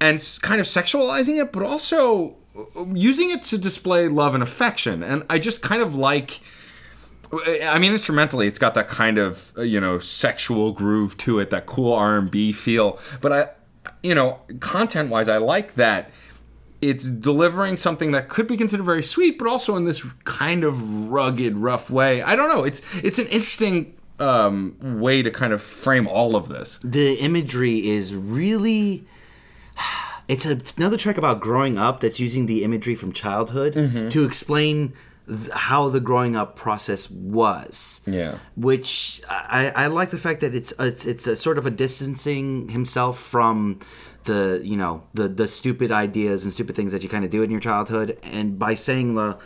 and kind of sexualizing it, but also uh, using it to display love and affection. And I just kind of like. I mean, instrumentally, it's got that kind of uh, you know sexual groove to it, that cool R and B feel. But I, you know, content wise, I like that it's delivering something that could be considered very sweet, but also in this kind of rugged, rough way. I don't know. It's it's an interesting um, way to kind of frame all of this. the imagery is really it's a, another track about growing up that's using the imagery from childhood Mm-hmm. to explain th- how the growing up process was Yeah. which I, I like the fact that it's it's, it's a sort of a distancing himself from the you know the the stupid ideas and stupid things that you kind of do in your childhood and by saying the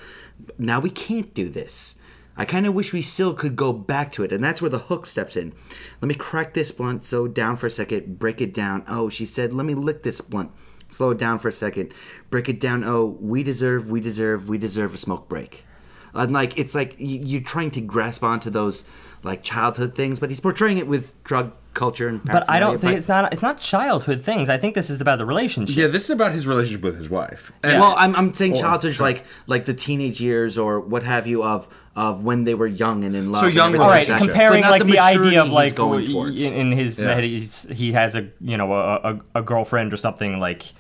now we can't do this I kind of wish we still could go back to it, and that's where the hook steps in. Let me crack this blunt, so down for a second, break it down. Oh, she said, let me lick this blunt, slow it down for a second, break it down. Oh, we deserve, we deserve, we deserve a smoke break. And like it's like you're trying to grasp onto those like childhood things, but he's portraying it with drug culture and. But I don't think but- it's not it's not childhood things. I think this is about the relationship. Yeah, this is about his relationship with his wife. And Well, I'm, I'm saying childhood, like like the teenage years or what have you of of when they were young and in love. So and young everything All Well, right, like comparing like the, maturity idea of like going in, in his Yeah. head, he's, he has a you know a, a, a girlfriend or something like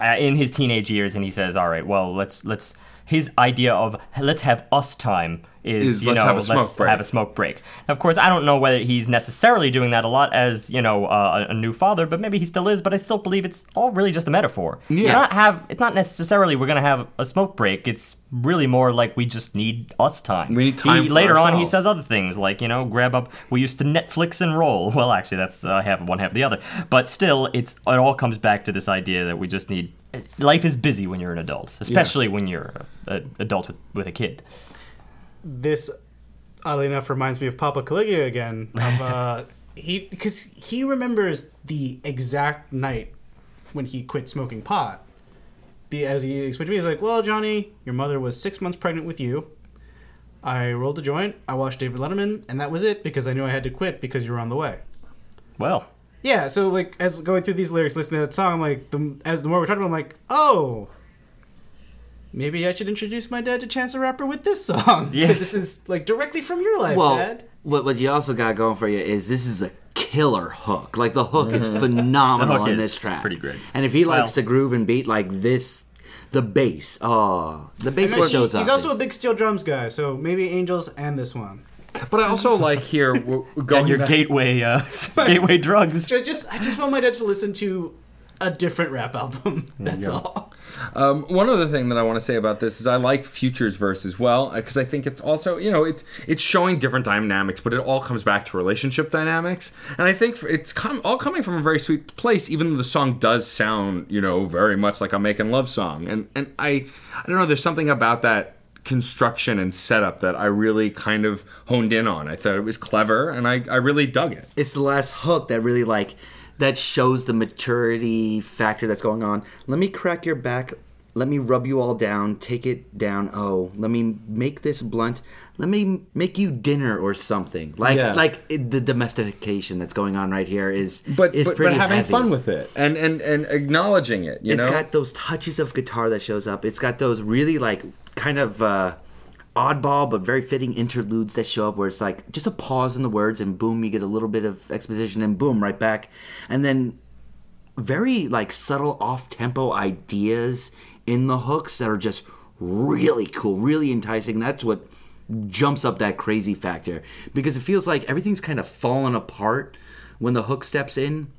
uh, in his teenage years, and he says, "All right, well, let's let's." His idea of let's have us time is, Is you let's know have a smoke let's break. have a smoke break. Of course, I don't know whether he's necessarily doing that a lot as you know uh, a, a new father, but maybe he still is. But I still believe it's all really just a metaphor. It's Yeah. not have it's not necessarily we're gonna have a smoke break. It's really more like we just need us time. We need time He, later on, he says other things like you know grab up. We used to Netflix and roll. Well, actually, that's uh, half of one, half of the other. But still, it's it all comes back to this idea that we just need. Life is busy when you're an adult, especially when you're an adult with, with a kid. This oddly enough reminds me of Papa Caligula again. Of, uh, he because he remembers the exact night when he quit smoking pot. Be as he explained to me, he's like, "Well, Johnny, your mother was six months pregnant with you. I rolled a joint. I watched David Letterman, and that was it because I knew I had to quit because you were on the way." Well, Yeah, so like as going through these lyrics, listening to that song, I'm like, the, as the more we're talking about, I'm like, oh, maybe I should introduce my dad to Chance the Rapper with this song. 'Cause Yes. this is like directly from your life, well, Dad. what what you also got going for you is this is a killer hook. Like the hook is phenomenal The hook in is this track. pretty great. And if he likes Well- to groove and beat like this, the bass, oh, the bass And that he- shows up. he's also is- a big steel drums guy, so maybe Angels and this one. But I also like here going Got your back- gateway, uh, gateway drugs. I just I just want my dad to listen to a different rap album. That's all. Um, one other thing that I want to say about this is I like Future's verse as well because I think it's also you know it's it's showing different dynamics, but it all comes back to relationship dynamics, and I think it's com- all coming from a very sweet place. Even though the song does sound you know very much like a making love song, and and I I don't know, there's something about that construction and setup that I really kind of honed in on. I thought it was clever, and I I really dug it. it's the last hook that really like that shows the maturity factor that's going on. Let me crack your back. Let me rub you all down. Take it down. Oh, let me make this blunt. Let me make you dinner or something. Like Yeah. like the domestication that's going on right here is But is but, but pretty having heavy. fun with it and and and acknowledging it, you It's know. got those touches of guitar that shows up. It's got those really like kind of uh, oddball but very fitting interludes that show up where it's like just a pause in the words and boom you get a little bit of exposition and boom right back and then very like subtle off tempo ideas in the hooks that are just really cool, really enticing. That's what jumps up that crazy factor because it feels like everything's kind of falling apart when the hook steps in,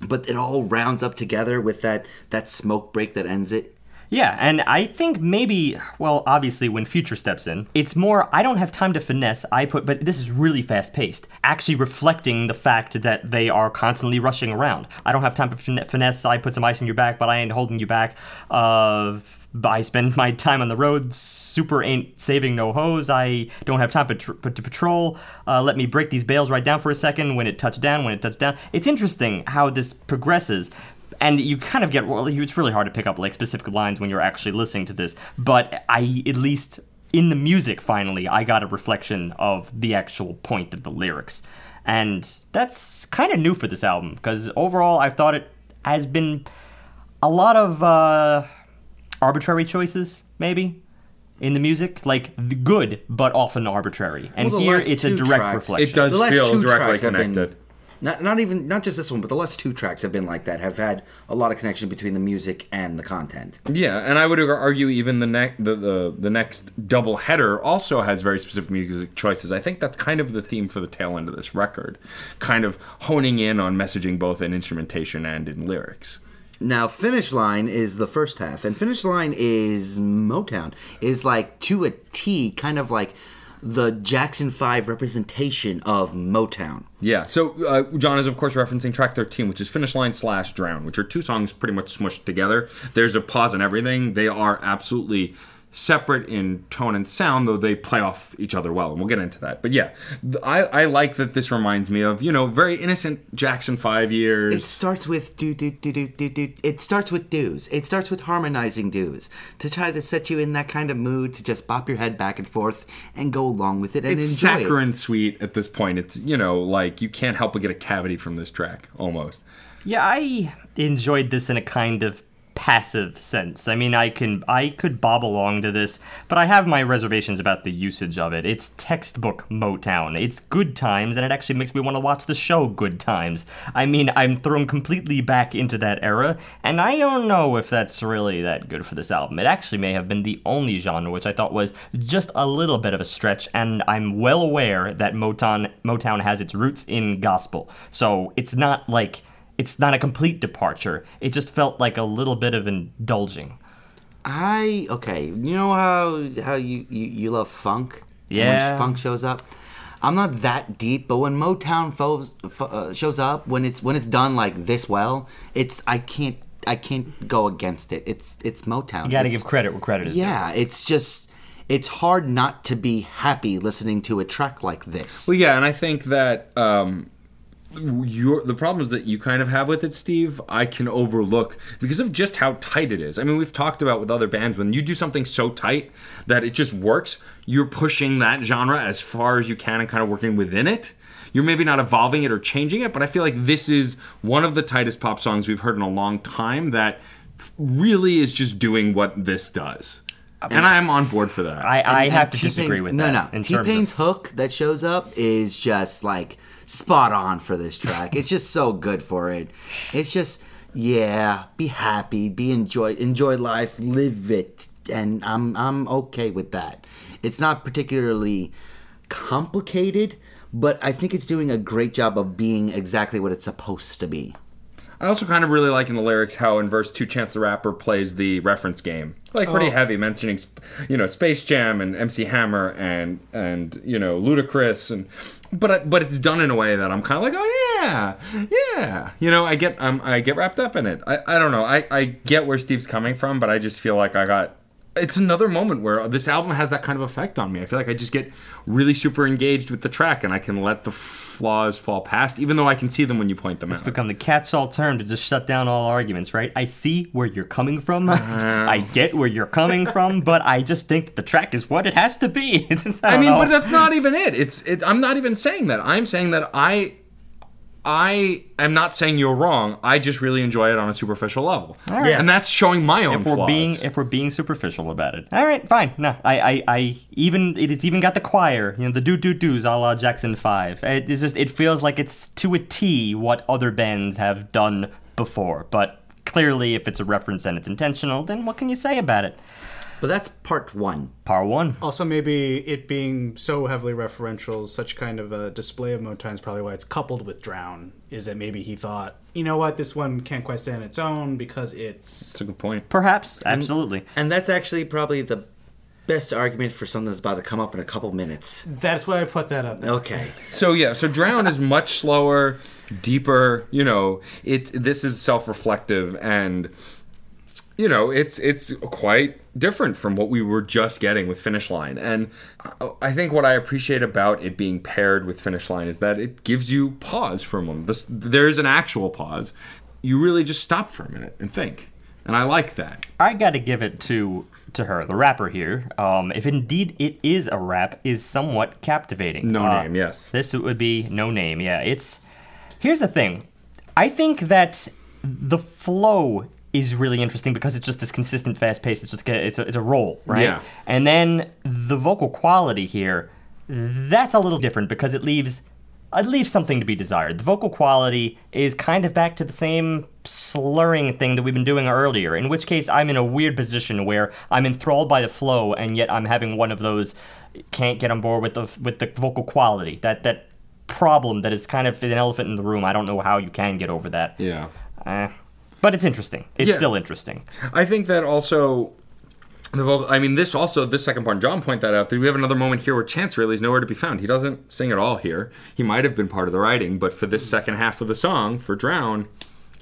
but it all rounds up together with that that smoke break that ends it. Yeah, and I think maybe, well, obviously when Future steps in, it's more, I don't have time to finesse. I put, but this is really fast paced, actually reflecting the fact that they are constantly rushing around. I don't have time for fin- finesse. I put some ice in your back, but I ain't holding you back. Uh, I spend my time on the road. Super ain't saving no hose. I don't have time patr- to patrol. Uh, let me break these bales right down for a second. When it touched down, when it touched down. It's interesting how this progresses and you kind of get well it's really hard to pick up like specific lines when you're actually listening to this but i at least in the music finally i got a reflection of the actual point of the lyrics. And that's kind of new for this album because overall i've thought it has been a lot of uh, arbitrary choices maybe in the music. Like the good but often arbitrary. And Well, here it's a direct tracks- reflection. It does feel directly tracks have been- connected. Not, not even not just this one, but the last two tracks have been like that. Have had a lot of connection between the music and the content. Yeah, and I would argue even the next the, the the next double header also has very specific music choices. I think that's kind of the theme for the tail end of this record, kind of honing in on messaging both in instrumentation and in lyrics. Now, Finish Line is the first half, and Finish Line is Motown. Is like to a T, kind of like the Jackson Five representation of Motown. Yeah, so uh, John is of course referencing track 13, which is Finish Line slash Drown, which are two songs pretty much smushed together. There's a pause in everything. They are absolutely separate in tone and sound, though they play off each other well, and we'll get into that. But yeah, I, I like that this reminds me of, you know, very innocent Jackson five years. It starts with do do do do do do. It starts with do's. It starts with harmonizing do's to try to set you in that kind of mood to just bop your head back and forth and go along with it and It's enjoy it. saccharine sweet at this point. It's, you know, like you can't help but get a cavity from this track, almost. Yeah, I enjoyed this in a kind of passive sense. I mean, I can I could bob along to this, but I have my reservations about the usage of it. It's textbook Motown. It's good times and it actually makes me want to watch the show Good Times. I mean, I'm thrown completely back into that era, and I don't know if that's really that good for this album. It actually may have been the only genre which I thought was just a little bit of a stretch, and I'm well aware that Motown Motown has its roots in gospel. So, it's not like it's not a complete departure. It just felt like a little bit of indulging. I okay. You know how how you you, you love funk. Yeah. when funk shows up. I'm not that deep, but when Motown fo- fo- uh, shows up, when it's when it's done like this well, it's I can't I can't go against it. It's it's Motown. You got to It's- give credit where credit is due. Yeah, it's just it's hard not to be happy listening to a track like this. Well, yeah, and I think that um, your the problems that you kind of have with it, Steve, I can overlook because of just how tight it is. I mean, we've talked about with other bands when you do something so tight that it just works. You're pushing that genre as far as you can and kind of working within it. You're maybe not evolving it or changing it, but I feel like this is one of the tightest pop songs we've heard in a long time that really is just doing what this does. And I am on board for that. I, I And- have and to T-Pain's- disagree with no, that. No, in T-Pain's hook that shows up is just like spot on for this track. it's just so good for it. It's just yeah, be happy, be enjoy enjoy life, live it, and I'm I'm okay with that. It's not particularly complicated, but I think it's doing a great job of being exactly what it's supposed to be. I also kind of really like in the lyrics how in verse two, Chance the Rapper plays the reference game, like pretty Oh. heavy, mentioning you know Space Jam and MC Hammer and and you know Ludacris and but but it's done in a way that I'm kind of like oh yeah yeah you know I get um, I get wrapped up in it. I, I don't know I I get where Steve's coming from, but I just feel like I got. It's another moment where this album has that kind of effect on me. I feel like I just get really super engaged with the track, and I can let the flaws fall past, even though I can see them when you point them out. It's become the catch-all term to just shut down all arguments, right? I see where you're coming from. Uh-huh. I get where you're coming from, but I just think the track is what it has to be. I, I mean, know. but that's not even it. It's it, I'm not even saying that. I'm saying that I I am not saying you're wrong. I just really enjoy it on a superficial level. right. And that's showing my own if we're flaws. being if we're being superficial about it. All right, fine. No, I I, I even it's even got the choir, you know, the do do do's a la Jackson Five. It, it's just it feels like it's to a T what other bands have done before. But clearly, if it's a reference and it's intentional, then what can you say about it? But that's part one. Part one. Also, maybe it being so heavily referential, such kind of a display of Motown is probably why it's coupled with Drown. Is that maybe he thought, you know what, this one can't quite stand on its own because it's. That's a good point. Perhaps, absolutely. And that's actually probably the best argument for something that's about to come up in a couple minutes. That's why I put that up. there. Okay. So yeah, so Drown is much slower, deeper. You know, it this is self-reflective and you know it's it's quite different from what we were just getting with Finish Line. And I think what I appreciate about it being paired with Finish Line is that it gives you pause for a moment. This, there's an actual pause. You really just stop for a minute and think, and I like that. I got to give it to to her, the rapper here. Um, if indeed it is a rap, is somewhat captivating. No Uh, name, yes. This would be Noname. Yeah, it's. Here's the thing. I think that the flow is really interesting because it's just this consistent, fast pace. It's just a, it's a, it's a roll, right? Yeah. And then the vocal quality here, that's a little different because it leaves it leaves something to be desired. The vocal quality is kind of back to the same slurring thing that we've been doing earlier. In which case, I'm in a weird position where I'm enthralled by the flow, and yet I'm having one of those can't get on board with the with the vocal quality. That that problem that is kind of an elephant in the room. I don't know how you can get over that. Yeah. Eh. But it's interesting. It's Yeah. still interesting. I think that also the vocal. I mean, this also this second part. John point that out. That we have another moment here where Chance really is nowhere to be found. He doesn't sing at all here. He might have been part of the writing, but for this second half of the song for Drown,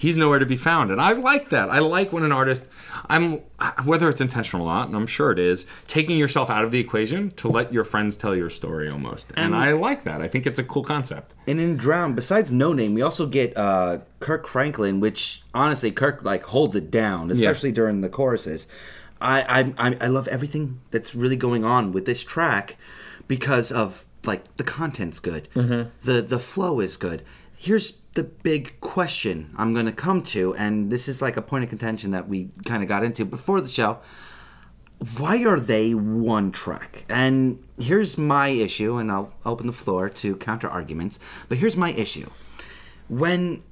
he's nowhere to be found. And I like that. I like when an artist, I'm whether it's intentional or not, and I'm sure it is, taking yourself out of the equation to let your friends tell your story almost. And I like that. I think it's a cool concept. And in Drown, besides Noname, we also get uh, Kirk Franklin, which honestly, Kirk like holds it down, especially during the choruses. I, I I I love everything that's really going on with this track because of like the content's good, mm-hmm. the the flow is good. Here's the big question I'm going to come to, and this is like a point of contention that we kind of got into before the show why are they one track? And here's my issue, and I'll open the floor to counter arguments. But here's my issue. When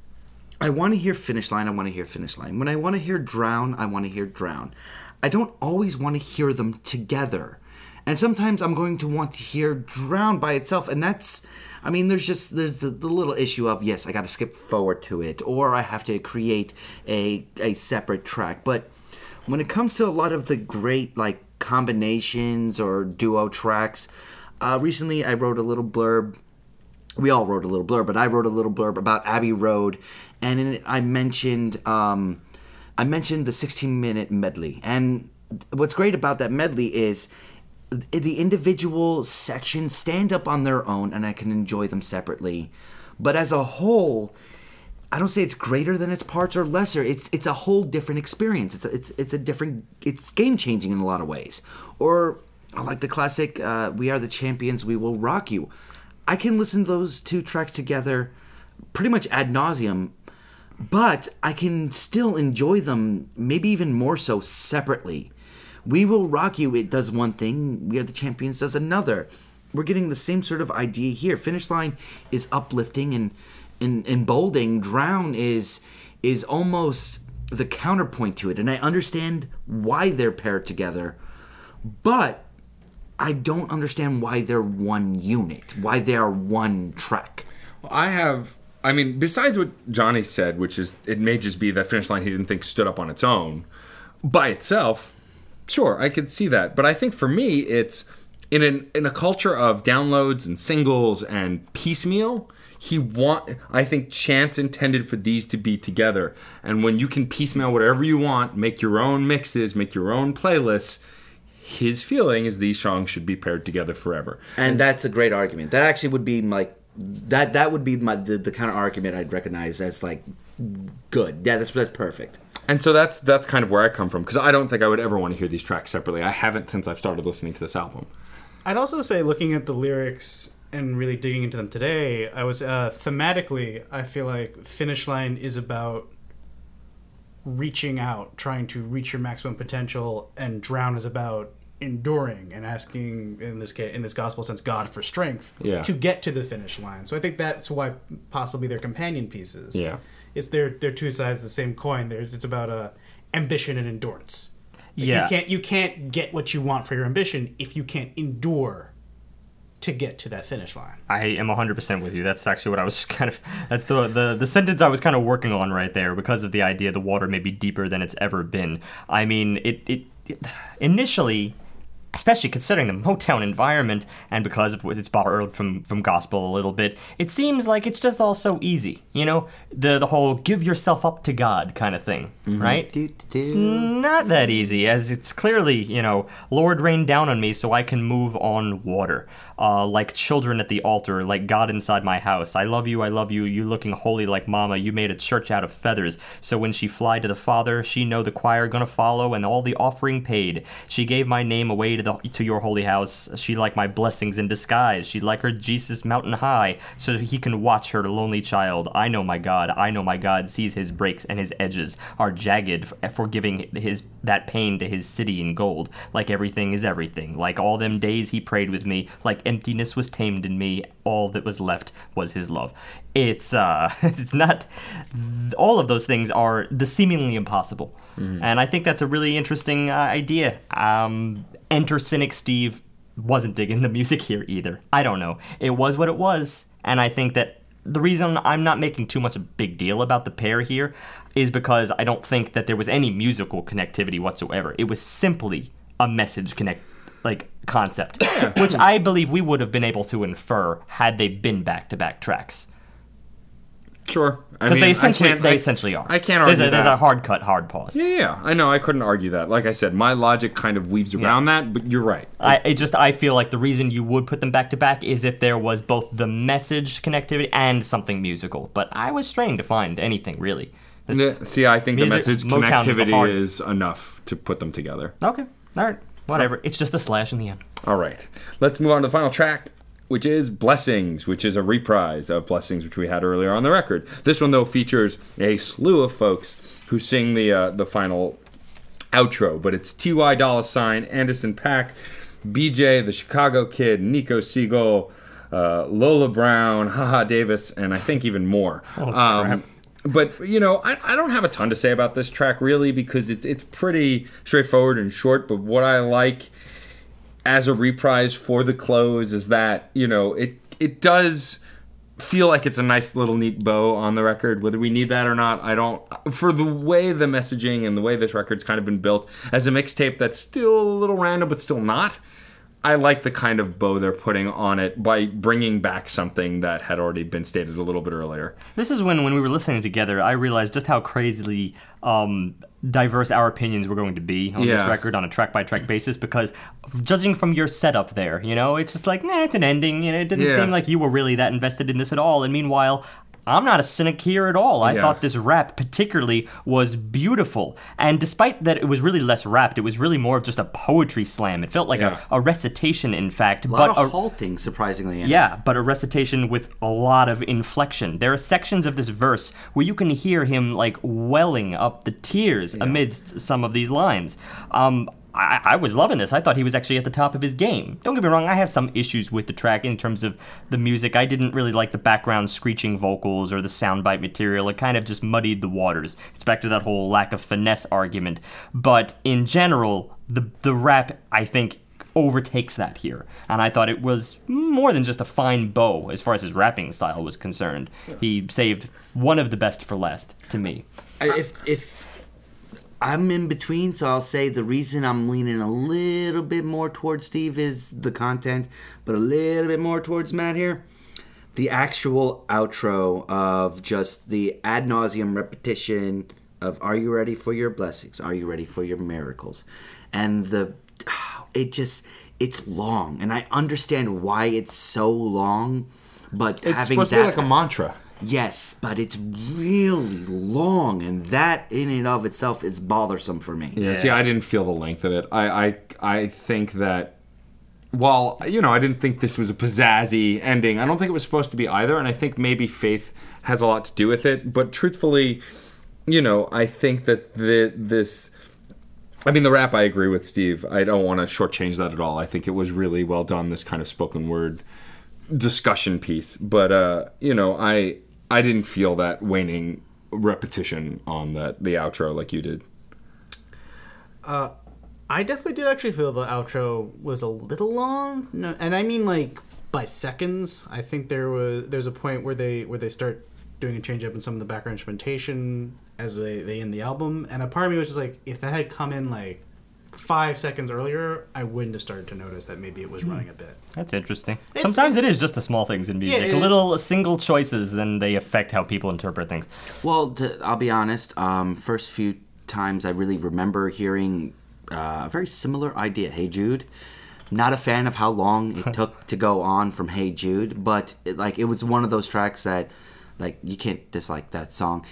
I want to hear finish line, I want to hear finish line. When I want to hear drown, I want to hear drown. I don't always want to hear them together. And sometimes I'm going to want to hear drown by itself. And that's, I mean, there's just, there's the, the little issue of, yes, I got to skip forward to it, or I have to create a, a separate track. But when it comes to a lot of the great like combinations or duo tracks uh, recently i wrote a little blurb we all wrote a little blurb but i wrote a little blurb about abbey road and in it i mentioned um, i mentioned the 16 minute medley and what's great about that medley is the individual sections stand up on their own and i can enjoy them separately but as a whole I don't say it's greater than its parts or lesser. It's it's a whole different experience. It's a, it's it's a different. It's game changing in a lot of ways. Or I like the classic uh, "We Are the Champions, We Will Rock You." I can listen to those two tracks together, pretty much ad nauseum, but I can still enjoy them. Maybe even more so separately. "We Will Rock You" it does one thing. "We Are the Champions" does another. We're getting the same sort of idea here. Finish line is uplifting and in, in bolding, drown is is almost the counterpoint to it, and I understand why they're paired together, but I don't understand why they're one unit, why they are one track. Well, I have. I mean, besides what Johnny said, which is it may just be that finish line he didn't think stood up on its own by itself. Sure, I could see that, but I think for me, it's in an in a culture of downloads and singles and piecemeal. He want. I think Chance intended for these to be together, and when you can piecemeal whatever you want, make your own mixes, make your own playlists. His feeling is these songs should be paired together forever. And that's a great argument. That actually would be like that. That would be my the, the kind of argument I'd recognize as like good. Yeah, that's that's perfect. And so that's that's kind of where I come from because I don't think I would ever want to hear these tracks separately. I haven't since I've started listening to this album. I'd also say, looking at the lyrics and really digging into them today, I was uh, thematically. I feel like Finish Line is about reaching out, trying to reach your maximum potential, and Drown is about enduring and asking, in this case, in this gospel sense, God for strength Yeah. to get to the finish line. So I think that's why possibly they're companion pieces. Yeah. It's they're they're two sides of the same coin. There's it's about uh, ambition and endurance. Like, Yeah. you can't you can't get what you want for your ambition if you can't endure to get to that finish line. I am 100% with you. That's actually what I was kind of that's the, the the sentence I was kind of working on right there because of the idea the water may be deeper than it's ever been. I mean, it it, it initially especially considering the Motown environment and because of it's borrowed from from gospel a little bit, it seems like it's just all so easy. You know, the the whole give yourself up to God kind of thing, right? Do, do, It's not that easy, as it's clearly, you know, Lord rain down on me so I can move on water. Uh, like children at the altar, like God inside my house. I love you, I love you, you looking holy like mama. You made a church out of feathers. So when she fly to the Father, she know the choir gonna follow and all the offering paid. She gave my name away to the to your holy house. She like my blessings in disguise. She like her Jesus mountain high, so he can watch her lonely child. I know my God, I know my God sees his breaks and his edges are jagged f- for giving his that pain to his city in gold. Like everything is everything. Like all them days he prayed with me. Like emptiness was tamed in me. All that was left was his love. It's uh, it's not. All of those things are the seemingly impossible, and I think that's a really interesting uh, idea. Um, enter cynic Steve wasn't digging the music here either. I don't know. It was what it was, and I think that the reason I'm not making too much a big deal about the pair here is because I don't think that there was any musical connectivity whatsoever. It was simply a message connect like concept, which I believe we would have been able to infer had they been back to back tracks. Sure. Because they essentially they I- essentially are. I can't There's argue that. there's a hard cut, hard pause. Yeah, yeah, I know. I couldn't argue that. Like I said, my logic kind of weaves around that, but you're right. I it just I feel like the reason you would put them back to back is if there was both the message connectivity and something musical. But I was straining to find anything really. See, I think the message Motown is a connectivity hard- is enough to put them together. Okay, all right, whatever. It's just a slash in the end. All right, let's move on to the final track, which is Blessings, which is a reprise of Blessings, which we had earlier on the record. This one, though, features a slew of folks who sing the uh, the final outro, but it's Ty Dolla Sign, Anderson .Paak, BJ, the Chicago Kid, Nico Segal, uh, Lola Brown, Haha Davis, and I think even more. Um, but you know, I, I don't have a ton to say about this track really because it's it's pretty straightforward and short. But what I like as a reprise for the close is that you know it it does feel like it's a nice little neat bow on the record whether we need that or not i don't for the way the messaging and the way this record's kind of been built as a mixtape that's still a little random but still not i like the kind of bow they're putting on it by bringing back something that had already been stated a little bit earlier This is when when we were listening together, I realized just how crazily um, diverse our opinions were going to be on this record on a track by track basis. Because judging from your setup there, you know, it's just like, nah, it's an ending. You know, it didn't Yeah. seem like you were really that invested in this at all. And meanwhile. I'm not a cynic here at all. I Yeah. thought this rap particularly was beautiful. And despite that it was really less rapped, it was really more of just a poetry slam. It felt like Yeah. a, a recitation, in fact. A lot but of a, halting, surprisingly. in it. yeah, but a recitation with a lot of inflection. There are sections of this verse where you can hear him like welling up the tears amidst some of these lines. Um, I, I was loving this. I thought he was actually at the top of his game. Don't get me wrong, I have some issues with the track in terms of the music. I didn't really like the background screeching vocals or the soundbite material. It kind of just muddied the waters. It's back to that whole lack of finesse argument. But in general, the the rap I think overtakes that here. And I thought it was more than just a fine bow as far as his rapping style was concerned. He saved one of the best for last to me. If if I'm in between, so I'll say the reason I'm leaning a little bit more towards Steve is the content, but a little bit more towards Matt here. The actual outro of just the ad nauseum repetition of "Are you ready for your blessings? Are you ready for your miracles?" and the it just it's long, and I understand why it's so long, but It's having supposed that to be like a mantra. Yes, but it's really long, and that in and of itself is bothersome for me. Yeah. See, I didn't feel the length of it. I, I, I think that while you know, I didn't think this was a pizzazzy ending. I don't think it was supposed to be either, and I think maybe faith has a lot to do with it. But truthfully, you know, I think that the this. I mean, the rap. I agree with Steve. I don't want to shortchange that at all. I think it was really well done. This kind of spoken word discussion piece, but uh, you know, I I didn't feel that waning repetition on that the outro like you did. Uh, I definitely did actually feel the outro was a little long, no, and I mean like by seconds. I think there was there's a point where they where they start doing a change up in some of the background instrumentation as they, they end the album, and a part of me was just like, if that had come in like five seconds earlier, I wouldn't have started to notice that maybe it was running a bit. That's interesting. It's- Sometimes it is just the small things in music, Yeah, it- little single choices, then they affect how people interpret things. Well, to, I'll be honest. Um, first few times I really remember hearing uh, a very similar idea. Hey Jude. Not a fan of how long it took to go on from Hey Jude, but it, like it was one of those tracks that, like, you can't dislike that song.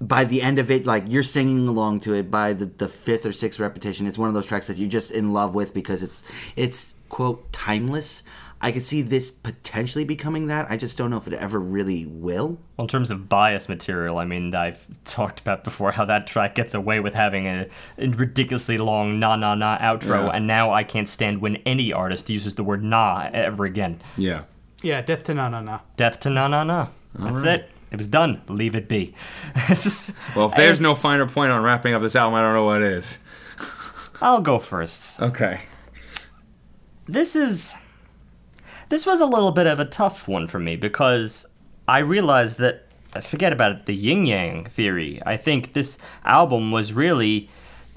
By the end of it, like you're singing along to it. By the, the fifth or sixth repetition, it's one of those tracks that you're just in love with because it's it's quote timeless. I could see this potentially becoming that. I just don't know if it ever really will. Well, in terms of bias material, I mean, I've talked about before how that track gets away with having a, a ridiculously long na na na outro, Yeah. and now I can't stand when any artist uses the word na ever again. Yeah. Yeah, death to na na na. Death to na na na. That's it. It was done. Leave it be. Just- Well, if there's no finer point on wrapping up this album, I don't know what is. I'll go first. Okay. this is this was a little bit of a tough one for me because I realized that forget about it, the yin yang theory. I think this album was really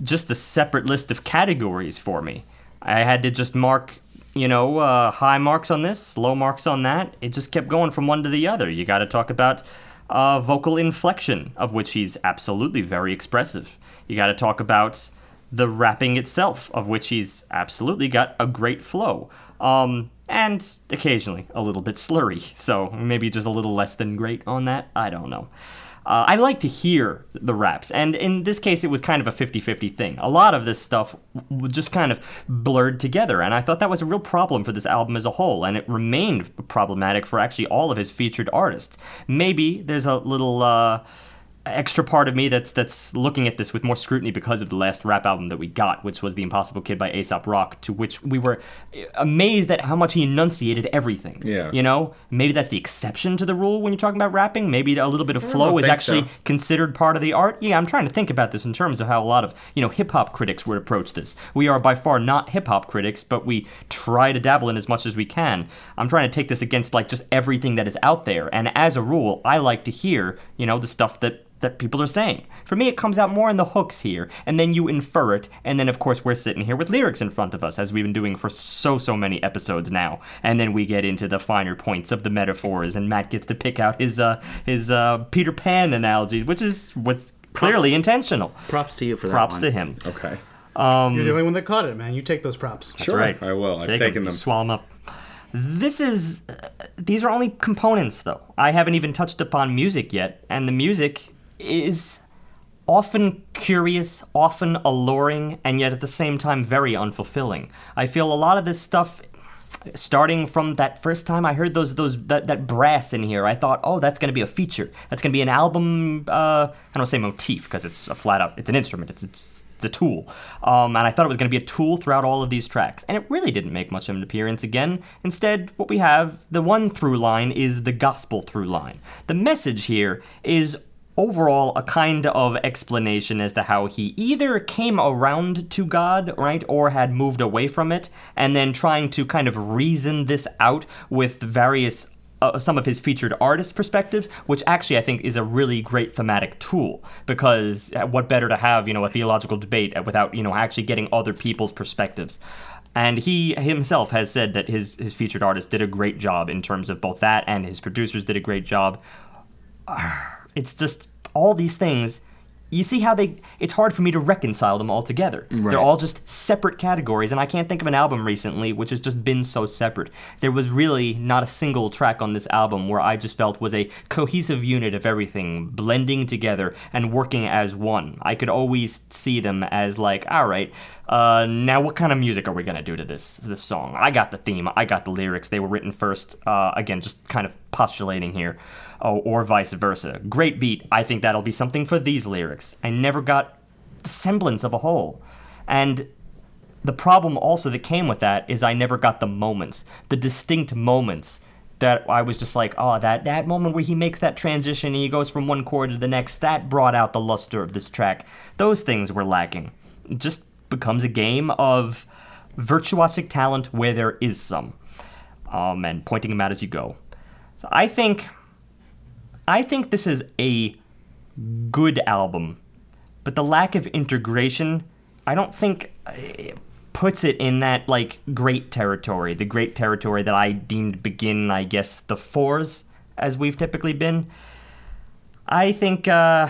just a separate list of categories for me. I had to just mark, you know, uh, high marks on this, low marks on that. It just kept going from one to the other. You got to talk about uh, vocal inflection, of which he's absolutely very expressive. You got to talk about the rapping itself, of which he's absolutely got a great flow. Um, and occasionally a little bit slurry, so maybe just a little less than great on that. I don't know. Uh, I like to hear the raps, and in this case, it was kind of a 50 50 thing. A lot of this stuff just kind of blurred together, and I thought that was a real problem for this album as a whole, and it remained problematic for actually all of his featured artists. Maybe there's a little. Uh, extra part of me that's that's looking at this with more scrutiny because of the last rap album that we got, which was The Impossible Kid by Aesop Rock, to which we were uh, amazed at how much he enunciated everything. Yeah. You know? Maybe that's the exception to the rule when you're talking about rapping. Maybe a little bit of flow is actually so. considered part of the art. Yeah, I'm trying to think about this in terms of how a lot of, you know, hip hop critics would approach this. We are by far not hip hop critics, but we try to dabble in as much as we can. I'm trying to take this against like just everything that is out there. And as a rule, I like to hear, you know, the stuff that that people are saying. For me, it comes out more in the hooks here, and then you infer it, and then of course we're sitting here with lyrics in front of us, as we've been doing for so so many episodes now, and then we get into the finer points of the metaphors, and Matt gets to pick out his uh his uh Peter Pan analogies, which is what's clearly intentional. Props to you for that. Props one. to him. Okay. You're the only one that caught it, man. You take those props. Sure. right. I will. I've Take taken you them. Swallow 'em up. This is. Uh, these are only components, though. I haven't even touched upon music yet, and the music is often curious, often alluring, and yet at the same time very unfulfilling. I feel a lot of this stuff. Starting from that first time I heard those those that, that brass in here, I thought, oh, that's going to be a feature. That's going to be an album. Uh, I don't say motif because it's a flat out. It's an instrument. It's it's the tool. Um, and I thought it was going to be a tool throughout all of these tracks. And it really didn't make much of an appearance again. Instead, what we have, the one through line is the gospel through line. The message here is overall a kind of explanation as to how he either came around to God, right, or had moved away from it, and then trying to kind of reason this out with various uh, some of his featured artist perspectives, which actually I think is a really great thematic tool because uh, what better to have, you know, a theological debate without, you know, actually getting other people's perspectives. And he himself has said that his his featured artist did a great job in terms of both that and his producers did a great job. It's just all these things you see how they it's hard for me to reconcile them all together. They're all just separate categories and i can't think of an album recently which has just been so separate. There was really not a single track on this album where i just felt was a cohesive unit of everything blending together and working as one. I could always see them as like all right uh, now what kind of music are we gonna do to this this song? I got the theme i got the lyrics they were written first uh, again just kind of postulating here oh, or vice versa. Great beat. I think that'll be something for these lyrics. I never got the semblance of a whole. And the problem also that came with that is I never got the moments, the distinct moments that I was just like, oh, that that moment where he makes that transition and he goes from one chord to the next, that brought out the luster of this track. Those things were lacking. It just becomes a game of virtuosic talent where there is some, um, and pointing them out as you go. So I think I think this is a good album, but the lack of integration, I don't think uh, puts it in that like great territory, the great territory that I deemed begin, I guess, the fours as we've typically been. I think uh,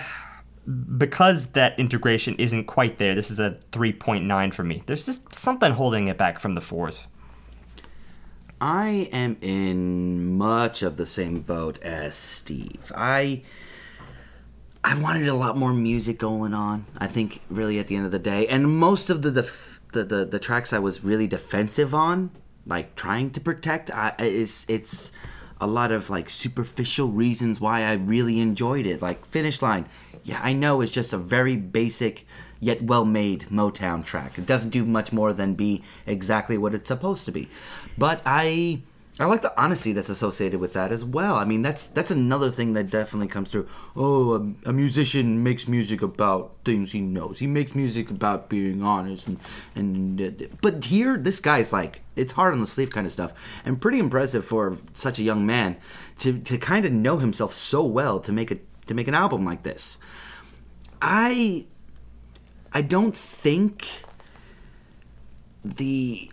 because that integration isn't quite there, this is a 3.9 for me. There's just something holding it back from the fours. I am in much of the same boat as Steve. I I wanted a lot more music going on. I think really at the end of the day, and most of the the, the the tracks I was really defensive on, like trying to protect, I, it's it's a lot of like superficial reasons why I really enjoyed it. Like Finish Line, yeah, I know it's just a very basic yet well made Motown track. It doesn't do much more than be exactly what it's supposed to be. But I I like the honesty that's associated with that as well. I mean, that's that's another thing that definitely comes through. Oh, a, a, musician makes music about things he knows. He makes music about being honest, and and but here this guy's like it's hard on the sleeve kind of stuff, and pretty impressive for such a young man to to kind of know himself so well to make a to make an album like this. I I don't think the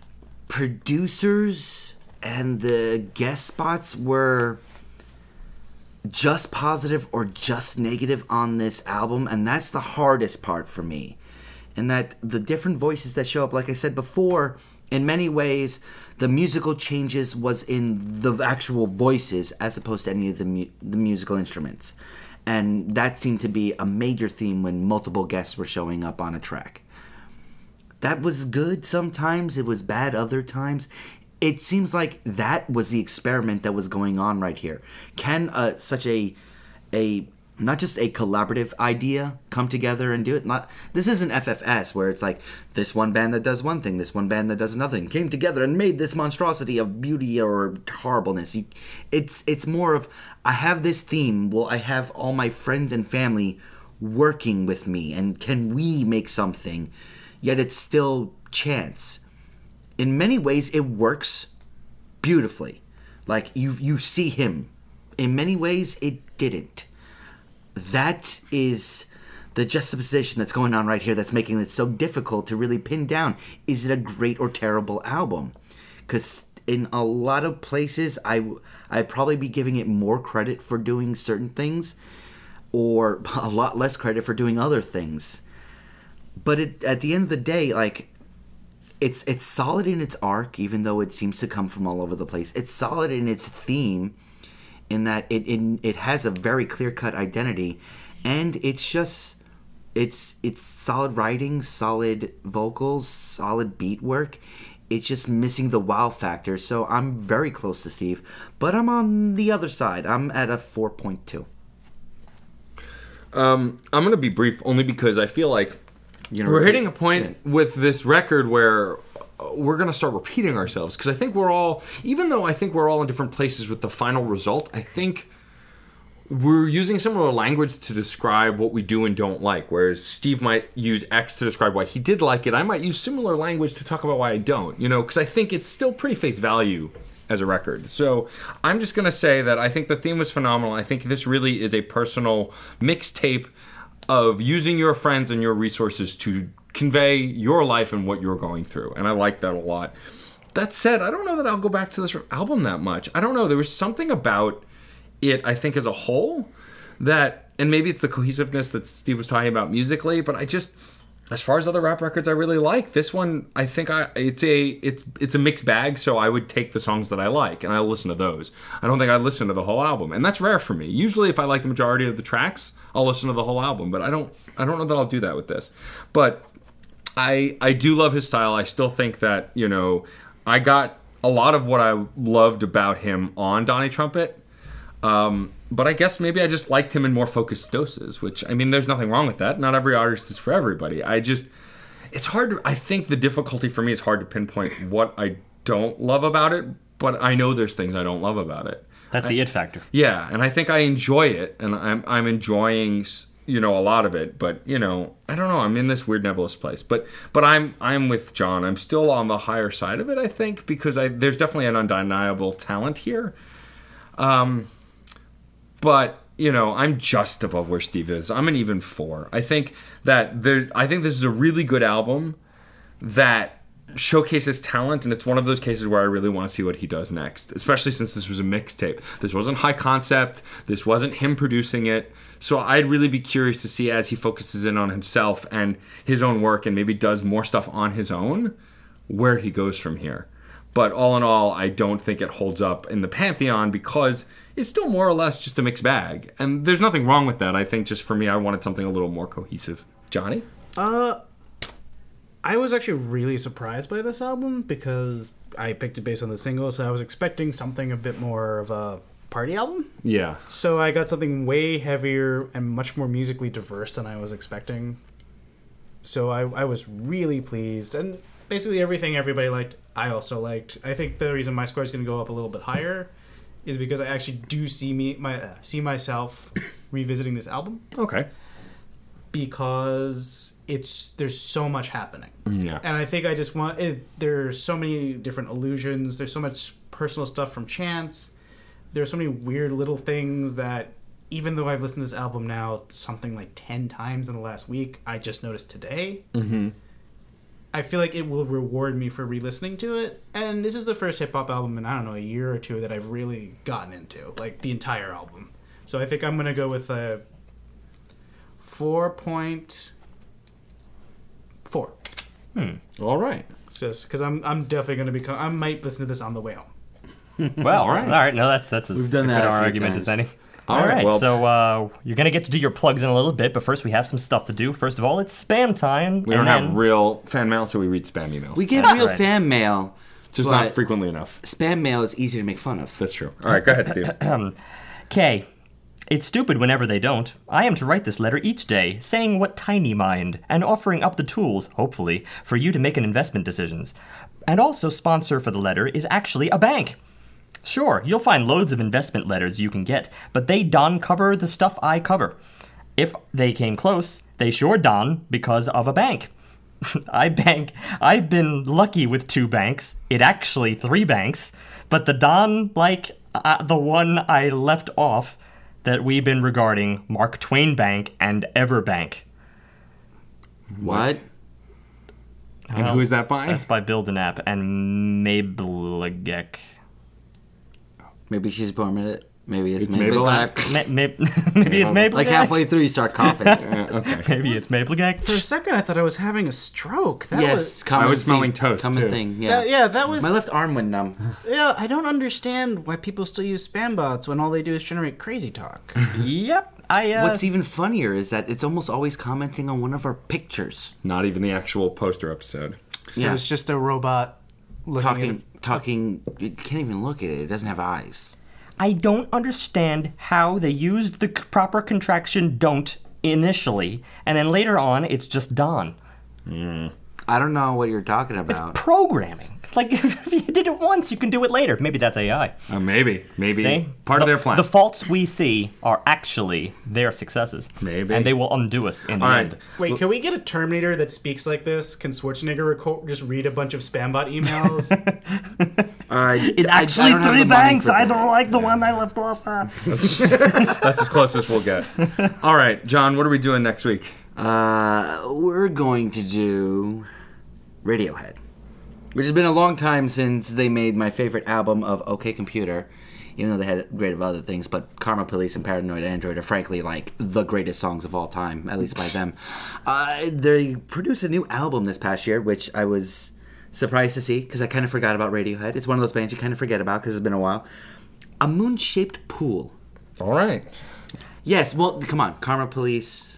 producers and the guest spots were just positive or just negative on this album and that's the hardest part for me. And that the different voices that show up like i said before in many ways the musical changes was in the actual voices as opposed to any of the, mu- the musical instruments. And that seemed to be a major theme when multiple guests were showing up on a track that was good sometimes it was bad other times it seems like that was the experiment that was going on right here. Can uh, such a a not just a collaborative idea come together and do it? Not this isn't FFS where it's like this one band that does one thing, this one band that does another thing came together and made this monstrosity of beauty or horribleness. You, it's it's more of I have this theme. Well, I have all my friends and family working with me, and can we make something? Yet it's still chance in many ways it works beautifully. Like you you see him. In many ways it didn't. That is the juxtaposition that's going on right here that's making it so difficult to really pin down is it a great or terrible album? Cuz in a lot of places I I'd probably be giving it more credit for doing certain things or a lot less credit for doing other things. But it, at the end of the day, like it's it's solid in its arc, even though it seems to come from all over the place. It's solid in its theme, in that it it, it has a very clear cut identity, and it's just it's it's solid writing, solid vocals, solid beat work. It's just missing the wow factor. So I'm very close to Steve, but I'm on the other side. I'm at a four point two. Um, I'm gonna be brief only because I feel like we're hitting a point yeah. with this record where uh, we're going to start repeating ourselves because I think we're all, even though I think we're all in different places with the final result, I think we're using similar language to describe what we do and don't like. Whereas Steve might use X to describe why he did like it, I might use similar language to talk about why I don't. You know, because I think it's still pretty face value as a record. So I'm just gonna say that I think the theme was phenomenal. I think this really is a personal mixtape of using your friends and your resources to convey your life and what you're going through, and I like that a lot. That said, I don't know that I'll go back to this album that much. I don't know. There was something about it, I think, as a whole that, and maybe it's the cohesiveness that Steve was talking about musically, but I just, as far as other rap records, I really like this one. I think I it's a it's it's a mixed bag, so I would take the songs that I like and I'll listen to those. I don't think I listen to the whole album, and that's rare for me. Usually, if I like the majority of the tracks, I'll listen to the whole album, but I don't I don't know that I'll do that with this. But I I do love his style. I still think that you know I got a lot of what I loved about him on Donnie Trumpet. Um, but I guess maybe I just liked him in more focused doses, which I mean, there's nothing wrong with that. Not every artist is for everybody. I just, it's hard. To, I think the difficulty for me is hard to pinpoint what I don't love about it, but I know there's things I don't love about it. That's the it factor. Yeah, and I think I enjoy it, and I'm I'm enjoying you know a lot of it. But you know, I don't know. I'm in this weird nebulous place. But but I'm I'm with John. I'm still on the higher side of it. I think because I there's definitely an undeniable talent here. Um, but you know, I'm just above where Steve is. I'm an even four. I think that there. I think this is a really good album that showcases talent, and it's one of those cases where I really want to see what he does next. Especially since this was a mixtape. This wasn't high concept. This wasn't him producing it. So I'd really be curious to see as he focuses in on himself and his own work, and maybe does more stuff on his own, where he goes from here. But all in all, I don't think it holds up in the pantheon because it's still more or less just a mixed bag. And there's nothing wrong with that. I think just for me, I wanted something a little more cohesive. Johnny? Uh, I was actually really surprised by this album because I picked it based on the single, so I was expecting something a bit more of a party album. Yeah. So I got something way heavier and much more musically diverse than I was expecting. So I, I was really pleased, and basically everything everybody liked, I also liked. I think the reason my score is going to go up a little bit higher is because I actually do see me my uh, see myself revisiting this album Okay. Because it's there's so much happening. Yeah. And I think I just want it, there's so many different illusions. There's so much personal stuff from Chance. There's so many weird little things that even though I've listened to this album now something like 10 times in the last week, I just noticed today. Mm-hmm. I feel like it will reward me for re-listening to it. And this is the first hip hop album in I don't know a year or two that I've really gotten into, like the entire album. So I think I'm gonna go with a four point four. All right. It's just because I'm I'm definitely gonna become I might listen to this on the way home. Well, all right. right. No, that's that's as We've done good that a few argument times. as any. All All right, right, well- so uh, you're gonna get to do your plugs in a little bit, but first we have some stuff to do. First of all, it's spam time. We don't have real fan mail, so we read spam emails. We get real right. fan mail, just but not frequently enough. spam mail is easy to make fun of. That's true. All right, go ahead, Steve. K. It's stupid whenever they don't. I am to write this letter each day, saying what tiny mind, and offering up the tools, hopefully, for you to make an investment decisions. And also, sponsor for the letter is actually a bank. Sure, you'll find loads of investment letters you can get, but they don cover the stuff I cover. If they came close, they sure don because of a bank. I bank. I've been lucky with two banks. It actually three banks, but the Don, like uh, the one I left off, that we've been regarding Mark Twain Bank and Everbank. What? and who oh, is that by? That's by Bill Knapp and Mabelagek. Maybe she's born with it. Maybe it's, It's Maybelline. Maybelline. Ma- ma- maybe it's Mabelagek. Like halfway through, you start coughing. Uh, okay. Maybe it's Mabelagek. For a second, I thought I was having a stroke. That yes, was, common I was thing, smelling toast, Common too. thing. Yeah. that, yeah, that was. My left arm went numb. Yeah, I don't understand why people still use spam bots when all they do is generate crazy talk. Yep. I. Uh, What's even funnier is that it's almost always commenting on one of our pictures, Not even the actual poster episode. So Yeah. it's just a robot looking talking, talking. You can't even look at it. It doesn't have eyes. I don't understand how they used the proper contraction don't initially, and then later on it's just Don. I hmm. I don't know what you're talking about. It's about. programming. Like if you did it once, you can do it later. Maybe that's AI. Uh, maybe, maybe See? part the, of their plan. The faults we see are actually their successes. Maybe. And they will undo us in the All right. end. Wait, can we get a Terminator that speaks like this? Can Schwarzenegger record, just read a bunch of spam bot emails? Uh, It I- I actually three banks. I don't like the one I left off at. That's as close as we'll get. All right, John, what are we doing next week? Uh, we're going to do Radiohead, which has been a long time since they made my favorite album of OK Computer. Even though they had great of other things, but Karma Police and Paranoid Android are frankly like the greatest songs of all time, at least by them. Uh, they produced a new album this past year, which I was surprised to see because I kind of forgot about Radiohead. It's one of those bands you kind of forget about because it's been a while. A moon shaped pool. All right. Yes, well, come on, Karma Police,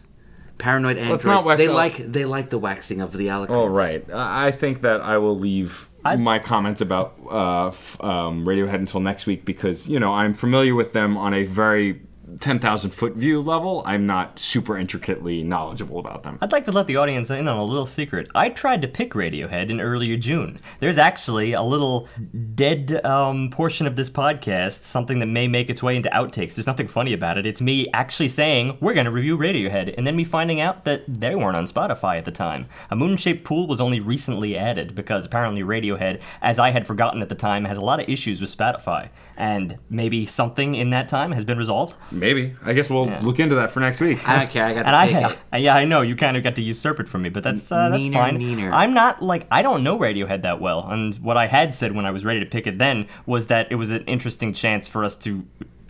Paranoid Android. Let's not wax they el- like they like the waxing of the eloquence. All right. I I think that I will leave my comments about uh, f- um, Radiohead until next week because you know I'm familiar with them on a very 10,000 foot view level. I'm not super intricately knowledgeable about them. I'd like to let the audience in on a little secret. I tried to pick Radiohead in earlier June. There's actually a little dead um, portion of this podcast, something that may make its way into outtakes. There's nothing funny about it. It's me actually saying, we're going to review Radiohead, and then me finding out that they weren't on Spotify at the time. A moon shaped pool was only recently added because apparently Radiohead, as I had forgotten at the time, has a lot of issues with Spotify. And maybe something in that time has been resolved. Maybe. I guess we'll Yeah. look into that for next week. I don't care. I got to And I, take it. yeah, I know you kind of got to usurp it from me, but that's uh, that's Neener, fine. neener. I'm not like I don't know Radiohead that well, and what I had said when I was ready to pick it then was that it was an interesting chance for us to,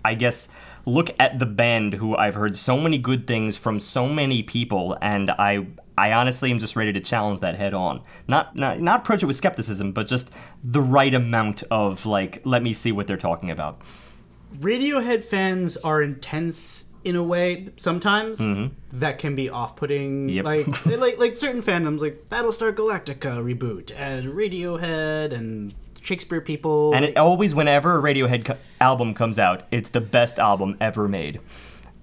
I guess, look at the band who I've heard so many good things from so many people, and I. I honestly am just ready to challenge that head on. Not, not not approach it with skepticism, but just the right amount of like, let me see what they're talking about. Radiohead fans are intense in a way sometimes mm-hmm. that can be off-putting. Yep. Like, like like certain fandoms, like Battlestar Galactica reboot and Radiohead and Shakespeare people. And it always, whenever a Radiohead co- album comes out, it's the best album ever made.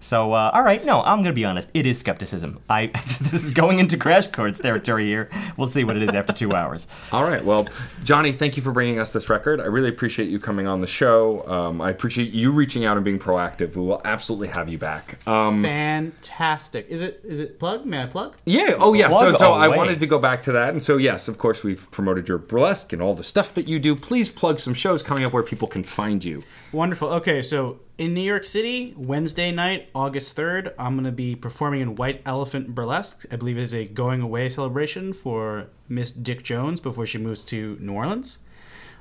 So, uh, all right, no, I'm gonna be honest. It is skepticism. I this is going into Crash Course territory here. We'll see what it is after two hours. All right. Well, Johnny, thank you for bringing us this record. I really appreciate you coming on the show. Um, I appreciate you reaching out and being proactive. We will absolutely have you back. Um, fantastic. Is it is it plug? May I plug? yeah. Oh, yeah. So, Plug so I away. wanted to go back to that. And so, yes, of course, we've promoted your burlesque and all the stuff that you do. Please plug some shows coming up where people can find you. Wonderful. Okay, so in New York City, Wednesday night, August 3rd, I'm going to be performing in White Elephant Burlesque. I believe it is a going away celebration for Miss Dick Jones before she moves to New Orleans.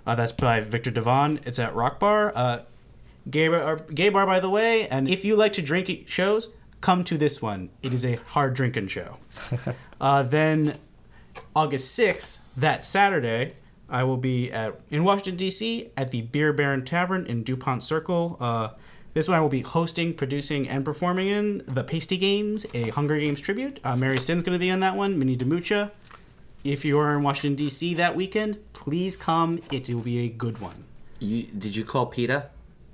Uh, that's by Victor Devon. It's at Rock Bar. Uh, gay, bar gay bar, by the way. And if you like to drink shows, come to this one. It is a hard drinking show. uh, then August 6th, that Saturday, I will be at in Washington D.C. at the Bier Baron Tavern in Dupont Circle. Uh, this one I will be hosting, producing, and performing in the Pasty Games, a Hunger Games tribute. Uh, Mary Sin's going to be on that one. Minnie DeMucha. If you are in Washington D.C. that weekend, please come. It will be a good one. You, did you call PETA?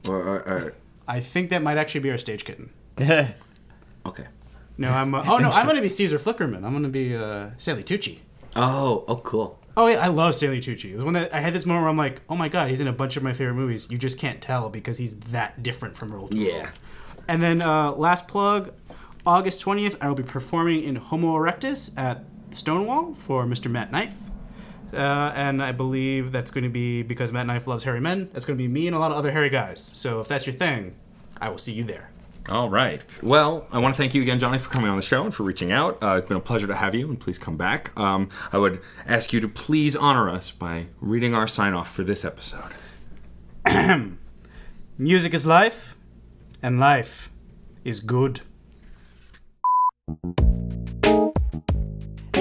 Or, or, or I think that might actually be our stage kitten. okay. No, I'm. Uh, oh no, I'm going to be Caesar Flickerman. I'm going to be uh, Stanley Tucci. Oh, oh, cool. Oh yeah, I love Stanley Tucci. It was when that, I had this moment where I'm like, oh my god, he's in a bunch of my favorite movies. You just can't tell because he's that different from role to role. Yeah. And then uh, last plug, August 20th, I will be performing in Homo Erectus at Stonewall for Mr. Matt Knife. Uh, and I believe that's going to be because Matt Knife loves hairy men. That's going to be me and a lot of other hairy guys. So if that's your thing, I will see you there. All right. Well, I want to thank you again, Johnny, for coming on the show and for reaching out. Uh, it's been a pleasure to have you, and please come back. Um, I would ask you to please honor us by reading our sign off for this episode. Music is life, and life is good.